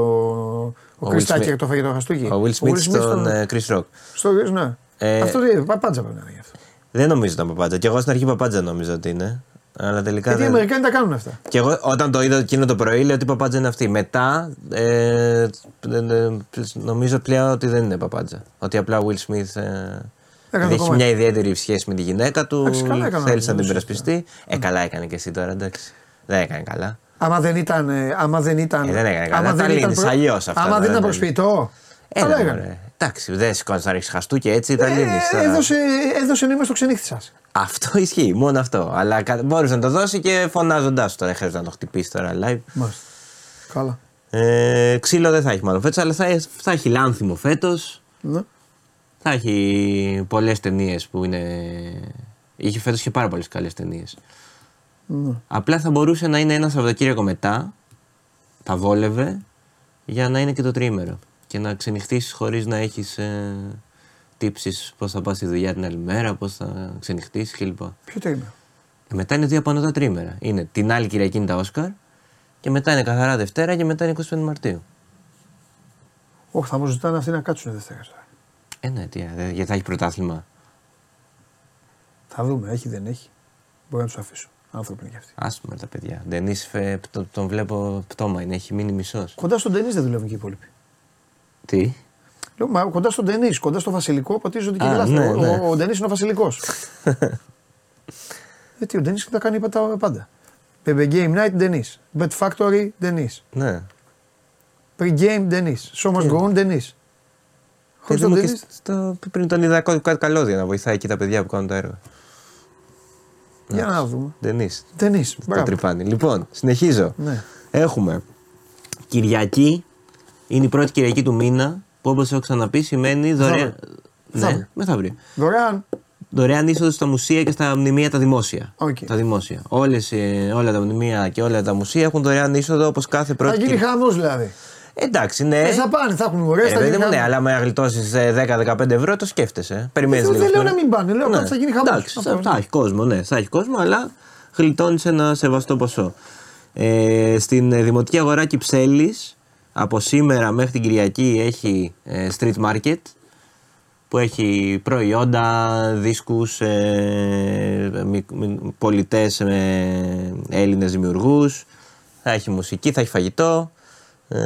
Ο Ο Chris Will Smith. Tucker το φάγε το χαστούκι. Ο Will Smith στον ε, Chris Rock. Στο ναι. Ε, Αυτό δεν παπάντζα πρέπει να είναι γι' αυτό. Δεν νομίζω ότι ήταν παπάντζα. Κι εγώ στην αρχή παπάντζα νόμιζα ότι είναι. Αλλά τελικά Γιατί οι δεν. Αμερικάνοι τα κάνουν αυτά. Και εγώ όταν το είδα εκείνο το πρωί λέω ότι η παπάντζα είναι αυτή. Μετά ε, ε, ε, νομίζω πλέον ότι δεν είναι παπάντζα. Ότι απλά ο Will Smith ε, Έκανε το έχει κομμάτι. μια ιδιαίτερη σχέση με τη γυναίκα του. Εντάξει, καλά έκανε Θέλησε αυτό, να την σωστά. υπερασπιστεί. Ε, καλά έκανε και εσύ τώρα, εντάξει. Δεν έκανε καλά. Άμα δεν ήταν. ε, Άμα δεν ήταν. Ε, δεν έκανε καλά. άμα Τα δεν ήταν λύνεις αλλιώς αυτά, Άμα τώρα, δεν ήταν δεν- προσποιητό. Έλα, Καλά έκανε. μωρέ. Εντάξει, δεν σηκώνεις να ρίξεις χαστού και έτσι τα λύνεις Ε, τώρα. έδωσε, έδωσε νόημα στο ξενύχτη σας. Αυτό ισχύει, μόνο αυτό. Αλλά κα- μπορούσε να το δώσει και φωνάζοντάς του τώρα. Δεν χρειάζεται να το χτυπήσεις τώρα live. Μάλιστα. Καλά. Ε, ξύλο δεν θα έχει μάλλον φέτο, αλλά θα, θα έχει λάνθιμο φέτος. Ναι. Θα έχει πολλές ταινίες που είναι. Είχε φέτος και πάρα πολλές καλές ταινίες. Ναι. Απλά θα μπορούσε να είναι ένα Σαββατοκύριακο μετά. Θα βόλευε για να είναι και το τρίμερο. Και να ξενυχτήσεις χωρίς να έχεις. Ε, χτύψει, πώς θα πας στη δουλειά την άλλη μέρα, πώς θα ξενυχτήσεις κλπ. Ποιο τρίμηνο. Και μετά είναι δύο από τα τρίμερα. Είναι την άλλη Κυριακή είναι τα Όσκαρ και μετά είναι καθαρά Δευτέρα και μετά είναι 25 Μαρτίου. Όχι, θα μου ζητάνε αυτοί να κάτσουν Δευτέρα. τώρα. Ε, ναι, τι, ε, γιατί θα έχει πρωτάθλημα. Θα δούμε, έχει δεν έχει. Μπορεί να τους αφήσω. Άνθρωποι είναι κι αυτοί. Άσπρη τα παιδιά. Ντενή τον βλέπω πτώμα, είναι, έχει μείνει μισός. Κοντά στον ταινί δεν δουλεύουν και οι υπόλοιποι. Τι; Λέω, μα κοντά στον ταινί, κοντά στο Βασιλικό, ποτίζονται και Α, γελάστε. ναι, Ο- ναι. Ο, ο Ντενή είναι ο Βασιλικός. ε, τι, ο Ντενή τα κάνει τα πάντα. Pepe Game Night, Ντενή. Bet Factory, Ντενή. Ναι. Pre-game, Ντενή. Show must go on, Ντενή. Χωρίς Παιδί τον μου και Ντενή. στο, πριν τον είδα κο- κάτι καλώδια να βοηθάει εκεί τα παιδιά που κάνουν τα έργα. Για να δούμε. Ντενή. Ντενή. Το τρυπάνι. Λοιπόν, συνεχίζω. Ναι. Έχουμε Κυριακή, είναι η πρώτη Κυριακή του μήνα, που όπως έχω ξαναπεί σημαίνει δωρεάν. Ναι, Μεθαύριο. μεθαύριο. Δωρεάν. Δωρεάν είσοδος στα μουσεία και στα μνημεία τα δημόσια. Οκ. Τα δημόσια. Όλες, ε, όλα τα μνημεία και όλα τα μουσεία έχουν δωρεάν είσοδο όπως κάθε Θα πρώτη γίνει Κυριακή. χαμός δηλαδή. Εντάξει, ναι. Ε, θα πάνε, θα έχουν ουρές. Ε, θα παιδί γίνει μου, ναι, χαμός. αλλά να γλιτώσεις 10-15 ευρώ το σκέφτεσαι. Περιμένεις Δεν- λίγο. δεν λέω τώρα. να μην πάνε, λέω κάτι θα γίνει χαμός. Εντάξει, Αυτό, θα, ναι. θα έχει κόσμο, ναι, θα έχει κόσμο, αλλά γλιτώνεις ένα σεβαστό ποσό. Ε, στην ε, Δημοτική Αγορά Κυψέλης από σήμερα μέχρι την Κυριακή έχει ε, street market που έχει προϊόντα, δίσκους, ε, μη- μη- πολιτές με Έλληνες δημιουργούς, θα έχει μουσική, θα έχει φαγητό, ε,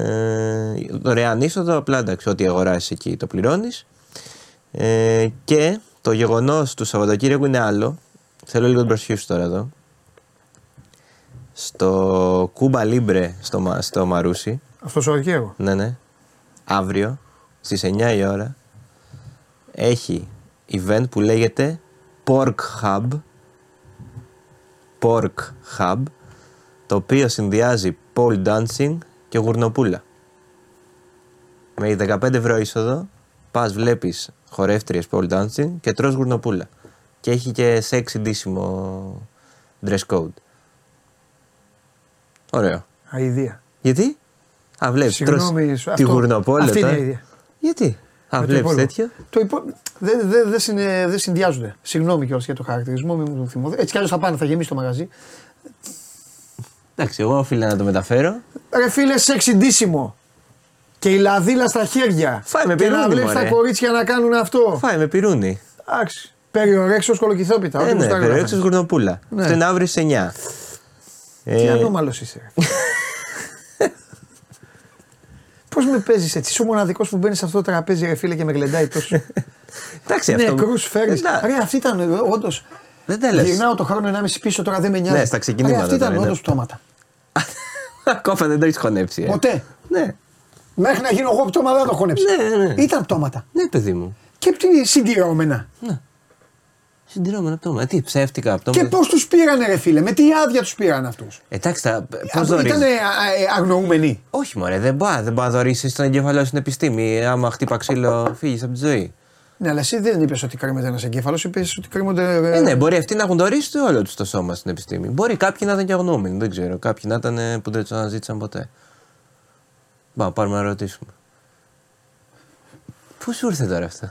δωρεάν είσοδο, απλά εντάξει, ό,τι αγοράσεις εκεί το πληρώνεις. Ε, και το γεγονός του Σαββατοκύριακου είναι άλλο. Θέλω λίγο την προσοχή σου τώρα εδώ. Στο Κούμπα Λίμπρε στο, Μα- στο Μαρούσι, Αυτός Σαββατοκύριακο. ναι, ναι. Αύριο στις 9 η ώρα έχει event που λέγεται Pork Hub. Pork Hub το οποίο συνδυάζει pole dancing και γουρνοπούλα. Με 15 ευρώ είσοδο πας βλέπεις χορεύτριες pole dancing και τρως γουρνοπούλα. Και έχει και sexy ντύσιμο dress code. Ωραίο. Αηδία. Γιατί; Α, βλέπεις. Συγγνώμη, Τη αυτό- γουρνοπόλα. αυτή είναι τώρα. η ιδέα. Γιατί; Α, Με το βλέπεις υπόλοιπο. τέτοιο. Το υπό... Δεν δε, δε συνε- δεν συνδυάζονται. Συγγνώμη κιόλας για το χαρακτηρισμό, μην μου το θυμώ. Έτσι κι αλλιώς θα πάνε, θα γεμίσει το μαγαζί. Εντάξει, εγώ οφείλα να το μεταφέρω. Ρε φίλε, σεξι ντύσιμο. Και η λαδίλα στα χέρια. Φάει με Και να πυρούνι, βλέπεις μωρέ. τα κορίτσια να κάνουν αυτό. Φάει με πυρούνι. Εντάξει. Περιορέξω κολοκυθόπιτα. Ε, ό,τι ναι, γουστάρει να περιέξω κάνει. γουρνοπούλα. Ναι. Αυτό είναι αύριο στι 9. Τι Ε, ανώμαλος είσαι. ρε. Πώς με παίζεις έτσι, είσαι ο μοναδικός που μπαίνει σε αυτό το τραπέζι, ρε φίλε, και με γλεντάει τόσο. εντάξει, αυτό. Νεκρού φέρνεις. Εντάξει, Ρε, αυτή ήταν όντως. Δεν τα λες. Γυρνάω το χρόνο 1,5 πίσω τώρα δεν με νοιάζει. Ναι, στα ξεκινήματα Ρε, αυτή ήταν τώρα, ναι. όντως πτώματα. Ακόμα δεν το έχεις χωνέψει. ε. Ποτέ. Ναι, Μέχρι να γίνω εγώ πτώμα δεν το χωνέψα. Ναι, ναι. Ήταν πτώματα. ναι, παιδί μου. Και τι συντηρώμενα. Συντηρώμενα πτώμα. Ε, τι, ψεύτικα Και πτώματα. πώς τους πήρανε, ρε φίλε, με τι άδεια τους πήραν αυτούς; Εντάξει, τα- πώς Ήταν δωρίζεις; αγνοούμενοι. Όχι, μωρέ, δεν μπορεί δεν μπορεί να δωρήσεις τον εγκέφαλό στην επιστήμη. Άμα χτύπα ξύλο, φύγεις από τη ζωή. Ναι, αλλά εσύ δεν είπες ότι κρέμεται ένας εγκέφαλος, είπες ότι κρέμονται. Ε, ναι, μπορεί αυτοί να έχουν δωρήσει όλο τους το σώμα στην επιστήμη. Μπορεί κάποιοι να ήταν και αγνώμενοι, δεν ξέρω. Κάποιοι να ήταν ε, που δεν τους αναζήτησαν ποτέ. Μπα, πάρουμε να ρωτήσουμε. Πού σου ήρθε τώρα αυτό;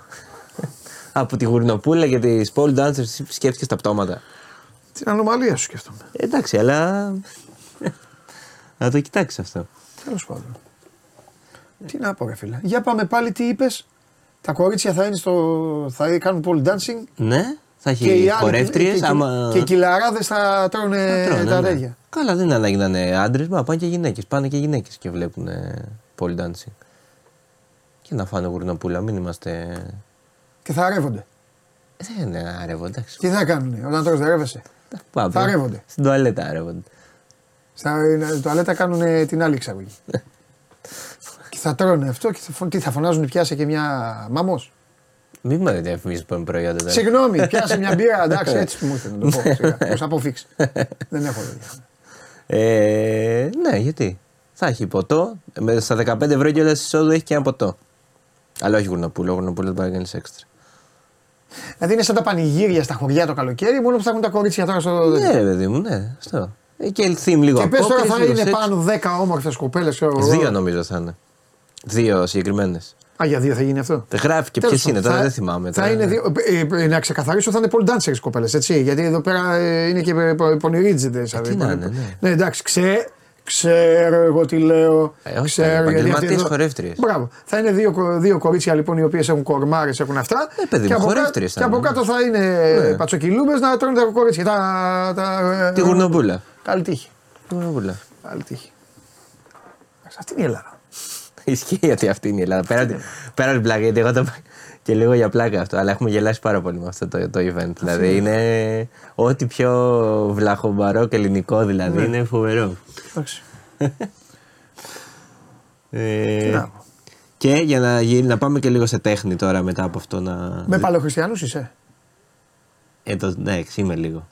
Από τη γουρνοπούλα και τις pole dancers εσύ σκέφτηκες τα πτώματα; Την ανομαλία σου σκέφτομαι. Ε, εντάξει, αλλά. να το κοιτάξεις αυτό. Τέλος πάντων. Τι να πω, ρε φίλε. Για πάμε πάλι, τι είπες; Τα κορίτσια θα, είναι στο... θα κάνουν pole dancing Ναι, θα και οι έχει άλλοι. χορεύτριε. και, Άμα. και οι κυλαράδες θα τρώνε θα τρώνε, τα ναι. ρέγια. Καλά, δεν είναι ανάγκη να είναι άντρες, μα πάνε και γυναίκες. Πάνε και γυναίκες και βλέπουν ε, pole dancing. Και να φάνε γουρνοπούλα, μην είμαστε. Και θα ρεύονται. Δεν είναι άρευο, εντάξει. Τι θα κάνουν όταν τρως δεν ρεύεσαι. Πάμε. Θα ρεύονται. Στην τουαλέτα άρευονται. Στα τουαλέτα κάνουν την άλλη εξαγωγή. και θα τρώνε αυτό και θα, φων- τι, θα φωνάζουν πιάσε και μια μάμος. Μην με διαφημίζεις που είναι προϊόντα τώρα. Συγγνώμη, πιάσε μια μπύρα. Εντάξει, έτσι μου ήρθε να το πω. σιγά. Πώς αποφύξει. Δεν έχω τέτοια. Ε, ναι, γιατί; Θα έχει ποτό. Με, στα 15 ευρώ κιόλας εισόδου έχει και ένα ποτό. Αλλά όχι γουρνοπούλο. Γουρνοπούλο δεν πάει να κάνει έξτρα. Δηλαδή είναι σαν τα πανηγύρια στα χωριά το καλοκαίρι, μόνο που θα έχουν τα κορίτσια τώρα στο. Ναι, ρε παιδί μου, ναι. Αυτό. Ε, Και theme λίγο και πες τώρα απόκριση, θα λίγο είναι σεξ. πάνω 10 όμορφες κοπέλες. Δύο νομίζω θα είναι. Δύο συγκεκριμένες. Α, για δύο θα γίνει αυτό. Δεν γράφει και Τέλος ποιε είναι, πάντων, τώρα θα- δεν θυμάμαι. Θα τώρα. είναι δύο, ε, ε, να ξεκαθαρίσω, θα είναι πολύ dancers κοπέλες, έτσι. Γιατί εδώ πέρα ε, είναι και πονηρίτζιδες. Ε, τι να είναι, ναι. ναι, εντάξει, ξέ, ξέρω εγώ τι λέω. Ε, όχι, ξέρω, θα είναι γιατί αυτοί επαγγελματίες εδώ- χορεύτριες. Μπράβο. Θα είναι δύο, κο- δύο κορίτσια λοιπόν οι οποίες έχουν κορμάρες, έχουν αυτά. Ε, παιδί και, μου, από κάτω, χορεύτριες και θα από είναι. κάτω θα είναι Ναι. πατσοκυλούμπες να τρώνε τα κορίτσια. Τα, τα, Τη γουρνομπούλα. Καλή τύχη. Τη γουρνομπούλα. Καλή τύχη. Εντάξει, Αυτή είναι η Ελλάδα. Ισχύει ότι αυτή είναι η Ελλάδα. Πέρα, πέρα από την πλάκα, γιατί εγώ το είπα και λίγο για πλάκα αυτό. Αλλά έχουμε γελάσει πάρα πολύ με αυτό το, το event. Δηλαδή είναι ό,τι πιο βλαχομπαρό και ελληνικό δηλαδή. Είναι φοβερό. Εντάξει. Ε, να πω. και για να, γίνει, να πάμε και λίγο σε τέχνη τώρα μετά από αυτό να. Με παλαιοχριστιανούς είσαι; Ε, το, ναι, είμαι λίγο.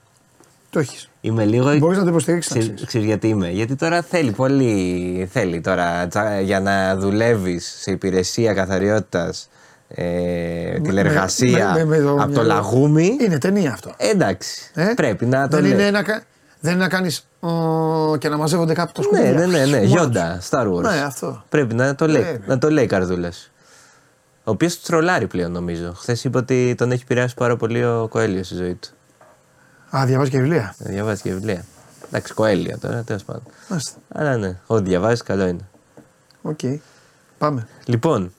Το έχεις. Είμαι λίγο. Μπορείς να το υποστηρίξεις. Ξέρεις, ξέρεις γιατί είμαι. Γιατί τώρα θέλει πολύ. Θέλει τώρα τσα- για να δουλεύεις σε υπηρεσία καθαριότητας ε, τηλεργασία με- με- με το από το μυαλό. λαγούμι. Είναι ταινία αυτό. Ε, εντάξει. Ε; Πρέπει να το δεν λέει. είναι, να, κα- δεν είναι να κάνεις και να μαζεύονται κάπου το Ναι, σκουπίδι. ναι, ναι, ναι. Μόνος. Γιόντα, Star Wars. Ναι, αυτό. Πρέπει να το λέει, Ε, να το λέει καρδούλα. Ο οποίος τρολάρει πλέον νομίζω. Χθες είπε ότι τον έχει επηρεάσει πάρα πολύ ο Κοέλιος στη ζωή του. Α, διαβάζει και βιβλία. Να διαβάζει και βιβλία. Εντάξει, Κοέλιο τώρα, τέλος πάντων. Μάλιστα. Αλλά ναι, ό,τι διαβάζεις, καλό είναι. Οκ. Πάμε. Λοιπόν,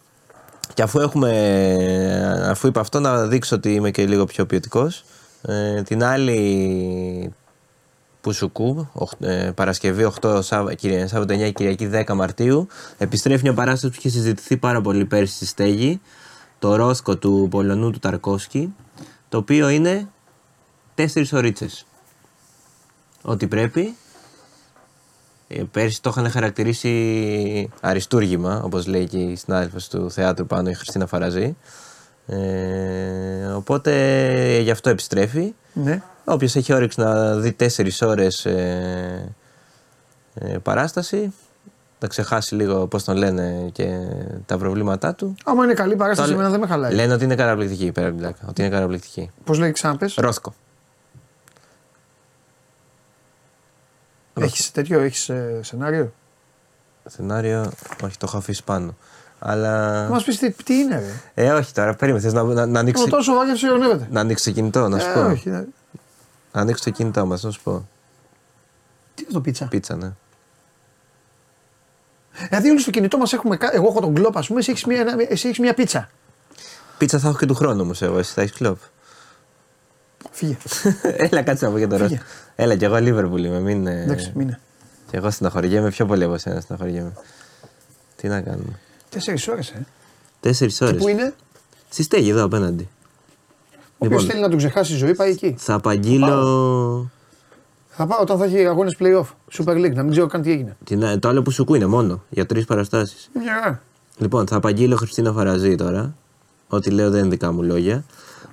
και αφού έχουμε, αφού είπα αυτό, να δείξω ότι είμαι και λίγο πιο ποιοτικός. Ε, την άλλη πουσουκού, οχ- ε, Παρασκευή 8 Σάββα, Κυρια- Σάββατο 9 Κυριακή 10 Μαρτίου, επιστρέφει μια παράσταση που είχε συζητηθεί πάρα πολύ πέρσι στη Στέγη, το Ρόθκο του Πολωνού του Τβαρκόφσκι, το οποίο είναι τέσσερις ωρίτσες. Ό,τι πρέπει, ε, Πέρσι το είχαν χαρακτηρίσει αριστούργημα, όπως λέει και η συνάδελφος του θεάτρου πάνω, η Χριστίνα Φαραζή. Ε, οπότε γι' αυτό επιστρέφει. Ναι. Όποιος έχει όρεξη να δει 4 ώρες ε, ε, παράσταση, να ξεχάσει λίγο πώς τον λένε και τα προβλήματά του. Άμα είναι καλή παράσταση, Το- εμένα δεν με χαλάει. Λένε ότι είναι καταπληκτική πέρα από την πλάκα. Ότι είναι καταπληκτική. Πώς λέει ξαναπες. Ρόσκο. Έχεις τέτοιο, έχεις σενάριο; Σενάριο, όχι, το έχω αφήσει πάνω. Αλλά. Να μας πεις τι, τι είναι, ρε. Ε, όχι τώρα, περίμενε. Θες να, να, να, ανοίξει, Ο τόσο βάγευση ειρωνεύεται. να ανοίξει το κινητό, να σου Ε, πω. όχι, ναι. Να ανοίξει το κινητό μας, να σου πω. Τι είναι το πίτσα; Πίτσα, ναι. Δηλαδή, όλοι στο κινητό μας έχουμε. κα- Εγώ έχω τον κλοπ, ας πούμε, εσύ έχεις μια, ένα- εσύ έχεις μια πίτσα. Πίτσα θα έχω και του χρόνου όμως εγώ, εσύ θα έχεις κλοπ. Φύγε. Έλα, κάτσε να πω για το Φύγε. Ρόσκο. Έλα, κι εγώ Λίβερπουλ είμαι. Μην, ε, Εντάξει, μείνε. Κι εγώ στεναχωριέμαι πιο πολύ από σένα στεναχωριέμαι. Τι να κάνουμε. Τέσσερις ώρες, ε. Τέσσερις ώρες. Πού είναι, Στη στέγη εδώ απέναντι. ο οποίος θέλει να του ξεχάσει τη ζωή, πάει εκεί. θα απαγγείλω. Θα πάω όταν θα έχει αγώνες playoff. Super League, να μην ξέρω καν τι έγινε. Την, το άλλο που σου είναι μόνο για τρεις παραστάσεις. Μια χαρά. Λοιπόν, θα απαγγείλω Χριστίνα Φαραζή τώρα. Ό,τι λέω δεν είναι δικά μου λόγια.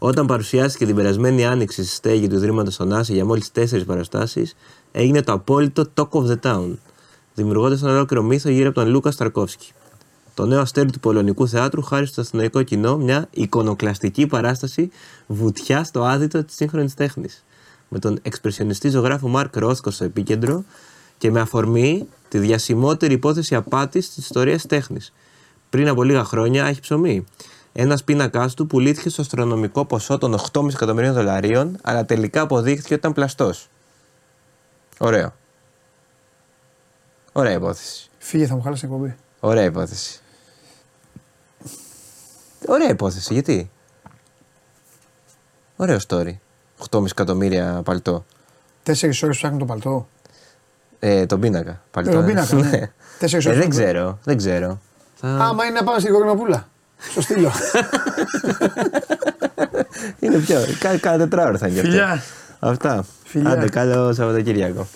Όταν παρουσιάστηκε την περασμένη άνοιξη στη στέγη του Ιδρύματος στον Άση για μόλις τέσσερις παραστάσεις, έγινε το απόλυτο talk of the town. Δημιουργώντας ένα ολόκληρο μύθο γύρω από τον Λούκα Σταρκόφσκι. Το νέο αστέρι του Πολωνικού Θεάτρου χάρη στο αστυνομικό κοινό μια εικονοκλαστική παράσταση βουτιά στο άδειτο της σύγχρονης τέχνης. Με τον εξπρεσιονιστή ζωγράφο Μάρκ Ρόσκο στο επίκεντρο και με αφορμή τη διασημότερη υπόθεση απάτης της ιστορίας τέχνης. Πριν από λίγα χρόνια έχει ψωμί. Ένας πίνακάς του πουλήθηκε στο αστρονομικό ποσό των 8,5 εκατομμυρίων δολαρίων, αλλά τελικά αποδείχθηκε ότι ήταν πλαστός. Ωραίο. Ωραία υπόθεση. Φύγε, θα μου χάλασες την εκπομπή. Ωραία υπόθεση. Ωραία υπόθεση, γιατί; Ωραίο story. 8,5 εκατομμύρια παλτό. Τέσσερις ώρες ψάχνουν το παλτό. Ε, τον πίνακα. Παλτό. Ε, τον πίνακα, ναι. Τέσσερις ε, ώρες δεν παλτό. ξέρω, δεν ξέρω. Θα... Άμα είναι να πάμε στην Κορνοπούλα. Στο στήλο. Είναι πιο. Κα, κάνα τετράωρο θα είναι γι' αυτό. Φιλιά. Αυτά. Φιλιά. Άντε, καλό Σαββατοκύριακο.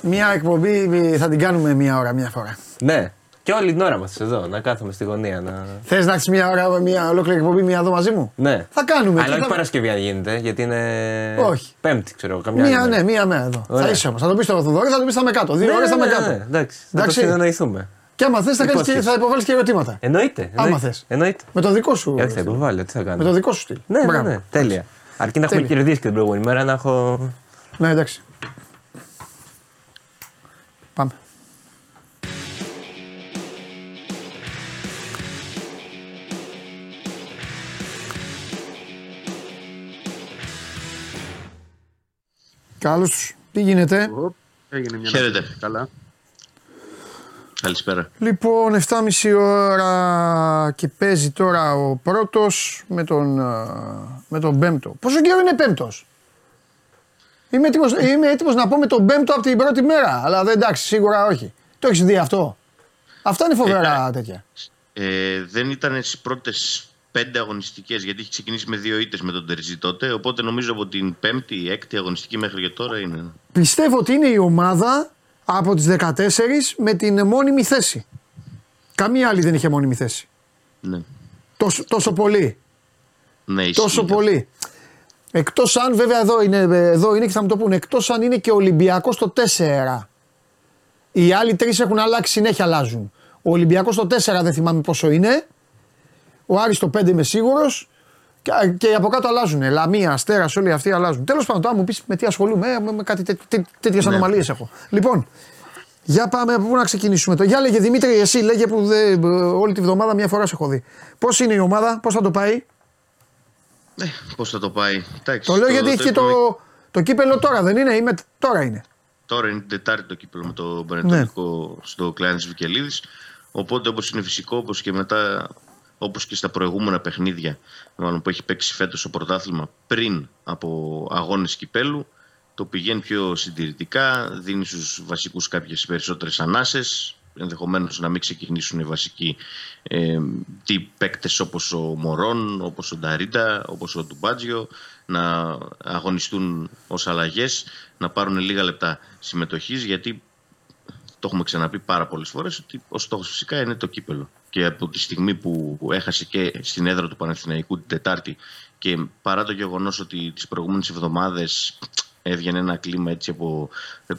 μια εκπομπή θα την κάνουμε μια ώρα μια φορά. Ναι. Και όλη την ώρα μας εδώ, να κάθομαι στη γωνία να. Θες να έχεις μια ώρα, μια ολόκληρη εκπομπή, μια εδώ μαζί μου; Ναι. Θα κάνουμε. Αλλά και όχι θα- Παρασκευή αν γίνεται, γιατί είναι. Όχι. Πέμπτη, ξέρω εγώ. Καμιά Μία, άλλη ναι, μέρα. μία μέρα εδώ. Ωραία. Θα είσαι όμως. Θα το πεις στο Θοδωρή, θα το πεις θα είμαι κάτω. Δύο Ναι, ώρες θα ναι, είμαι ναι, κάτω. ναι, Εντάξει. Θα το Εντάξει. συνεννοηθούμε. Και άμα θες, θα, και, θα υποβάλεις και ερωτήματα. Εννοείται. Άμα θες. Με το δικό σου. Όχι, θα υποβάλω, τι θα κάνω; Με το δικό σου στυλ. Ναι, ναι, ναι, τέλεια. Αρκεί να έχουμε κερδίσει και την προηγούμενη μέρα να έχω. Ναι, εντάξει. Πάμε. Καλώς, τι γίνεται; Έγινε μια Χαίρετε. Καλά. Καλησπέρα. Λοιπόν, 7.30 ώρα και παίζει τώρα ο πρώτος με τον, α, με τον πέμπτο. Πόσο καιρό είναι πέμπτος; Είμαι έτοιμος, είμαι έτοιμος να πω με τον πέμπτο από την πρώτη μέρα. Αλλά δεν εντάξει, σίγουρα όχι. Το έχεις δει αυτό; Αυτά είναι φοβερά Ε, τέτοια. Ε, δεν ήταν στις πρώτες πέντε αγωνιστικές, γιατί έχει ξεκινήσει με δύο ήττες με τον Τερζή τότε. Οπότε νομίζω από την πέμπτη ή έκτη αγωνιστική μέχρι και τώρα είναι. Πιστεύω ότι είναι η ομάδα από τις 14 με την μόνιμη θέση. Καμία άλλη δεν είχε μόνιμη θέση. Ναι. Τόσο, τόσο πολύ. Ναι, ισχύει Τόσο αυτό. πολύ. Εκτός αν, βέβαια, εδώ είναι, εδώ είναι και θα μου το πούνε, εκτός αν είναι και ο Ολυμπιακός το 4. Οι άλλοι τρεις έχουν αλλάξει, συνέχεια αλλάζουν. Ο Ολυμπιακός το 4 δεν θυμάμαι πόσο είναι. Ο Άρης το 5 είμαι σίγουρος. Και, και από κάτω αλλάζουν. Λαμία, Αστέρας, όλοι αυτοί αλλάζουν. Τέλος πάντων, τώρα μου πεις με τι ασχολούμαι, ε, με, με κάτι τέ, τέ, τέτοιες Ναι. ανομαλίες έχω. Λοιπόν, για πάμε από πού να ξεκινήσουμε. Το. Για λέγε Δημήτρη, εσύ λέγε που δεν, όλη τη βδομάδα μια φορά σε έχω δει. Πώς είναι η ομάδα, πώς θα το πάει; Ε, Πώς θα το πάει. Εντάξει, Το λέω γιατί έχει και είπαμε- το, το κύπελο τώρα, δεν είναι, είμαι, τώρα είναι. Τώρα είναι την Τετάρτη το κύπελο με το Πανετολικό στο κλάν τη Βικελίδης. Οπότε όπως είναι φυσικό, όπως και μετά, όπως και στα προηγούμενα παιχνίδια, μάλλον που έχει παίξει φέτος το πρωτάθλημα πριν από αγώνες κυπέλου, το πηγαίνει πιο συντηρητικά, δίνει στους βασικούς κάποιες περισσότερες ανάσες. Ενδεχομένως να μην ξεκινήσουν οι βασικοί ε, τι παίκτες όπως ο Μωρόν, όπως ο Νταρίτα, όπως ο Ντουμπάτζιο, να αγωνιστούν ως αλλαγές, να πάρουν λίγα λεπτά συμμετοχής, γιατί το έχουμε ξαναπεί πάρα πολλές φορές ότι ο στόχος φυσικά είναι το κύπελο. Και από τη στιγμή που έχασε και στην έδρα του Παναθηναϊκού την Τετάρτη και παρά το γεγονός ότι τις προηγούμενες εβδομάδες έβγαινε ένα κλίμα έτσι από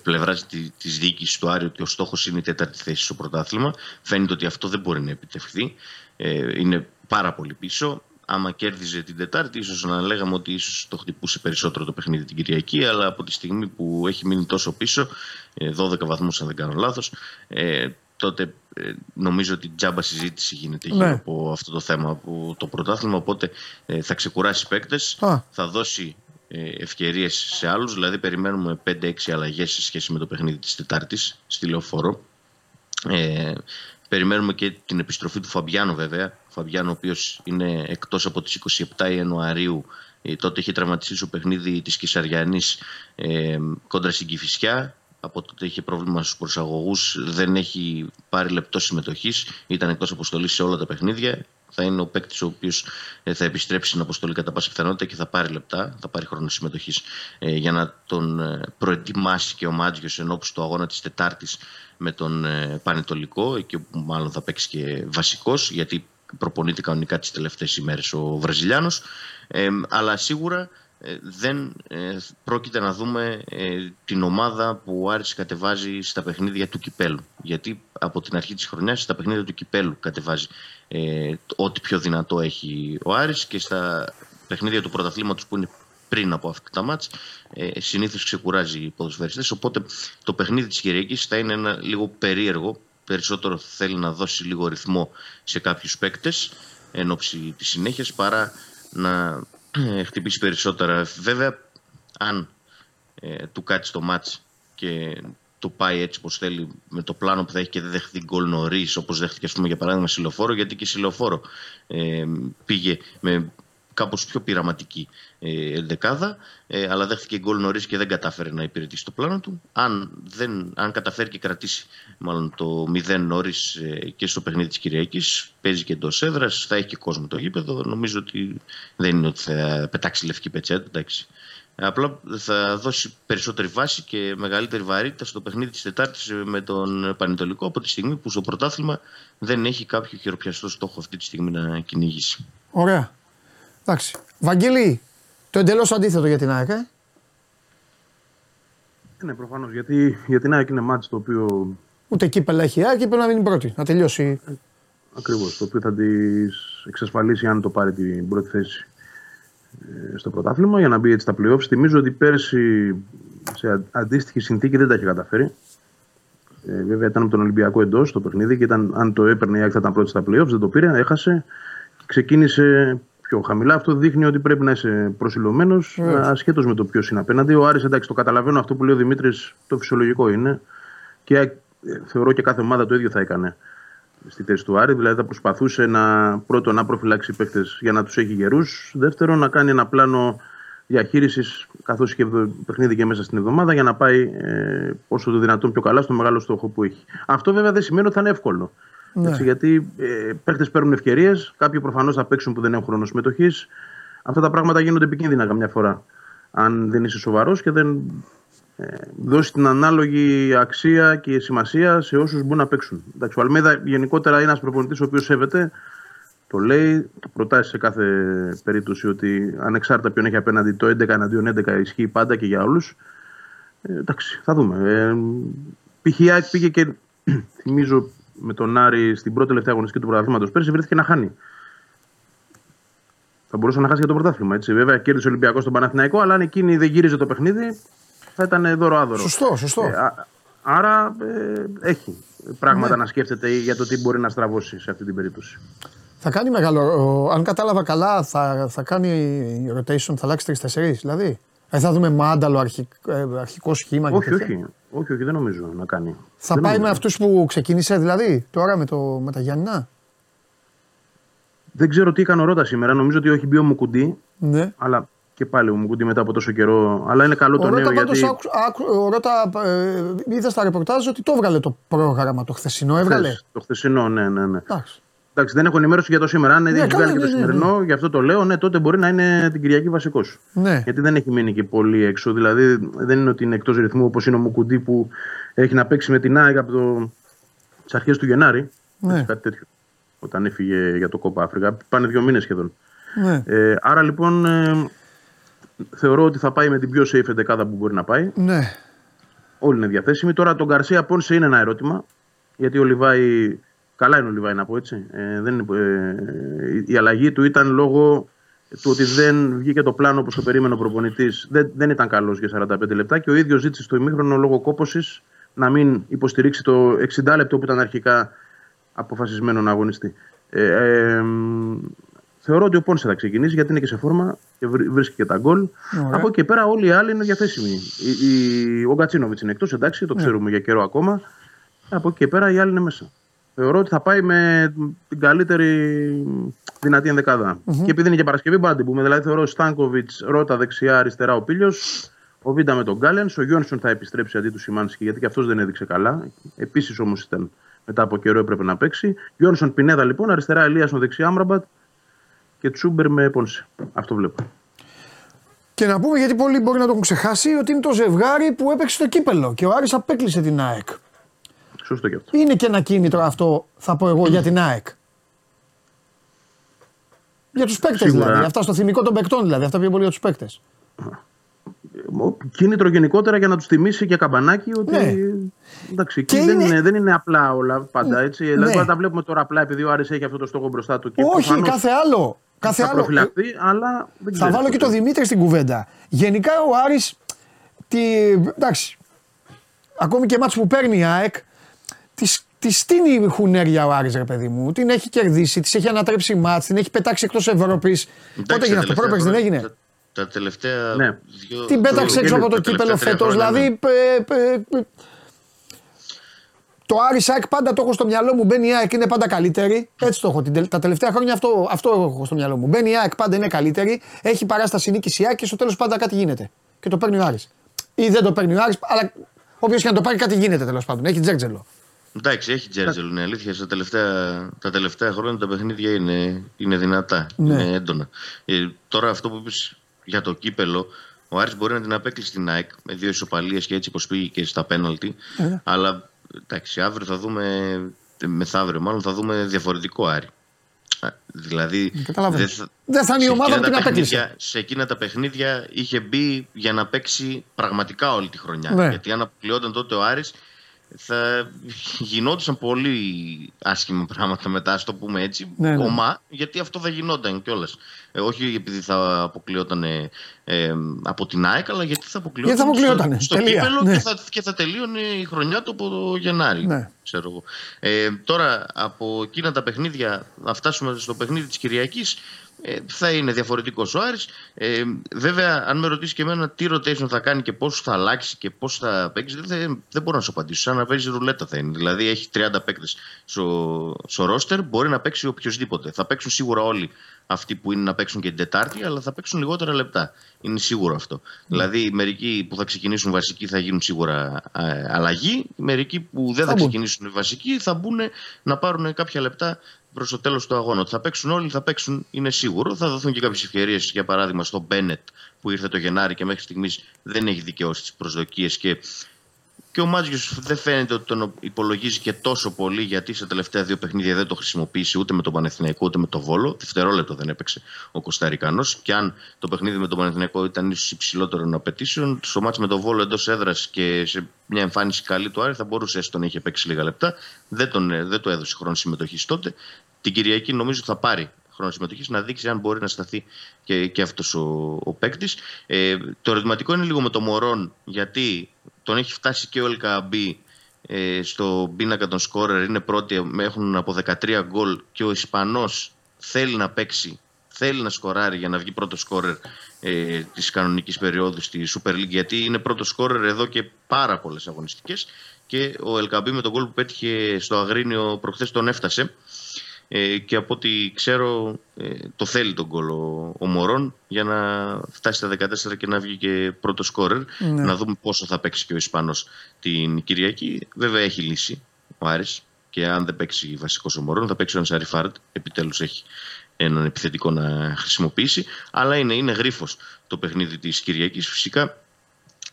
πλευρά τη της διοίκησης του Άρη ότι ο στόχος είναι η τέταρτη θέση στο πρωτάθλημα, φαίνεται ότι αυτό δεν μπορεί να επιτευχθεί. Ε, είναι πάρα πολύ πίσω. Άμα κέρδιζε την Τετάρτη, ίσως να λέγαμε ότι ίσως το χτυπούσε περισσότερο το παιχνίδι την Κυριακή. Αλλά από τη στιγμή που έχει μείνει τόσο πίσω, ε, 12 βαθμούς, αν δεν κάνω λάθος, ε, τότε ε, νομίζω ότι τζάμπα συζήτηση γίνεται γύρω Ναι. από αυτό το θέμα, από το πρωτάθλημα. Οπότε ε, θα ξεκουράσει παίκτες, Α. θα δώσει ε, ευκαιρίες σε άλλους. Δηλαδή, περιμένουμε 5-6 αλλαγές σε σχέση με το παιχνίδι της Τετάρτης στη Λεωφόρο. Ε, περιμένουμε και την επιστροφή του Φαμπιάνο βέβαια. Ο Φαμπιάνο ο οποίος είναι εκτός από τις 27 Ιανουαρίου ε, τότε είχε τραυματιστεί στο παιχνίδι της Κυσαριανής ε, κόντρα στην Κηφισιά. Από τότε είχε πρόβλημα στους προσαγωγούς, δεν έχει πάρει λεπτό συμμετοχής, ήταν εκτός αποστολής σε όλα τα παιχνίδια. Θα είναι ο παίκτης ο οποίος θα επιστρέψει στην αποστολή κατά πάσα πιθανότητα και θα πάρει λεπτά, θα πάρει χρόνο συμμετοχής ε, για να τον ε, προετοιμάσει και ο Μάτζιος ενώπιση του αγώνα της Τετάρτης με τον ε, Πανετολικό, εκεί όπου μάλλον θα παίξει και βασικός, γιατί προπονείται κανονικά τις τελευταίες ημέρες ο Βραζιλιάνος. Ε, αλλά σίγουρα ε, δεν ε, πρόκειται να δούμε ε, την ομάδα που ο Άρης κατεβάζει στα παιχνίδια του Κυπέλου. Γιατί από την αρχή της χρονιάς στα παιχνίδια του Κυπέλου κατεβάζει ε, ό,τι πιο δυνατό έχει ο Άρης και στα παιχνίδια του πρωταθλήματος που είναι πριν από αυτά τα μάτς ε, συνήθως ξεκουράζει οι ποδοσφαιριστές οπότε το παιχνίδι της Κυριακής θα είναι ένα λίγο περίεργο περισσότερο θέλει να δώσει λίγο ρυθμό σε κάποιους παίκτες εν ώψη της συνέχειας παρά να ε, χτυπήσει περισσότερα. Βέβαια, αν ε, του κάτσει το μάτς και το πάει έτσι όπως θέλει με το πλάνο που θα έχει και δεν δεχθεί γκολ νωρίς, όπως δέχτηκε ας πούμε, για παράδειγμα Σιλοφόρο, γιατί και Σιλοφόρο ε, πήγε με κάπως πιο πειραματική ε, ενδεκάδα, ε, αλλά δέχτηκε γκολ νωρίς και δεν κατάφερε να υπηρετήσει το πλάνο του. Αν, δεν, αν καταφέρει και κρατήσει μάλλον το 0 νωρίς ε, και στο παιχνίδι της Κυριακής, παίζει και εντός έδρας, θα έχει και κόσμο το γήπεδο. Νομίζω ότι δεν είναι ότι θα πετάξει λευκή πετσέτα. Εντάξει. Απλά θα δώσει περισσότερη βάση και μεγαλύτερη βαρύτητα στο παιχνίδι της Τετάρτης με τον Πανετολικό από τη στιγμή που στο πρωτάθλημα δεν έχει κάποιο χειροπιαστό στόχο αυτή τη στιγμή να κυνηγήσει. Ωραία. Εντάξει. Βαγγέλη, το εντελώς αντίθετο για την ΑΕΚ. Ε; Ναι, προφανώς. Γιατί, για την ΑΕΚ είναι μάτι το οποίο. Ούτε κύπελα έχει η ΑΕΚ και πρέπει να μείνει πρώτη. Να τελειώσει. Ακριβώς. Το οποίο θα τη εξασφαλίσει αν το πάρει την πρώτη θέση ε, στο πρωτάθλημα για να μπει έτσι στα playoffs. Θυμίζω ότι πέρσι σε α- αντίστοιχη συνθήκη δεν τα είχε καταφέρει. Ε, βέβαια ήταν από τον Ολυμπιακό εντός το παιχνίδι και ήταν, αν το έπαιρνε η ΑΕΚ θα ήταν πρώτη στα playoffs. Δεν το πήρε, έχασε. Και ξεκίνησε πιο χαμηλά. Αυτό δείχνει ότι πρέπει να είσαι προσιλωμένος ασχέτως με το ποιος είναι απέναντι. Ο Άρης, εντάξει, το καταλαβαίνω αυτό που λέει ο Δημήτρης, το φυσιολογικό είναι. Και ε, θεωρώ και κάθε ομάδα το ίδιο θα έκανε στη θέση του Άρη. Δηλαδή θα προσπαθούσε να, πρώτον να προφυλάξει παίχτε για να τους έχει γερούς. Δεύτερον, να κάνει ένα πλάνο διαχείρισης, καθώς είχε παιχνίδι και μέσα στην εβδομάδα, για να πάει ε, όσο το δυνατόν πιο καλά στο μεγάλο στόχο που έχει. Αυτό βέβαια δεν σημαίνει ότι θα είναι εύκολο. Ναι. Έτσι, γιατί ε, παίχτε παίρνουν ευκαιρίες, κάποιοι προφανώς θα παίξουν που δεν έχουν χρόνος συμμετοχής. Αυτά τα πράγματα γίνονται επικίνδυνα καμιά φορά. Αν δεν είσαι σοβαρός και δεν ε, δώσεις την ανάλογη αξία και σημασία σε όσους μπορούν να παίξουν. Εντάξει, ο Αλμέδα γενικότερα είναι ένας προπονητής ο οποίος σέβεται, το λέει, το προτάσει σε κάθε περίπτωση ότι ανεξάρτητα ποιον έχει απέναντι το 11 εναντίον 11 ισχύει πάντα και για όλους. Ε, εντάξει, θα δούμε. Ε, π.χ. πήγε και θυμίζω με τον Άρη στην πρώτη τελευταία αγωνιστική του πρωταθλήματος πέρσι βρέθηκε να χάνει. Θα μπορούσε να χάσει για το πρωτάθλημα. Έτσι. Βέβαια, κέρδισε ο Ολυμπιακός στον Παναθηναϊκό, αλλά αν εκείνη δεν γύριζε το παιχνίδι, θα ήταν δώρο-άδωρο. Σωστό, σωστό. Ε, άρα ε, έχει πράγματα ναι. να σκέφτεται για το τι μπορεί να στραβώσει σε αυτή την περίπτωση. Θα κάνει μεγάλο. Αν κατάλαβα καλά, θα, θα κάνει rotation, θα αλλάξει τρει-τέσσερι δηλαδή. Ε, θα δούμε μάνταλο αρχικ, ε, αρχικό σχήμα όχι, όχι, όχι, όχι, δεν νομίζω να κάνει. Θα δεν πάει νομίζω. με αυτούς που ξεκίνησε δηλαδή τώρα με, το, με τα Γιάννηνα; Δεν ξέρω τι έκανε ο Ρότα σήμερα. Νομίζω ότι όχι μπει ο Μουκουντή. Ναι. Αλλά και πάλι ο Μουκουντή μετά από τόσο καιρό. Αλλά είναι καλό το νέο γιατί. Άκου, άκου, ο Ρώτα ε, είδα στα ρεπορτάζ ότι το έβγαλε το πρόγραμμα το χθεσινό. Έβγαλε; Το χθεσινό, ναι, ναι. ναι. Εντάξει. Εντάξει, δεν έχω ενημέρωση για το σήμερα. Αν Ναι, έχει καλά, βγάλει και ναι, το ναι, σημερινό, γι' αυτό το λέω, ναι, τότε μπορεί να είναι την Κυριακή βασικός. Ναι. Γιατί δεν έχει μείνει και πολύ έξω. Δηλαδή δεν είναι ότι είναι εκτός ρυθμού όπως είναι ο Μουκουντή που έχει να παίξει με την ΑΕΚ από το... τις αρχές του Γενάρη. Ναι. Έτσι, κάτι τέτοιο. Όταν έφυγε για το Κόπα Αφρικα. Πάνε δύο μήνες σχεδόν. Ναι. Ε, άρα λοιπόν ε, θεωρώ ότι θα πάει με την πιο safe εντεκάδα που μπορεί να πάει. ναι. Όλοι είναι διαθέσιμοι. Τώρα τον Γκαρσία Πόνσε είναι ένα ερώτημα. Γιατί ο Λιβάη. Καλά είναι ο Λιβάη να πω έτσι. Ε, δεν, είναι- ε, η αλλαγή του ήταν λόγω του ότι δεν βγήκε το πλάνο όπως το περίμενε ο προπονητής. Δεν, δεν ήταν καλός για 45 λεπτά και ο ίδιος ζήτησε στο ημίχρονο λόγω κόποση να μην υποστηρίξει το 60 λεπτό που ήταν αρχικά αποφασισμένο να αγωνιστεί. Ε, ε, μ, θεωρώ ότι ο Πόνσε θα ξεκινήσει γιατί είναι και σε φόρμα και βρ- βρίσκει και τα γκολ. Ωραία. Από εκεί και πέρα όλοι οι άλλοι είναι διαθέσιμοι. Η, η, ο Γκατσίνοβιτ είναι εκτός, εντάξει, το ξέρουμε για καιρό ακόμα. Από εκεί και πέρα οι άλλοι είναι μέσα. Θεωρώ ότι θα πάει με την καλύτερη δυνατή ενδεκάδα. Και επειδή είναι και Παρασκευή, μπορεί να την πούμε. Δηλαδή θεωρώ Στάνκοβιτς, Ρότα δεξιά, αριστερά ο Πίλιο. Ο Βίντα με τον Γκάλεν. Ο Γιόνσον θα επιστρέψει αντί του Σιμάνσκι γιατί και αυτός δεν έδειξε καλά. Επίσης όμως ήταν μετά από καιρό έπρεπε να παίξει. Γιόνσον Πινέδα λοιπόν, αριστερά Ελίασον δεξιά Άμραμπατ και Τσούμπερ με Πόνσε. Αυτό βλέπω. Και να πούμε γιατί πολλοί μπορεί να το έχουν ξεχάσει ότι είναι το ζευγάρι που έπαιξε στο κύπελο και ο Άρης απέκλεισε την ΑΕΚ. Σωστό και αυτό. Είναι και ένα κίνητρο αυτό, θα πω εγώ, για την ΑΕΚ. Για τους παίκτες Σίγουρα. δηλαδή. Αυτά στο θυμικό των παικτών δηλαδή. Αυτά πιο πολύ για τους παίκτες. Κίνητρο γενικότερα για να τους θυμίσει και καμπανάκι ότι. Ναι. Εντάξει, Και εκεί δεν, είναι- είναι, δεν είναι απλά όλα πάντα έτσι. Ναι. Δηλαδή, πάντα τα βλέπουμε τώρα απλά επειδή ο Άρης έχει αυτό το στόχο μπροστά του. Και Όχι, προφανώς κάθε άλλο. Κάθε θα άλλο. προφυλαχθεί, αλλά δεν Θα ξέρεις βάλω και ποτέ. το Δημήτρη στην κουβέντα. Γενικά ο Άρης, τη, εντάξει, ακόμη και μάτς που παίρνει η ΑΕΚ, της, της στείνει η χουνέρια ο Άρης ρε παιδί μου. Την έχει κερδίσει, της έχει ανατρέψει μάτς, την έχει πετάξει εκτός Ευρώπης. Πότε Εντάξει, έγινε τα αυτό, τελευταία πρόπερς δεν χρόνια- έγινε; Τα, τα τελευταία Ναι. δύο. Την πέταξε δύο- έξω από το τα τελευταία κύπελο τρία φέτος, χρόνια, ναι. δηλαδή... ε, ε, ε, το Άρης ΑΕΚ πάντα το έχω στο μυαλό μου. Μπαίνει η ΑΕΚ είναι πάντα καλύτερη. Έτσι το έχω. Την τελ- Τα τελευταία χρόνια αυτό, αυτό έχω στο μυαλό μου. Μπαίνει η ΑΕΚ πάντα είναι καλύτερη. Έχει παράσταση νίκης η ΑΕΚ και στο τέλος πάντα κάτι γίνεται. Και το παίρνει ο Άρης. Ή δεν το παίρνει ο Άρης, αλλά όποιος και να το πάρει κάτι γίνεται τέλος πάντων. Έχει τζέρτζελο. Εντάξει, έχει τζέρτζελο, είναι αλήθεια. Στα τελευταία, τα τελευταία χρόνια τα παιχνίδια είναι, είναι δυνατά, Ναι. είναι έντονα. Ε, τώρα αυτό που είπες για το κύπελο, ο Άρης μπορεί να την αποκλείσει την ΑΕΚ με δύο ισοπαλίες και έτσι πως πήγε και στα πέναλτι. Ε. Αλλά εντάξει, αύριο θα δούμε, μεθαύριο μάλλον θα δούμε διαφορετικό Άρη. Α, Δηλαδή, Καταλαβαίνω. δεν θα- Δεν θα είναι η σε ομάδα που εκείνα την τα απέκλεισε. παιχνίδια- Σε εκείνα τα παιχνίδια είχε μπει για να παίξει πραγματικά όλη τη χρονιά. Ναι. Γιατί αν αποκλειόταν τότε ο Άρης θα γινόντουσαν πολύ άσχημα πράγματα μετά, ας το πούμε έτσι. Ναι, ναι. Ομά, γιατί αυτό θα γινόταν κιόλας. Ε, όχι επειδή θα αποκλειόταν ε, ε, από την ΑΕΚ, αλλά γιατί θα αποκλειόταν, Γιατί θα αποκλειότανε. στο, στο Τελεία. κύπελο Ναι. και, θα, και θα τελείωνε η χρονιά του από το Γενάρη. Ναι. Ξέρω εγώ. Ε, τώρα από εκείνα τα παιχνίδια, να φτάσουμε στο παιχνίδι της Κυριακής, ε, θα είναι διαφορετικός ο Άρης. Ε, βέβαια, αν με ρωτήσεις και εμένα τι rotation θα κάνει και πώ θα αλλάξει και πώς θα παίξει, δεν, δεν μπορώ να σου απαντήσω. Σαν να παίζει ρουλέτα θα είναι. Δηλαδή, έχει 30 παίκτες στο, στο ρόστερ, μπορεί να παίξει οποιοδήποτε. Θα παίξουν σίγουρα όλοι αυτοί που είναι να παίξουν και την Τετάρτη, αλλά θα παίξουν λιγότερα λεπτά. Είναι σίγουρο αυτό. Δηλαδή, μερικοί που θα ξεκινήσουν βασικοί θα γίνουν σίγουρα ε, αλλαγή. Μερικοί που δεν θα, θα ξεκινήσουν βασικοί θα μπουν να πάρουν κάποια λεπτά προς το τέλος του αγώνα. Ότι θα παίξουν όλοι, θα παίξουν, είναι σίγουρο. Θα δοθούν και κάποιες ευκαιρίες, για παράδειγμα, στον Μπένετ που ήρθε το Γενάρη και μέχρι στιγμής δεν έχει δικαιώσει τις προσδοκίες και και ο Μάτζιος δεν φαίνεται ότι τον υπολογίζει και τόσο πολύ γιατί στα τελευταία δύο παιχνίδια δεν το χρησιμοποίησε ούτε με τον Πανεθνιακό ούτε με τον Βόλο. Δευτερόλεπτο δεν έπαιξε ο Κωνσταντινό. Και αν το παιχνίδι με τον Πανεθνιακό ήταν ίσως υψηλότερων απαιτήσεων, στο μάτσο με τον Βόλο εντός έδρας και σε μια εμφάνιση καλή του Άρη θα μπορούσε έστω να είχε παίξει λίγα λεπτά. Δεν, τον, δεν το έδωσε χρόνο συμμετοχής τότε. Την Κυριακή νομίζω θα πάρει χρόνο συμμετοχής να δείξει αν μπορεί να σταθεί και, και αυτός ο, ο παίκτης. Ε, το ερωτηματικό είναι λίγο με το Μωρόν, γιατί τον έχει φτάσει και ο Ελκαμπή ε, στο πίνακα των σκόρερ. Είναι πρώτοι, έχουν από 13 γκολ και ο Ισπανός θέλει να παίξει, θέλει να σκοράρει για να βγει πρώτος σκόρερ ε, της κανονικής περίοδου στη Super League. Γιατί είναι πρώτος σκόρερ εδώ και πάρα πολλές αγωνιστικές. Και ο Ελκαμπή με τον γκολ που πέτυχε στο Αγρίνιο προχθές τον έφτασε. Ε, και από ό,τι ξέρω ε, το θέλει τον κόλλο ο, ο Μωρόν για να φτάσει στα 14 και να βγει και πρώτος σκόρερ. Ναι. Να δούμε πόσο θα παίξει και ο Ισπανός την Κυριακή. Βέβαια έχει λύσει ο Άρης και αν δεν παίξει βασικός ο Μωρόν θα παίξει ο Ανσαριφάρτ. Επιτέλους έχει έναν επιθετικό να χρησιμοποιήσει. Αλλά είναι, είναι γρίφος το παιχνίδι της Κυριακής. Φυσικά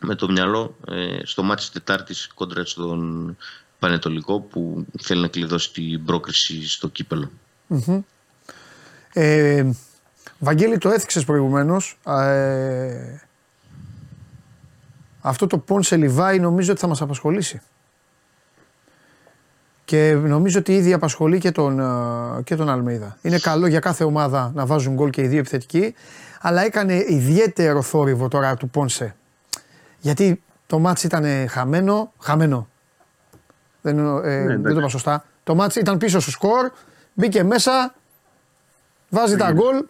με το μυαλό ε, στο μάτι της Τετάρτης κόντρα στον Πανετολικό που θέλει να κλειδώσει την πρόκριση στο κυπελο Ε, Βαγγέλη το έθιξες προηγουμένως. Ε, αυτό το Πόνσε Λιβάη νομίζω ότι θα μας απασχολήσει. Και νομίζω ότι ήδη απασχολεί και τον, ε, και τον Αλμίδα. Είναι καλό για κάθε ομάδα να βάζουν γκολ και οι δύο επιθετικοί, αλλά έκανε ιδιαίτερο θόρυβο τώρα του Πόνσε. Γιατί το μάτς ήταν χαμένο, χαμένο. Δεν, ε, ναι, δεν το είπα σωστά. Το μάτς ήταν πίσω στο σκορ, μπήκε μέσα, βάζει τα γκολ.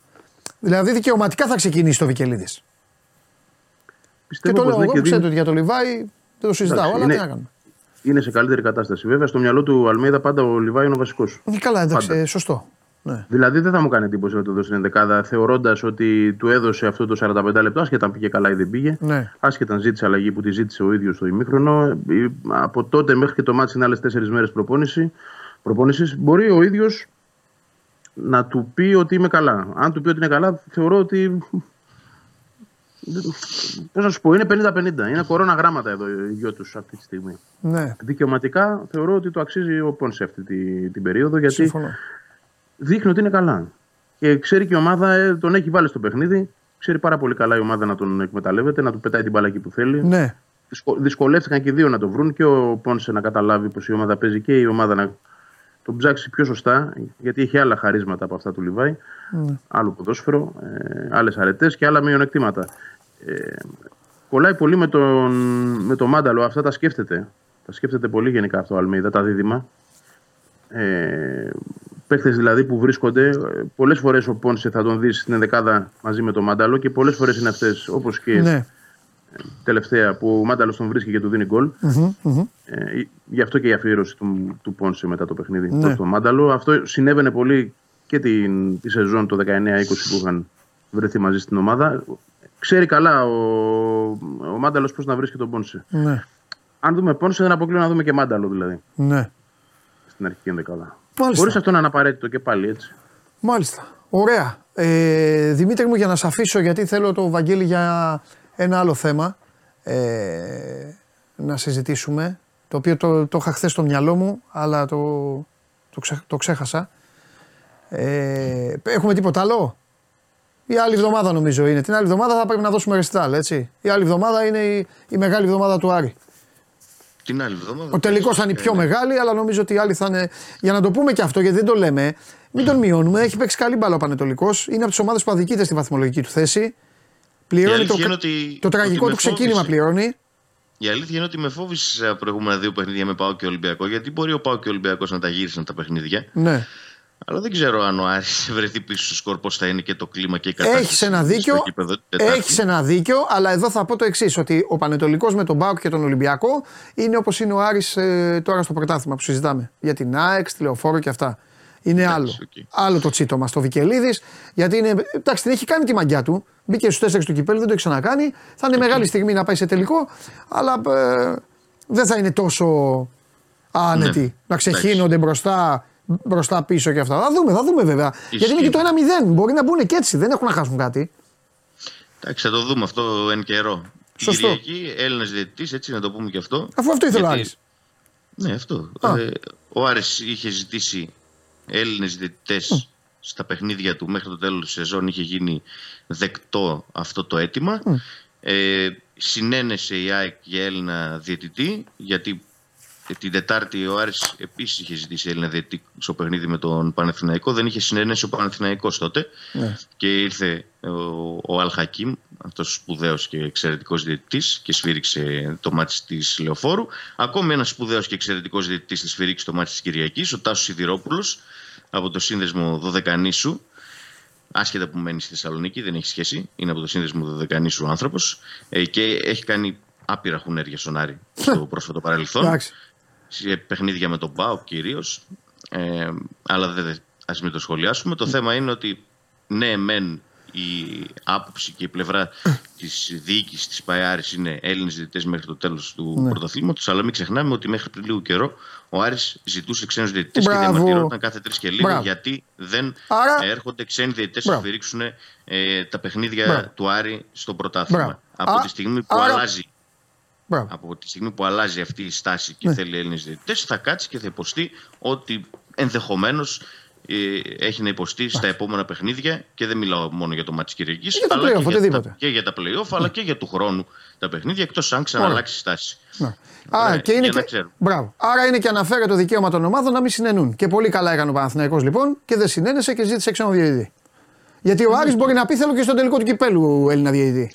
Δηλαδή δικαιωματικά θα ξεκινήσει το Βικελίδης. Και το λέω εγώ, ξέρετε ότι για το Λιβάη δεν το συζητάω, αλλά τι να κάνουμε. Είναι σε καλύτερη κατάσταση. Βέβαια, στο μυαλό του Αλμίδα πάντα ο Λιβάη είναι ο βασικός. Ε, καλά, εντάξει, ε, σωστό. Ναι. Δηλαδή δεν θα μου κάνει εντύπωση να το δώσει στην δεκάδα, θεωρώντας ότι του έδωσε αυτό το 45 λεπτό, άσχετα αν πήγε καλά ή δεν πήγε. Ναι. Άσχετα αν ζήτησε αλλαγή που τη ζήτησε ο ίδιος στο ημίχρονο. Από τότε μέχρι και το μάτι είναι άλλες τέσσερις μέρες προπόνηση. Προπόνησης. Μπορεί ο ίδιος να του πει ότι είμαι καλά. Αν του πει ότι είναι καλά, θεωρώ ότι. Πώς να σου πω, είναι 50-50. Είναι κορώνα γράμματα εδώ οι δυο τους αυτή τη στιγμή. Ναι. Δικαιωματικά θεωρώ ότι το αξίζει ο Πόνς σε αυτή την, την περίοδο. Γιατί Συμφωνώ δείχνει ότι είναι καλά. Και ξέρει και η ομάδα ε, τον έχει βάλει στο παιχνίδι. Ξέρει πάρα πολύ καλά η ομάδα να τον εκμεταλλεύεται, να του πετάει την μπάλα εκεί που θέλει. Ναι. Δυσκολεύτηκαν και οι δύο να το βρουν και ο Πόνσε να καταλάβει πως η ομάδα παίζει και η ομάδα να τον ψάξει πιο σωστά, γιατί έχει άλλα χαρίσματα από αυτά του Λιβάη. Ναι. Άλλο ποδόσφαιρο, ε, άλλες αρετές και άλλα μειονεκτήματα. Ε, κολλάει πολύ με τον, με τον Μάνταλο, αυτά τα σκέφτεται. Τα σκέφτεται πολύ γενικά αυτό ο Αλμίδα, τα δίδυμα. Ε, Παίχτε δηλαδή που βρίσκονται, πολλές φορές ο Πόνσε θα τον δεις στην ενδεκάδα μαζί με τον Μάνταλο και πολλές φορές είναι αυτές όπως και ναι. τελευταία που ο Μάνταλος τον βρίσκει και του δίνει γκολ. Ε, γι' αυτό και η αφιέρωση του, του Πόνσε μετά το παιχνίδι ναι. τον Μάνταλο. Αυτό συνέβαινε πολύ και την, τη σεζόν το 19-20 που είχαν βρεθεί μαζί στην ομάδα. Ξέρει καλά ο, ο Μάνταλος πώς να βρίσκει τον Πόνσε. Ναι. Αν δούμε Πόνσε, δεν αποκλείω να δούμε και Μάνταλο δηλαδή. Ναι. Στην αρχική ενδεκάδα. Μπορείς αυτό να είναι απαραίτητο και πάλι έτσι. Μάλιστα. Ωραία. Ε, Δημήτρη μου, για να σε αφήσω, γιατί θέλω το Βαγγέλη για ένα άλλο θέμα ε, να συζητήσουμε. Το οποίο το, το είχα χθες στο μυαλό μου, αλλά το, το, το ξέχασα. Ε, έχουμε τίποτα άλλο; Η άλλη εβδομάδα νομίζω είναι. Την άλλη εβδομάδα θα πρέπει να δώσουμε ρεστάλ, έτσι. Η άλλη εβδομάδα είναι η, η μεγάλη εβδομάδα του Άρη. Την άλλη εβδομάδα. Ο τελικός θα είναι πιο μεγάλη, αλλά νομίζω ότι οι άλλοι θα είναι. Για να το πούμε και αυτό, γιατί δεν το λέμε, μην τον μειώνουμε. Έχει παίξει καλή μπάλα ο Πανετολικός. Είναι από τις ομάδες που αδικείται στη βαθμολογική του θέση. Πληρώνει το, ότι, το τραγικό του ξεκίνημα πληρώνει. Η αλήθεια είναι ότι με φόβησε σε προηγούμενα δύο παιχνίδια με Πάο και Ολυμπιακό, γιατί μπορεί ο Πάο και ο Ολυμπιακός να τα γύρισαν τα παιχνίδια. Ναι. Αλλά δεν ξέρω αν ο Άρης βρεθεί πίσω στο σκορ πώς θα είναι και το κλίμα και η κατάσταση. Έχεις ένα δίκιο. στο γήπεδο την Τετάρτη. Έχεις ένα δίκιο, αλλά εδώ θα πω το εξής: Ότι ο Παναιτωλικός με τον ΠΑΟΚ και τον Ολυμπιακό είναι όπως είναι ο Άρης ε, τώρα στο πρωτάθλημα που συζητάμε. Για την ΑΕΚ, τη Λεωφόρο και αυτά. Είναι άλλο. οκ. Άλλο το τσίτωμα στο Βικελίδης. Γιατί είναι. Εντάξει, την έχει κάνει τη μαγιά του. Μπήκε στους 4 του κυπέλου, δεν το έχει ξανακάνει. Θα είναι μεγάλη στιγμή να πάει σε τελικό. Αλλά ε, δεν θα είναι τόσο άνετη. Ναι. Να ξεχύνονται μπροστά, μπροστά πίσω και αυτά. Θα δούμε, θα δούμε βέβαια. Γιατί είναι και το 1-0. Μπορεί να μπουν και έτσι. Δεν έχουν να χάσουν κάτι. Εντάξει, θα το δούμε αυτό εν καιρό. Σωστό. Κυριακή, Έλληνας διαιτητής, έτσι να το πούμε και αυτό. Αφού αυτό ήθελε ο Γιατί- Άρης. Ναι, αυτό. Α. Ε, ο Άρης είχε ζητήσει Έλληνες διαιτητές στα παιχνίδια του μέχρι το τέλος της σεζόν. Είχε γίνει δεκτό αυτό το αίτημα. Ε, συνένεσε η ΑΕΚ για Έλληνα διαιτητή, γιατί την Τετάρτη ο Άρης επίσης είχε ζητήσει Έλληνα διαιτητή στο παιχνίδι με τον Πανεθναϊκό. Δεν είχε συνένεση ο Πανεθναϊκός τότε. Ναι. Και ήρθε ο, ο Αλ Χακίμ, αυτός σπουδαίος και εξαιρετικός διαιτητής και σφύριξε το μάτι της Λεωφόρου. Ακόμη ένας σπουδαίος και εξαιρετικός διαιτητής θα σφυρίξει το μάτι της Κυριακής, ο Τάσος Σιδηρόπουλος από το σύνδεσμο Δωδεκανήσου. Άσχετα που μένει στη Θεσσαλονίκη, δεν έχει σχέση. Είναι από το σύνδεσμο Δωδεκανήσου άνθρωπος ε, και έχει κάνει άπειρα χουνέρια στον Άρη στο πρόσφατο παρελθόν Εντάξει. Σε παιχνίδια με τον ΠΑΟ κυρίως. Ε, αλλά δεν ας μην το σχολιάσουμε. Το θέμα είναι ότι ναι, μεν η άποψη και η πλευρά της διοίκησης της ΠΑΕΑΡης είναι Έλληνες διαιτητές μέχρι το τέλος του Ναι. πρωταθλήματος. Αλλά μην ξεχνάμε ότι μέχρι πριν λίγο καιρό ο Άρης ζητούσε ξένους διαιτητές και Μπράβο. διαμαρτυρόταν κάθε τρεις και λίγο Μπράβο. γιατί δεν Άρα- έρχονται ξένοι διαιτητές να Μπράβο. στηρίξουν ε, τα παιχνίδια Μπράβο. του Άρη στο πρωτάθλημα. Μπράβο. Από Α- τη στιγμή που άρα- αλλάζει Μπράβο. από τη στιγμή που αλλάζει αυτή η στάση και Ναι. θέλει Έλληνες διαιτητές, θα κάτσει και θα υποστεί ότι ενδεχομένως έχει να υποστεί στα επόμενα παιχνίδια και δεν μιλάω μόνο για το μάτι της Κυριακής, για τα αλλά play-off, και, για οτιδήποτε. τα, και για τα playoff, αλλά και για του χρόνου τα παιχνίδια, εκτός αν ξαναλλάξει στάση. Ναι. Ωραία, Α, και είναι για να και... ξέρουμε. Μπράβο. Άρα είναι και αναφέρεται το δικαίωμα των ομάδων να μην συνενούν. Και πολύ καλά έκανε ο Παναθηναϊκός λοιπόν και δεν συνένεσε και ζήτησε ξένο διαιτητή. Γιατί ο Άρης μπορεί να πει θέλω και στον τελικό του κυπέλου Έλληνα διαιτητή.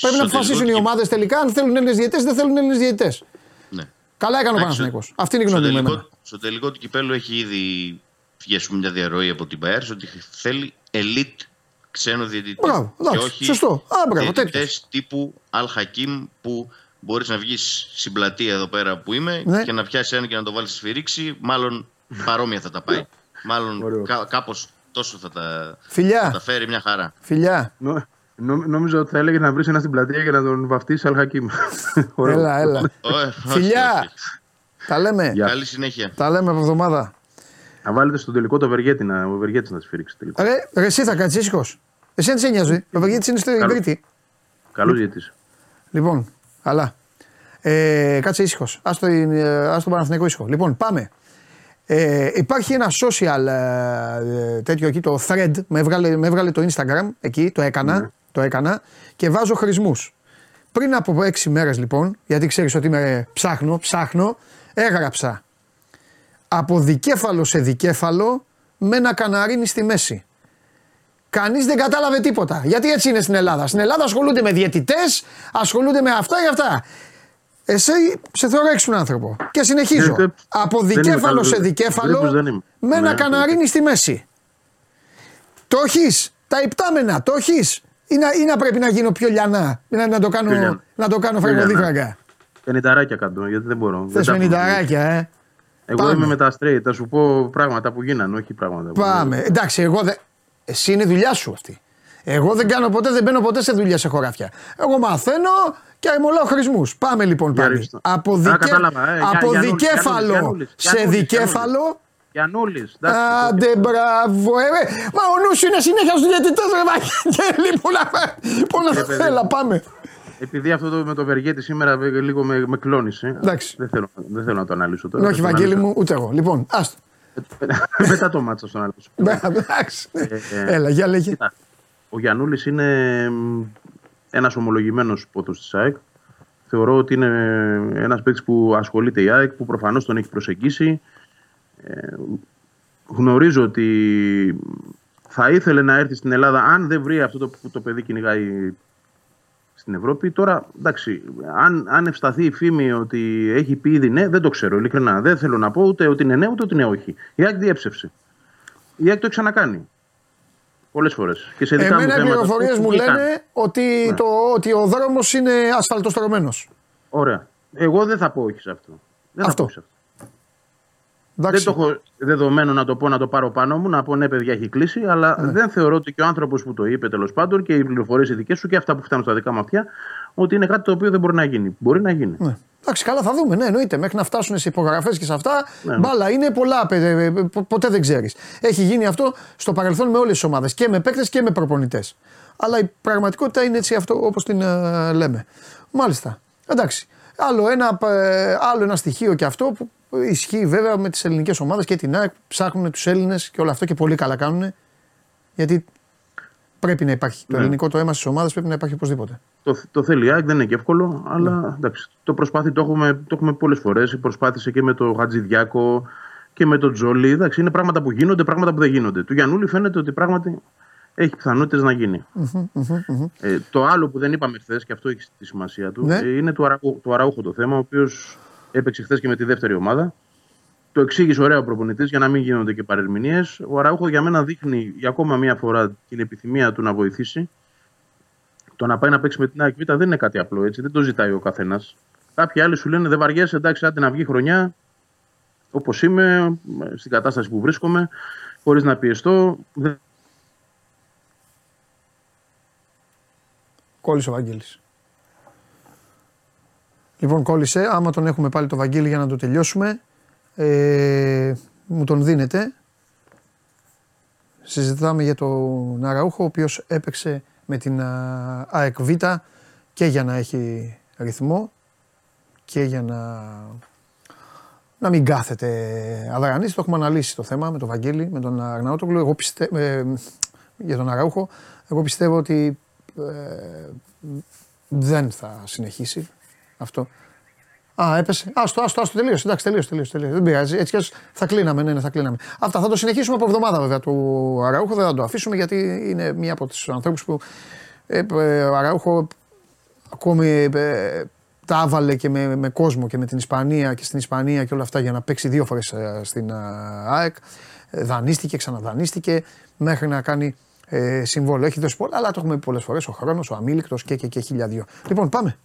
Πρέπει να Στο αποφασίσουν οι τελικό ομάδες τελικά αν θέλουν Έλληνες διαιτητές ή δεν θέλουν Έλληνες διαιτητές. Ναι. Καλά έκανε ο Εντάξει, Παναθηναϊκός. Αυτή είναι η στο γνώμη μου. τελικό, εμένα. στο τελικό του κυπέλου έχει ήδη βγει ας πούμε, μια διαρροή από την Bayern ότι θέλει elite ξένο διαιτητή. Μπράβο, εντάξει, και όχι σωστό. Α, μπράβο, διαιτητές τέτοιος. τύπου Al Hakim που μπορείς να βγεις στην πλατεία εδώ πέρα που είμαι Ναι. και να πιάσεις ένα και να το βάλεις στη σφυρίξη. Μάλλον παρόμοια θα τα πάει. Μάλλον Ωραίο. κά, κάπως τόσο θα τα, Φιλιά. θα τα φέρει μια χαρά. Φιλιά. Νο, νο- νόμιζα ότι θα έλεγε να βρεις ένα στην πλατεία και να τον βαφτίσεις Αλχακίμ. Ωραίο. Έλα, έλα. Ω, ε, όχι, Φιλιά. όχι. Τα λέμε. Γεια. Καλή συνέχεια. Τα λέμε από εβδομάδα. Να βάλετε στο τελικό το Βεργέτη να, ο Βεργέτης να τη σφυρίξει τελικό. Ρε, ρε εσύ θα κάτσει ήσυχος. Εσύ δεν σε νοιάζει. Ο Βαγγίτη είναι στην Καλό. Κρήτη. Καλό γιατί. Λοιπόν, καλά. Ε, κάτσε ήσυχος. Α το, ας το Παναθηναϊκό ήσυχο. Λοιπόν, πάμε. Ε, υπάρχει ένα social ε, ε, τέτοιο εκεί, το thread. Με έβγαλε, με έβγαλε το Instagram εκεί, το έκανα. Το έκανα και βάζω χρησμούς. Πριν από έξι μέρες λοιπόν, γιατί ξέρεις ότι είμαι ψάχνω, ψάχνω, έγραψα από δικέφαλο σε δικέφαλο με ένα καναρίνι στη μέση. Κανείς δεν κατάλαβε τίποτα. Γιατί έτσι είναι στην Ελλάδα. Στην Ελλάδα ασχολούνται με διαιτητές, ασχολούνται με αυτά και αυτά. Εσύ σε θεωρώ έξυπνο άνθρωπο. Και συνεχίζω. Ε, ε, Από δεν είμαι δικέφαλο καλός. σε δικέφαλο Γρήγορος δεν είμαι. με ένα Ναι, καναρίνι στη μέση. Το έχεις. Τα υπτάμενα, το έχεις. Ή, να- ή να πρέπει να γίνω πιο λιανά. Να, να το κάνω, Πιο λιανά. να το κάνω Πιο λιανά. φραγκοδίφραγκα. Πενινταράκια κάτω, γιατί δεν μπορώ. Θες Δεν τα έχω. μενινταράκια, ε; Εγώ Πάμε. είμαι με τα straight, θα σου πω πράγματα που γίνανε, όχι πράγματα που. Πάμε. Εντάξει, εγώ δεν. Εσύ είναι η δουλειά σου αυτή. Εγώ δεν κάνω ποτέ, δεν μπαίνω ποτέ σε δουλειά σε χωράφια. Εγώ μαθαίνω και αιμολάω χρησμού. Πάμε λοιπόν Για πάλι. ρίξτε. Από, Α, δικέ... κατάλαβα, ε, για- από Γιαννούλης, δικέφαλο Γιαννούλης, σε Γιαννούλης, δικέφαλο. Γιαννούλης. Άντε μπράβο, ε, ε, Μα ο νους σου είναι συνέχεια στους διαιτητές, ρε Βαγγέλη. Πού να, πού να Ε, παιδί. έλα, πάμε. Επειδή αυτό το με το Βεργέτη σήμερα ε, λίγο με, με κλώνησε. Εντάξει. Δεν θέλω, δεν θέλω να το αναλύσω τώρα. Όχι, Θα το Βαγγέλη αναλύσω. μου, ούτε εγώ. Λοιπόν, άστο. Μετά το μάτσα στον αναλύσω. Ναι, Εντάξει. ε, Έλα, για λέγε. Κοίτα, ο Γιαννούλης είναι ένας ομολογημένος πότο της ΑΕΚ. Θεωρώ ότι είναι ένας παίκτης που ασχολείται η ΑΕΚ, που προφανώς τον έχει προσεγγίσει. Ε, γνωρίζω ότι θα ήθελε να έρθει στην Ελλάδα αν δεν βρει αυτό το που το παιδί κυνηγάει στην Ευρώπη. Τώρα, εντάξει, αν, αν ευσταθεί η φήμη ότι έχει πει ήδη ναι, δεν το ξέρω. Ειλικρινά. Δεν θέλω να πω ούτε ότι είναι ναι, ούτε ότι είναι όχι. Η ΑΕΚ διέψευσε. η ΑΕΚ το έχει ξανακάνει. Πολλές φορές. Και σε δικά Εμένα οι μου θέματα. πληροφορίες μου τι κάνει. λένε ότι, Ναι. το, ότι ο δρόμος είναι ασφαλτοστρωμένος. Ωραία. Εγώ δεν θα πω όχι σε αυτό. Δεν Αυτό. θα πω όχι σε αυτό. Δεν το έχω δεδομένο να το πω να το πάρω πάνω μου, να πω ναι, παιδιά, έχει κλείσει, αλλά Ναι. δεν θεωρώ ότι και ο άνθρωπος που το είπε τέλος πάντων και οι πληροφορίες οι δικές σου και αυτά που φτάνουν στα δικά μου αυτιά, ότι είναι κάτι το οποίο δεν μπορεί να γίνει. Μπορεί να γίνει. Ναι. Εντάξει, καλά, θα δούμε. Ναι, εννοείται. Μέχρι να φτάσουν σε υπογραφές και σε αυτά. Ναι. Μπάλα είναι πολλά. παι- ε, πο- ποτέ δεν ξέρεις. Έχει γίνει αυτό στο παρελθόν με όλες τις ομάδες. Και με παίκτες και με προπονητές. Αλλά η πραγματικότητα είναι έτσι αυτό όπως την ε, λέμε. Μάλιστα. Εντάξει. Άλλο ένα, ε, άλλο ένα στοιχείο και αυτό που ισχύει βέβαια με τις ελληνικές ομάδες και την ΑΕΚ. Ψάχνουν τους Έλληνες και όλο αυτό και πολύ καλά κάνουν. Γιατί πρέπει να υπάρχει. Το Ναι. ελληνικό το αίμα στις ομάδες πρέπει να υπάρχει οπωσδήποτε. Το, το θέλει η ΑΕΚ, δεν είναι και εύκολο, αλλά Ναι. εντάξει, το προσπάθει, το έχουμε, το έχουμε πολλές φορές. Προσπάθησε και με τον Χατζηδιάκο και με τον Τζόλι. Εντάξει, είναι πράγματα που γίνονται, πράγματα που δεν γίνονται. Του Γιαννούλη φαίνεται ότι πράγματι έχει πιθανότητες να γίνει. Ε, το άλλο που δεν είπαμε χθες, και αυτό έχει τη σημασία του, Ναι. ε, είναι του, Αραού, του Αραούχου το θέμα, ο οποίος έπαιξε χθες και με τη δεύτερη ομάδα. Το εξήγησε ωραία ο προπονητής για να μην γίνονται και παρερμηνίες. Ο Αραούχο για μένα δείχνει για ακόμα μία φορά την επιθυμία του να βοηθήσει. Το να πάει να παίξει με την ΑΕΚ Β δεν είναι κάτι απλό έτσι, δεν το ζητάει ο καθένας. Κάποιοι άλλοι σου λένε δεν βαριέσαι, εντάξει, άντε να βγει χρονιά όπως είμαι, στην κατάσταση που βρίσκομαι, χωρίς να πιεστώ. Δεν- Κόλλησε ο Βαγγέλης. Λοιπόν, κόλλησε. Άμα τον έχουμε πάλι το Βαγγέλη για να το τελειώσουμε, ε, μου τον δίνετε. Συζητάμε για τον Αραούχο, ο οποίος έπαιξε με την α, ΑΕΚ Β και για να έχει ρυθμό και για να, να μην κάθεται αδρανής. Το έχουμε αναλύσει το θέμα με τον Βαγγέλη, με τον Αρναούτογλου. Εγώ πιστε, ε, για τον Αραούχο, εγώ πιστεύω ότι ε, δεν θα συνεχίσει αυτό. Α, έπεσε. Άστο, άστο, άστο, τελείωσε. Εντάξει, τελείωσε, τελείωσε. τελείωσε. Δεν πειράζει. Έτσι κι αλλιώς θα κλείναμε, ναι, ναι, θα κλείναμε. Αυτά θα το συνεχίσουμε από εβδομάδα βέβαια του Αραούχο. Δεν θα το αφήσουμε γιατί είναι μία από του ανθρώπους που ε, ε, ο Αραούχο ακόμη ε, τα άβαλε και με, με κόσμο και με την Ισπανία και στην Ισπανία και όλα αυτά για να παίξει δύο φορές στην ε, ΑΕΚ. Ε, Δανείστηκε, ξαναδανείστηκε μέχρι να κάνει ε, συμβόλαιο. Έχει δώσει πολλά, αλλά το έχουμε πει πολλές φορές. Ο χρόνος, ο αμήλικτος και, και, και χιλιαδίο. Λοιπόν, πάμε.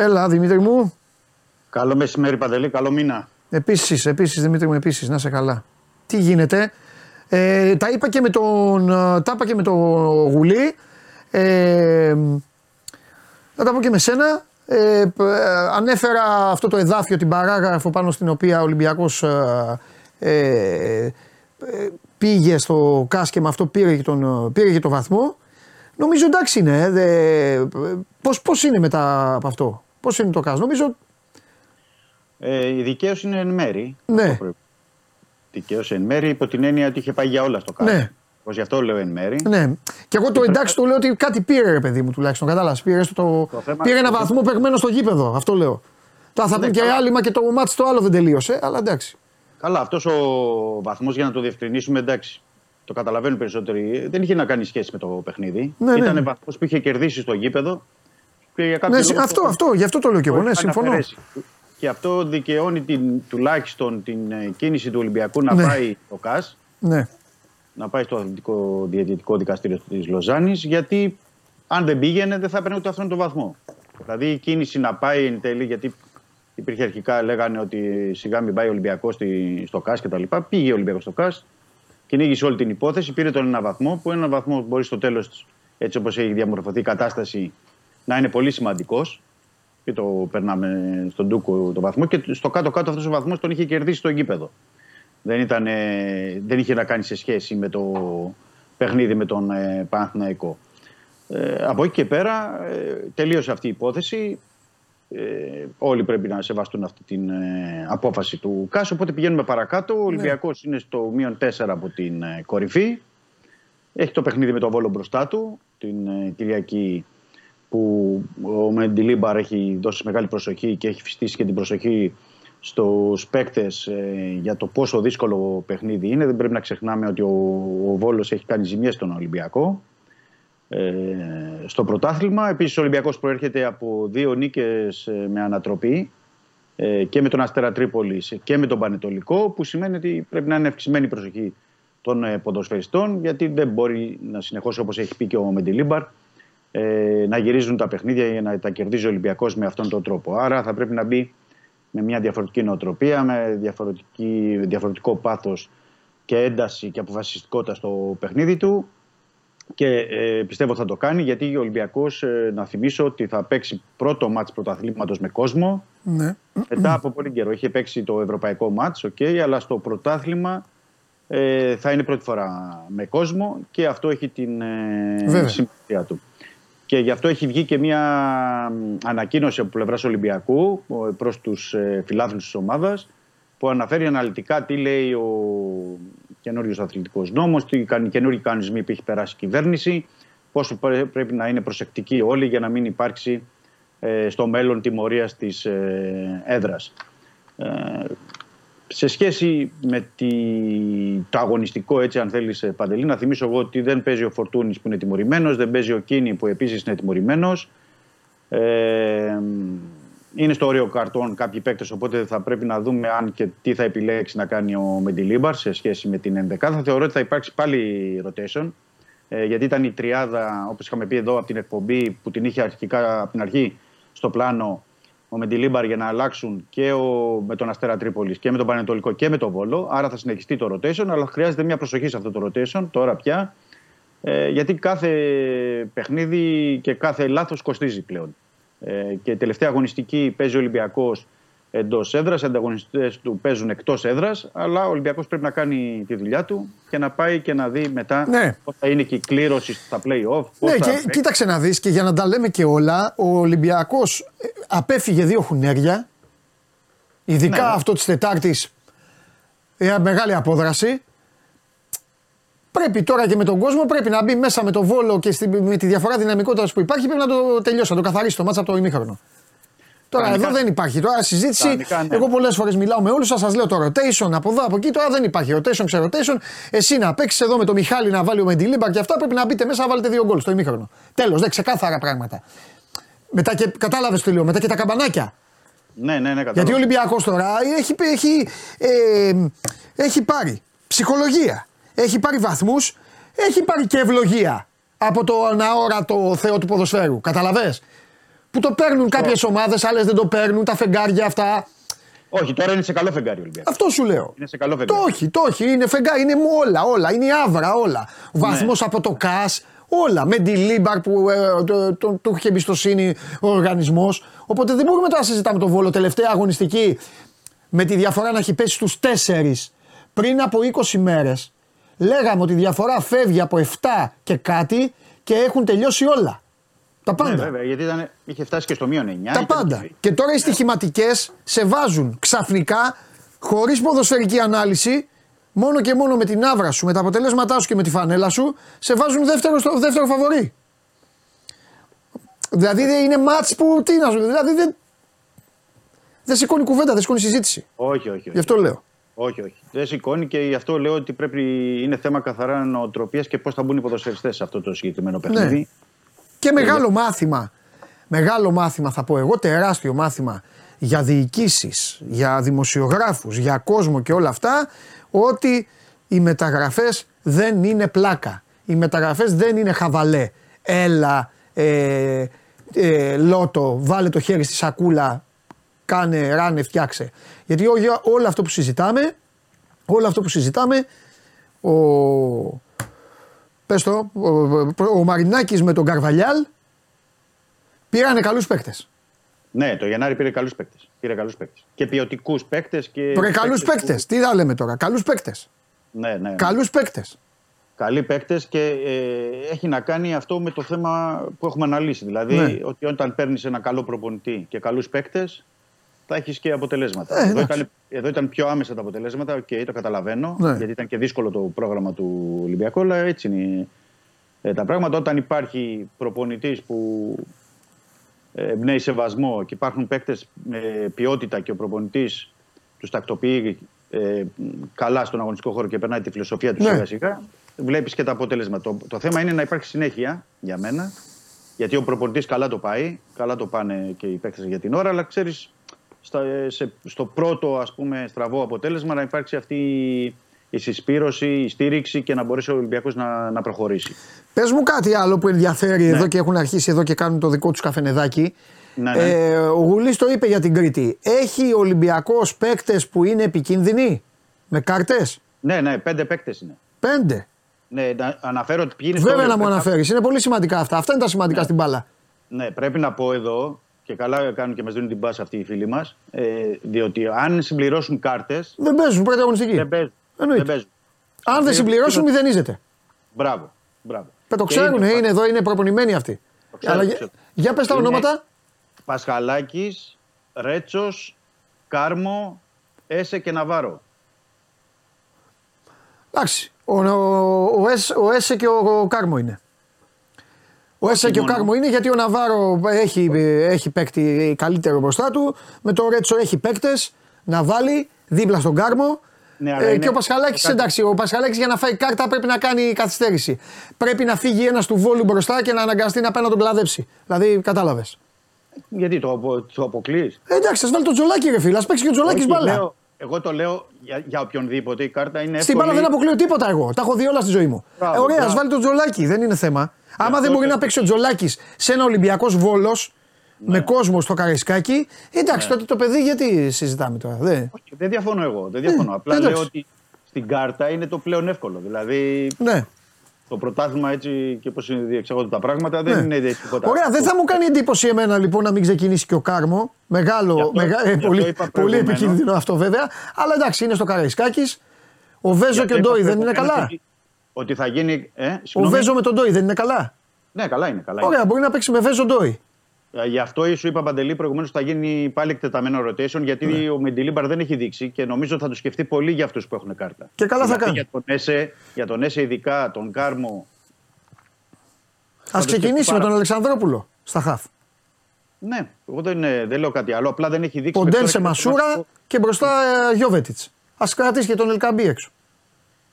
Έλα, Δημήτρη μου. Καλό μεσημέρι, Παντελή, καλό μήνα. Επίσης, επίσης, Δημήτρη μου, επίσης, να είσαι καλά. Τι γίνεται; Ε, τα είπα και με τον, ε, τα είπα και με τον Γουλή. Ε, θα τα πω και με σένα. Ε, π- ε, ανέφερα αυτό το εδάφιο, την παράγραφο πάνω στην οποία ο Ολυμπιακός ε, ε, ε, πήγε στο ΚΑΣ και με αυτό πήρε και τον, πήρε και το βαθμό. Νομίζω εντάξει είναι. ε, δε, πώς, πώς είναι μετά από αυτό; Πώς είναι το ΚΑΣ. Νομίζω Ε, η δικαίωση είναι εν μέρη. Ναι. Αυτό πρέπει. Δικαίωση εν μέρη υπό την έννοια ότι είχε πάει για όλα στο κάτω. Ναι. Πως γι' αυτό λέω εν μέρη. Ναι. Και εγώ το εντάξει το λέω ότι κάτι πήρε, ρε παιδί μου τουλάχιστον. Κατάλαβες. Πήρε, στο, Το θέμα- πήρε ένα το βαθμό παιγμένο στο γήπεδο. Αυτό λέω. Τώρα θα Ναι, πούν και οι καλά. άλλοι, μα και το μάτι το άλλο δεν τελείωσε. Αλλά εντάξει. Καλά, αυτός ο βαθμός για να το διευκρινίσουμε, εντάξει. Το καταλαβαίνουν περισσότεροι. Δεν είχε να κάνει σχέση με το παιχνίδι. Ναι, ναι, Ήταν ναι. βαθμός που είχε κερδίσει στο γήπεδο. Και για κάποιο Ναι, λόγο αυτό, το- αυτό, γι' αυτό το λέω και εγώ. το Ναι, είχε συμφωνώ. αναφερέσει. Και αυτό δικαιώνει την, τουλάχιστον την ε, κίνηση του Ολυμπιακού να Ναι. πάει στο ΚΑΣ. Ναι. να πάει στο αθλητικό διαιτητικό δικαστήριο της Λοζάνης, γιατί αν δεν πήγαινε δεν θα έπαιρνε ούτε αυτόν τον βαθμό. Δηλαδή η κίνηση να πάει εν τέλει, γιατί υπήρχε αρχικά, λέγανε ότι σιγά μην πάει ο Ολυμπιακός στο ΚΑΣ κτλ. Πήγε ο Ολυμπιακός στο ΚΑΣ, κυνήγησε όλη την υπόθεση, πήρε τον ένα βαθμό, που ένα βαθμό μπορεί στο τέλος, έτσι όπως έχει διαμορφωθεί η κατάσταση, να είναι πολύ σημαντικός. Και το περνάμε στον Ντούκο το βαθμό. Και στο κάτω-κάτω αυτός ο βαθμός τον είχε κερδίσει στο γήπεδο. Δεν, ήταν, ε, δεν είχε να κάνει σε σχέση με το παιχνίδι με τον ε, Παναθηναϊκό. Ε, από εκεί και πέρα ε, τελείωσε αυτή η υπόθεση. Ε, όλοι πρέπει να σεβαστούν αυτή την ε, απόφαση του ΚΑΣ. Οπότε πηγαίνουμε παρακάτω. Ο Ολυμπιακός είναι στο μείον 4 από την ε, κορυφή. Έχει το παιχνίδι με τον Βόλο μπροστά του την ε, Κυριακή που ο Μεντιλίμπαρ έχει δώσει μεγάλη προσοχή και έχει φυστήσει και την προσοχή στους παίκτες ε, για το πόσο δύσκολο παιχνίδι είναι. Δεν πρέπει να ξεχνάμε ότι ο, ο Βόλος έχει κάνει ζημιές στον Ολυμπιακό. ε, στο πρωτάθλημα. Επίσης ο Ολυμπιακός προέρχεται από δύο νίκες ε, με ανατροπή ε, και με τον Αστέρα Τρίπολης και με τον Πανετολικό που σημαίνει ότι πρέπει να είναι ευξημένη η προσοχή των ε, ποδοσφαιριστών γιατί δεν μπορεί να συνεχώς όπως έχει πει και ο Μεντιλίμπαρ ε, να γυρίζουν τα παιχνίδια για να τα κερδίζει ο Ολυμπιακός με αυτόν τον τρόπο. Άρα θα πρέπει να μπει με μια διαφορετική νοοτροπία, με διαφορετική, διαφορετικό πάθος και ένταση και αποφασιστικότητα στο παιχνίδι του και ε, πιστεύω θα το κάνει γιατί ο Ολυμπιακός ε, να θυμίσω ότι θα παίξει πρώτο μάτς πρωταθλήματος με κόσμο Ναι. μετά από πολύ καιρό. Είχε παίξει το ευρωπαϊκό μάτς, okay, αλλά στο πρωτάθλημα ε, θα είναι πρώτη φορά με κόσμο και αυτό έχει την ε, Βέβαια. σημασία του. Και γι' αυτό έχει βγει και μια ανακοίνωση από πλευράς Ολυμπιακού προς τους φιλάθλους της ομάδας που αναφέρει αναλυτικά τι λέει ο καινούριος αθλητικός νόμος, τι καν- καινούργιοι κανονισμοί που έχει περάσει η κυβέρνηση, πόσο πρέ- πρέπει να είναι προσεκτικοί όλοι για να μην υπάρξει ε, στο μέλλον τιμωρία της ε, έδρας. Ε, σε σχέση με τη, το αγωνιστικό, έτσι αν θέλεις ε, Παντελή, να θυμίσω εγώ ότι δεν παίζει ο Φορτούνης που είναι τιμωρημένος, δεν παίζει ο Κίνη που επίσης είναι τιμωρημένος. Ε, είναι στο όριο καρτών κάποιοι παίκτες, οπότε θα πρέπει να δούμε αν και τι θα επιλέξει να κάνει ο Μεντιλίμπαρ σε σχέση με την 11. Θα θεωρώ ότι θα υπάρξει πάλι rotation, ε, γιατί ήταν η τριάδα, όπως είχαμε πει εδώ από την εκπομπή, που την είχε αρχικά από την αρχή στο πλάνο ο Μεντιλίμπαρ για να αλλάξουν και ο, με τον Αστέρα Τρίπολης και με τον Πανετολικό και με τον Βόλο. Άρα θα συνεχιστεί το rotation, αλλά χρειάζεται μια προσοχή σε αυτό το rotation τώρα πια. Ε, γιατί κάθε παιχνίδι και κάθε λάθος κοστίζει πλέον. Ε, και η τελευταία αγωνιστική παίζει ο Ολυμπιακός εντός έδρας, οι ανταγωνιστές του παίζουν εκτός έδρας. Αλλά ο Ολυμπιακός πρέπει να κάνει τη δουλειά του και να πάει και να δει μετά Ναι. πώ θα είναι και η κλήρωση στα play-off. πώς Ναι, θα και παίξει. κοίταξε να δεις και για να τα λέμε και όλα, ο Ολυμπιακός ε, απέφυγε δύο χουνέρια, ειδικά Ναι. αυτό της Τετάρτης, ε, μεγάλη απόδραση. Πρέπει τώρα και με τον κόσμο πρέπει να μπει μέσα με το βόλο και στη, με τη διαφορά δυναμικότητας που υπάρχει πρέπει να το τελειώσει, να το καθαρίσει το μάτσα από το ημίχρονο. Τώρα Κανονικά- εδώ δεν υπάρχει. Τώρα συζήτηση. Κανονικά, ναι. Εγώ πολλές φορές μιλάω με όλους σας, σας λέω το rotation από εδώ, από εκεί. Τώρα δεν υπάρχει rotation, ξε rotation. Εσύ να παίξεις εδώ με το Μιχάλη να βάλει ο Μεντιλίμπαρ και αυτά πρέπει να μπείτε μέσα να βάλετε δύο γκολ στο ημίχρονο. Τέλος, δεν ξεκάθαρα πράγματα. Μετά και κατάλαβες το λέω, μετά και τα καμπανάκια. Ναι, ναι, ναι, Γιατί ο κατάλαβα. Ολυμπιακός τώρα έχει, έχει, ε, έχει πάρει ψυχολογία, έχει πάρει βαθμούς, έχει πάρει και ευλογία από τον αόρατο θεό του ποδοσφαίρου. Κατάλαβες; Που το παίρνουν κάποιες ομάδες, άλλες δεν το παίρνουν, τα φεγγάρια αυτά. Όχι, τώρα είναι σε καλό φεγγάρι ο Ολυμπιακός. Αυτό σου λέω. Είναι σε καλό Το φεγγάρι. όχι, το όχι. Είναι φεγγάρι, είναι μου όλα, όλα. Είναι η αύρα, όλα. Βαθμός από το ΚΑΣ, όλα. Με τη Λίμπαρ που ε, το, το, του είχε εμπιστοσύνη ο οργανισμός. Οπότε δεν μπορούμε τώρα να συζητάμε τον Βόλο τελευταία αγωνιστική με τη διαφορά να έχει πέσει στους 4 πριν από 20 μέρες. Λέγαμε ότι η διαφορά φεύγει από 7 και κάτι και έχουν τελειώσει όλα. Τα πάντα. Ναι, βέβαια, γιατί ήταν, είχε φτάσει και στο μείον 9. Τα ήταν- πάντα. Και τώρα οι στοιχηματικές σε βάζουν ξαφνικά, χωρίς ποδοσφαιρική ανάλυση, μόνο και μόνο με την άβρα σου, με τα αποτελέσματά σου και με τη φανέλα σου, σε βάζουν δεύτερο, στο, δεύτερο φαβορή. Δηλαδή δεν είναι μάτς που. Τι να σου Δηλαδή δεν. Δεν σηκώνει κουβέντα, δεν σηκώνει συζήτηση. Όχι, όχι. Γι' όχι. αυτό λέω. όχι, όχι. Δεν σηκώνει και γι' αυτό λέω ότι πρέπει, είναι θέμα καθαρά νοοτροπίας και πώς θα μπουν οι ποδοσφαιριστές σε αυτό το συγκεκριμένο παιχνίδι. Και μεγάλο μάθημα. Μεγάλο μάθημα θα πω εγώ, τεράστιο μάθημα για διοικήσεις, για δημοσιογράφους, για κόσμο και όλα αυτά, ότι οι μεταγραφές δεν είναι πλάκα. Οι μεταγραφές δεν είναι χαβαλέ. Έλα, ε, ε, λότο, βάλε το χέρι στη σακούλα, κάνε, ράνε, φτιάξε. Γιατί ό- για όλο αυτό που συζητάμε, όλο αυτό που συζητάμε, ο, πες το, ο, ο, ο Μαρινάκης με τον Καρβαλιάλ πήρανε καλούς παίκτες. Ναι, το Γενάρη πήρε καλούς παίκτες. Πήρε καλούς παίκτες. Και ποιοτικούς παίκτες. Και Βρε καλούς παίκτες παίκτες. Τι θα λέμε τώρα. Καλούς παίκτες. που- Ναι, ναι. Καλούς παίκτες. Καλοί παίκτες και ε, έχει να κάνει αυτό με το θέμα που έχουμε αναλύσει. Δηλαδή Ναι. ότι όταν παίρνεις ένα καλό προπονητή και καλούς παίκτες, θα έχεις και αποτελέσματα. Ε, εδώ, εντάξει. ήταν, εδώ ήταν πιο άμεσα τα αποτελέσματα και το καταλαβαίνω, Ναι. γιατί ήταν και δύσκολο το πρόγραμμα του Ολυμπιακού, αλλά έτσι είναι ε, τα πράγματα. Όταν υπάρχει προπονητής που ε, εμπνέει σεβασμό και υπάρχουν παίκτες με ποιότητα και ο προπονητής τους τακτοποιεί ε, καλά στον αγωνιστικό χώρο και περνάει τη φιλοσοφία τους Ναι. σιγά σιγά, βλέπεις και τα αποτέλεσμα. Το, το θέμα είναι να υπάρχει συνέχεια για μένα. Γιατί ο προπονητής καλά το πάει, καλά το πάνε και οι παίκτες για την ώρα, αλλά ξέρεις στο πρώτο ας πούμε, στραβό αποτέλεσμα να υπάρξει αυτή η συσπήρωση, η στήριξη και να μπορέσει ο Ολυμπιακός να, να προχωρήσει. Πες μου κάτι άλλο που ενδιαφέρει εδώ και έχουν αρχίσει εδώ και κάνουν το δικό τους καφενεδάκι. Ναι, ναι. Ε, ο Γουλής το είπε για την Κρήτη. Έχει ο Ολυμπιακός παίκτες που είναι επικίνδυνοι; Με κάρτες; Ναι, ναι, πέντε παίκτες είναι. Πέντε; Ναι, να αναφέρω ότι ποιοι είναι Βέβαια στο να μου Euro. αναφέρεις. Είναι πολύ σημαντικά αυτά. Αυτά είναι τα σημαντικά στην μπάλα. Ναι, πρέπει να πω εδώ και καλά κάνουν και μας δίνουν την πάσα αυτοί οι φίλοι μας. Ε, διότι αν συμπληρώσουν κάρτε. Δεν παίζουν πρωταγωνιστική. Δεν παίζουν. Εννοείται. Δεν παίζουν. Αν δεν συμπληρώσουν, μηδενίζεται. Μπράβο. μπράβο. Πε το Και ξέρουν, είναι ε, ο είναι εδώ, είναι προπονημένοι αυτοί. ξέρω, Αλλά το για- ξέρω. για πες τα Είναι- ονόματα. Πασχαλάκης, Ρέτσος, Κάρμο, Έσε και Ναβάρο. Εντάξει. Ο, ο, ο, Έσ- ο Έσε και ο, ο Κάρμο είναι. Ο Έσε και ο μόνο. Κάρμο είναι γιατί ο Ναβάρο έχει, έχει παίκτη καλύτερο μπροστά του. Με το Ρέτσο έχει παίκτες να βάλει δίπλα στον Κάρμο. Ναι, αλλά Ε, είναι- και ο Πασχαλάκης, κάτι- εντάξει, ο Πασχαλάκης για να φάει κάρτα πρέπει να κάνει καθυστέρηση. Πρέπει να φύγει ένας του βόλου μπροστά και να αναγκαστεί να πάει να τον κλαδέψει. Δηλαδή, κατάλαβες. Γιατί το, απο- το αποκλείς; Ε, εντάξει, ας βάλει τον Τζολάκι, ρε φίλε. Α παίξει και ο Τζολάκι μπάλα. Εγώ το λέω για, για οποιονδήποτε. Η κάρτα είναι Στην εύκολη. μπάλα δεν αποκλείω τίποτα εγώ. Τα έχω δει όλα στη ζωή μου. Μπράβο, ε, ωραία, ας μπράβο. βάλει τον Τζολάκι, δεν είναι θέμα. Άμα αυτό δεν μπορεί και- να παίξει ο Τζολάκι σε ένα Ολυμπιακός Βόλος Ναι. με κόσμο στο Καραϊσκάκι, εντάξει, τότε το παιδί γιατί συζητάμε τώρα. Δεν. Όχι, δεν διαφωνώ εγώ. Δεν διαφωνώ. Απλά εντάξει. λέω ότι στην κάρτα είναι το πλέον εύκολο. Δηλαδή Ναι. Το πρωτάθλημα έτσι και πώς διεξαγόνται τα πράγματα δεν Ναι. είναι τίποτα. Ωραία, δεν θα μου κάνει εντύπωση εμένα λοιπόν να μην ξεκινήσει και ο Κάρμο. Μεγάλο, Γι' αυτό- μεγα- ε, γι' αυτό πολύ, είπα πολύ προηγουμένως. επικίνδυνο αυτό βέβαια. Αλλά εντάξει, είναι στο Καραϊσκάκης. Ο Βέζο και ο Ντόι δεν είναι καλά. Ότι, ότι θα γίνει. Ε, Ο συγγνώμη. Βέζο με τον Ντόι δεν είναι καλά. Ναι, καλά είναι. Καλά είναι. Ωραία, μπορεί να παίξει με Βέζο Ντόι. Ε, Γι' αυτό σου είπα Παντελή προηγουμένως θα γίνει πάλι εκτεταμένο rotation γιατί Ναι. ο Μεντιλίμπαρ δεν έχει δείξει και νομίζω θα το σκεφτεί πολύ για αυτούς που έχουν κάρτα. Και καλά θα Δηλαδή, κάνει. Για τον Έσε, για τον Έσε ειδικά, τον Κάρμο. Α το ξεκινήσει με σκεφτεί τον Αλεξανδρόπουλο στα χαφ. Ναι, εγώ δεν, ε, δεν λέω κάτι άλλο. Απλά δεν έχει δείξει. Ποντένσε μέχρι τώρα και το Μασούρα μάτι και μπροστά Γιώβετιτς. Α κρατήσει και τον Ελκαμπή έξω.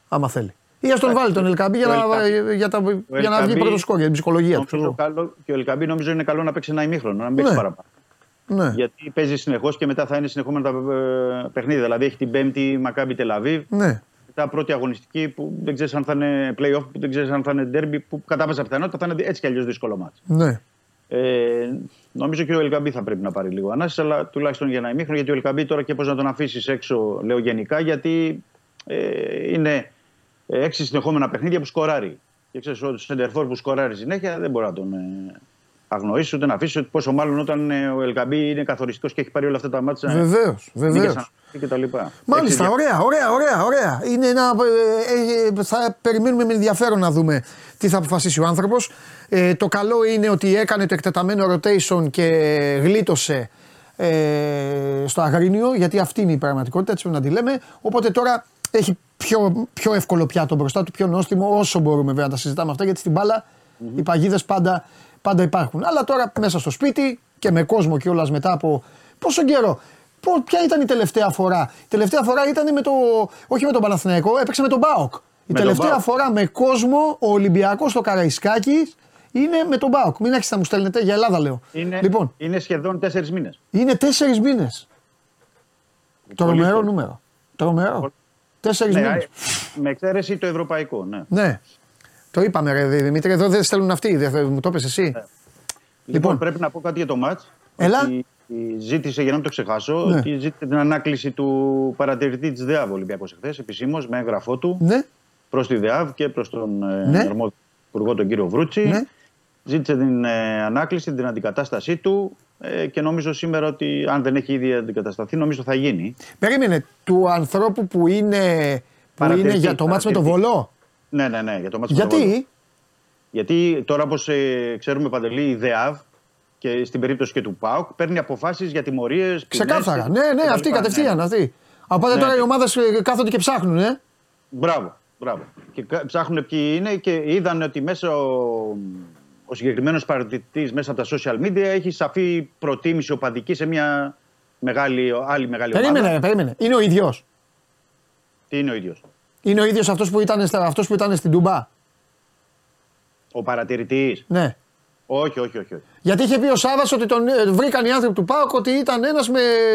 Άμα θέλει. Ή ας τον βάλει τον Ελκαμπή για, Ο να, Ελκαμπή- για, τα, για να βγει Ελκαμπή πρώτο σκόρ για την ψυχολογία του. Νομίζω ξέρω καλό, και ο Ελκαμπή νομίζω είναι καλό να παίξει ένα ημίχρονο, να μην παίξει Ναι. παραπάνω. εγώ. Ναι. Γιατί παίζει συνεχώς και μετά θα είναι συνεχόμενα τα ε, παιχνίδια. Δηλαδή έχει την Πέμπτη Μακάμπι Τελαβίβ, ναι. μετά πρώτη αγωνιστική που δεν ξέρεις αν θα είναι playoff, που δεν ξέρεις αν θα είναι derby, που κατά πάσα πιθανότητα θα είναι έτσι κι αλλιώς δύσκολο μάτι. ναι. Ε, νομίζω και ο Ελκαμπή θα πρέπει να πάρει λίγο ανάσης, αλλά τουλάχιστον για ένα ημίχρονο. Γιατί ο Ελκαμπή τώρα και πώς να τον αφήσεις έξω, λέω γενικά, γιατί ε, είναι ε, έξι συνεχόμενα παιχνίδια που σκοράρει. Και ξέρεις ότι ο Σεντερφόρ που σκοράρει συνέχεια δεν μπορεί να τον ε, αγνοήσει ούτε να αφήσει. Πόσο μάλλον όταν ε, ο Ελκαμπή είναι καθοριστικός και έχει πάρει όλα αυτά τα μάτια. Βεβαίως, βεβαίως. Και τα λοιπά. Μάλιστα, Έξι ωραία, ωραία, ωραία, ωραία. Είναι ένα, ε, ε, θα περιμένουμε με ενδιαφέρον να δούμε τι θα αποφασίσει ο άνθρωπος. Ε, το καλό είναι ότι έκανε το εκτεταμένο rotation και γλίτωσε ε, στο Αγρίνιο, γιατί αυτή είναι η πραγματικότητα, έτσι πρέπει να τη λέμε. Οπότε τώρα έχει πιο, πιο εύκολο πιάτο μπροστά του, πιο νόστιμο, όσο μπορούμε βέβαια να τα συζητάμε αυτά, γιατί στην μπάλα οι παγίδες πάντα, πάντα υπάρχουν. Αλλά τώρα μέσα στο σπίτι και με κόσμο κιόλας μετά από πόσο καιρό. Πο- Ποια ήταν η τελευταία φορά; Η τελευταία φορά ήταν με το. Όχι με τον Παναθηναϊκό, έπαιξε με τον Μπάοκ. Η Με τον τελευταία ΠΑΟΚ. φορά με κόσμο ο Ολυμπιακός στο Καραϊσκάκης είναι με τον Μπάοκ. Μην άρχισε να μου στέλνετε για Ελλάδα, λέω. Είναι, Λοιπόν, είναι σχεδόν τέσσερις μήνες. είναι τέσσερις μήνες. Τρομερό πολύ. νούμερο. Τρομερό. Τέσσερις Ναι, μήνες. ε, με εξαίρεση το ευρωπαϊκό. Ναι. Ναι. Το είπαμε, ρε Δημήτρη, εδώ δεν στέλνουν αυτοί. Δεν, θα- μου το είπες εσύ. Λοιπόν, Λοιπόν. πρέπει να πω κάτι για το μάτς. Έλα. Ότι ζήτησε, για να μην το ξεχάσω, Ναι. ότι ζήτησε την ανάκληση του παρατηρητή της ΔΕΑΒ Ολυμπιακός εχθές, επισήμως, με έγγραφό του, Ναι. προς τη ΔΕΑΒ και προς τον ε, Ναι. αρμόδιο υπουργό τον κύριο Βρούτσι. Ναι. Ζήτησε την ε, ανάκληση, την αντικατάστασή του ε, και νομίζω σήμερα ότι αν δεν έχει ήδη αντικατασταθεί, νομίζω θα γίνει. Περίμενε, του ανθρώπου που είναι, που είναι Παρατηρητή, για το μάτς με το παρατηρητή. Βολό. Ναι, ναι, ναι, για το μάτς με τον Βόλο. Γιατί, Γιατί τώρα, όπως ε, ξέρουμε, Παντελή, η ΔΕΑΒ και στην περίπτωση και του ΠΑΟΚ παίρνει αποφάσεις για τιμωρίες. ξεκάθαρα. Ναι, ναι, αυτή κατευθείαν. Αυτή. Οπότε Ναι. τώρα οι ομάδες κάθονται και ψάχνουν, ε. Μπράβο, μπράβο. Και κα- ψάχνουν ποιοι είναι και είδαν ότι μέσα ο, ο συγκεκριμένος παρατηρητής μέσα από τα social media έχει σαφή προτίμηση οπαδική σε μια μεγάλη, άλλη μεγάλη ομάδα. Περίμενε, ρε, περίμενε. Είναι ο ίδιος. Τι είναι ο ίδιος; Είναι ο ίδιος αυτός που, ήταν στα- αυτός που ήταν στην Τουμπά. Ο παρατηρητής; Ναι. Όχι, όχι, όχι. όχι. Γιατί είχε πει ο Σάβα ότι τον ε, βρήκαν οι άνθρωποι του Πάοκ ότι ήταν ένας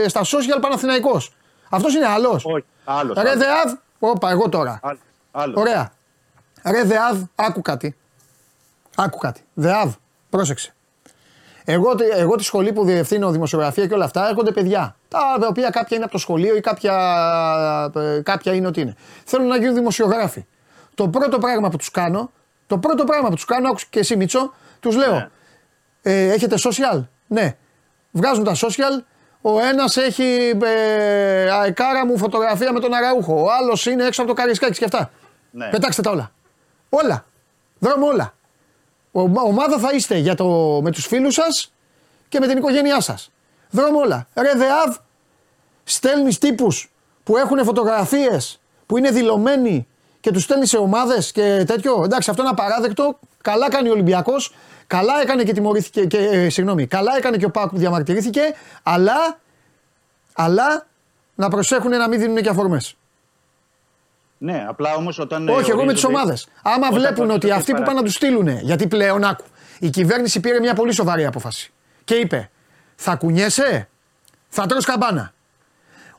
στα social Παναθηναϊκός. Αυτός είναι άλλος. Όχι. Άλλος. Ρε Δεάβ, όπα, εγώ τώρα. Άλλος. Ωραία. Ρε Δεάβ, άκου κάτι. Άκου κάτι. Δεάβ, πρόσεξε. Εγώ, τη- εγώ τη σχολή που διευθύνω δημοσιογραφία και όλα αυτά έρχονται παιδιά. Τα οποία κάποια είναι από το σχολείο ή κάποια, ε, κάποια είναι ότι είναι. Θέλουν να γίνουν δημοσιογράφοι. Το πρώτο πράγμα που τους κάνω, το πρώτο πράγμα που τους κάνω, άκουσε και εσύ Μίτσο, τους λέω. Ε, έχετε social, ναι. Βγάζουν τα social. Ο ένας έχει ε, αεκάρα μου φωτογραφία με τον Αραούχο. Ο άλλος είναι έξω από το Καρισκάκι και αυτά. Ναι. Πετάξτε τα όλα. Όλα. Δρόμο όλα. Ο, ομάδα θα είστε για το, με τους φίλους σας και με την οικογένειά σας. Δρόμο όλα. Ρε ΔΕΑΒ, στέλνεις τύπους που έχουν φωτογραφίες που είναι δηλωμένοι και τους στέλνεις σε ομάδες και τέτοιο. Εντάξει, αυτό είναι απαράδεκτο. Καλά κάνει ο Ολυμπιακός. Καλά έκανε και τιμωρήθηκε και, ε, συγγνώμη, καλά έκανε και ο Πάκου που διαμαρτυρήθηκε, αλλά, αλλά να προσέχουν να μην δίνουν και αφορμές. Ναι, απλά όμως όταν. Όχι, εγώ με τις ορίζονται- ομάδες. Άμα όταν βλέπουν ότι ορίζονται αυτοί που πάνε να τους στείλουν. Γιατί πλέον, άκου. Η κυβέρνηση πήρε μια πολύ σοβαρή απόφαση. Και είπε, θα κουνιέσαι, θα τρως καμπάνα.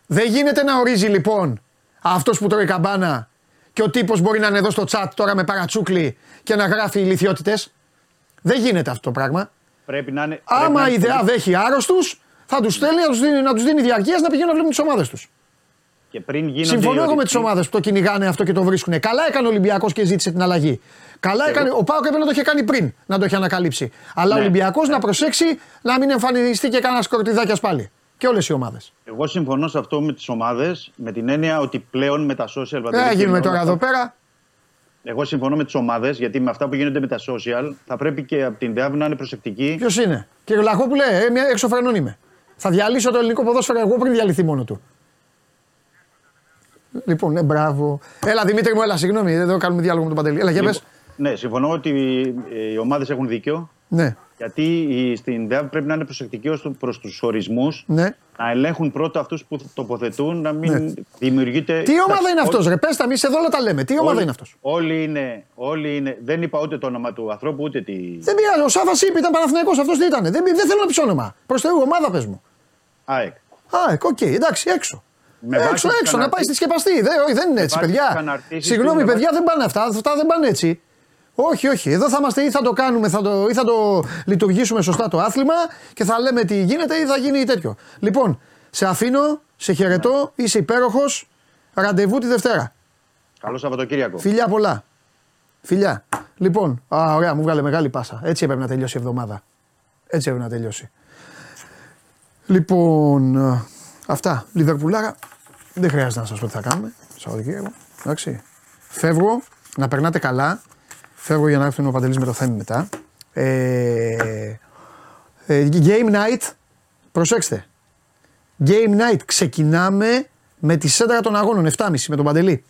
Δεν γίνεται να ορίζει λοιπόν αυτός που τρώει καμπάνα και ο τύπος μπορεί να είναι εδώ στο chat τώρα με παρατσούκλι και να γράφει ηλικιότητες. Δεν γίνεται αυτό το πράγμα. Πρέπει να είναι. πρέπει να Άμα είναι η ιδέα πολύ- δέχει άρρωστους, θα τους στέλνει να τους δίνει, να τους δίνει διαρκείας να πηγαίνουν να βλέπουν τις ομάδες τους. Και πριν γίνονται. Συμφωνώ οι εγώ με τις ορισμοί- ομάδες που το κυνηγάνε αυτό και το βρίσκουν. Καλά έκανε ο Ολυμπιακός και ζήτησε την αλλαγή. Καλά έκανε. Ο Πάοκ έπρεπε να το είχε κάνει πριν να το είχε ανακαλύψει. Αλλά ο Ναι. Ολυμπιακός να προσέξει να μην εμφανιστεί και κανένα κορτιδάκια πάλι. Και όλες οι ομάδες. Εγώ συμφωνώ σε αυτό με τις ομάδες με την έννοια ότι πλέον με τα social. Δεν Παντελή, θα και γίνουμε με όλα τώρα αυτά- εδώ πέρα. Εγώ συμφωνώ με τις ομάδες γιατί με αυτά που γίνονται με τα social θα πρέπει και από την ΔΕΑΒ να είναι προσεκτική. Ποιος είναι; Κύριε Λαχόπουλε, ε, μια έξω φρενών είμαι. Θα διαλύσω το ελληνικό ποδόσφαιρο εγώ πριν διαλυθεί μόνο του. Λοιπόν, ναι, μπράβο. Έλα Δημήτρη μου, έλα, συγγνώμη, εδώ κάνουμε διάλογο με τον Παντελή. Έλα, για πες. Ναι, συμφωνώ ότι οι ομάδες έχουν δίκιο. Ναι, Γιατί η- στην ΔΕΑΒ πρέπει να είναι προσεκτική προς τους ορισμούς. ναι. Να ελέγχουν πρώτα αυτούς που τοποθετούν, να μην Ναι. δημιουργείται. Τι ομάδα Εντάξει, είναι αυτός, όλοι- ρε, πες τα, εμείς εδώ όλα τα λέμε. Τι ομάδα όλοι- είναι αυτός; Όλοι είναι, όλοι είναι. Δεν είπα ούτε το όνομα του ανθρώπου, ούτε τη. Δεν πειράζει, ο Σάβα είπε, ήταν Παναθηναϊκός, αυτός τι ήταν. Δεν, δεν θέλω να πει όνομα. Προς Θεού, ομάδα πες μου. ΑΕΚ. Α, οκ, εντάξει, έξω. Με βάση έξω, τις έξω, να πάει στη σκεπαστή. Δεν, όχι, δεν είναι έτσι, βάση τις παιδιά. αναρτήσεις Συγγνώμη, του, με παιδιά, δεν πάνε αυτά. Αυτά δεν πάνε έτσι. Όχι, όχι. Εδώ θα είμαστε ή θα το κάνουμε θα το, ή θα το λειτουργήσουμε σωστά το άθλημα και θα λέμε τι γίνεται ή θα γίνει τέτοιο. Λοιπόν, σε αφήνω, σε χαιρετώ, είσαι υπέροχος. Ραντεβού τη Δευτέρα. Καλό Σαββατοκύριακο. Φιλιά πολλά. Φιλιά. Λοιπόν, α, ωραία, μου βγάλε μεγάλη πάσα. Έτσι έπρεπε να τελειώσει η εβδομάδα. Έτσι έπρεπε να τελειώσει. Λοιπόν, α, αυτά. Λιβερπουλάρα. Δεν χρειάζεται να σας πω τι θα κάνουμε. Σαββατοκύριακο. Εντάξει. Φεύγω. Να περνάτε καλά. Φεύγω για να έρθουν ο Παντελής με το θέμα μετά. Ε, ε, game night. Προσέξτε. Game night. Ξεκινάμε με τη σέντρα των αγώνων. 7.30 με τον Παντελή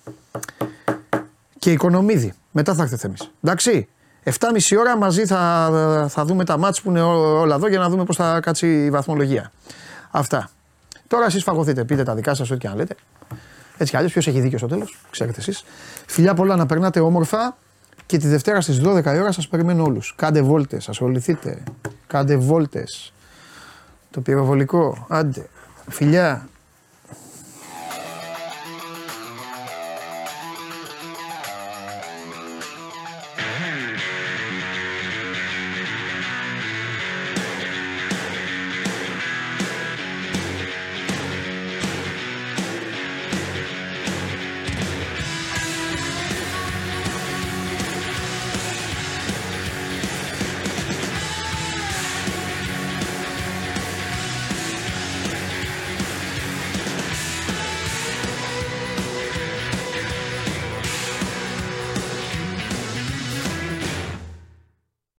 και Οικονομίδη. Μετά θα έρθει ο Θέμης. Εντάξει. 7.30 ώρα μαζί θα, θα δούμε τα μάτς που είναι ό- όλα εδώ για να δούμε πώς θα κάτσει η βαθμολογία. Αυτά. Τώρα εσείς φαγωθείτε, πείτε τα δικά σας ό,τι και αν λέτε. Έτσι κι αλλιώς ποιος έχει δίκιο στο τέλος, ξέρετε εσείς. Φιλιά πολλά να περνάτε όμορφα και τη Δευτέρα στις 12 η ώρα σας περιμένω όλους. Κάντε βόλτες, ασχοληθείτε. Κάντε βόλτες. Το πυροβολικό, άντε. Φιλιά.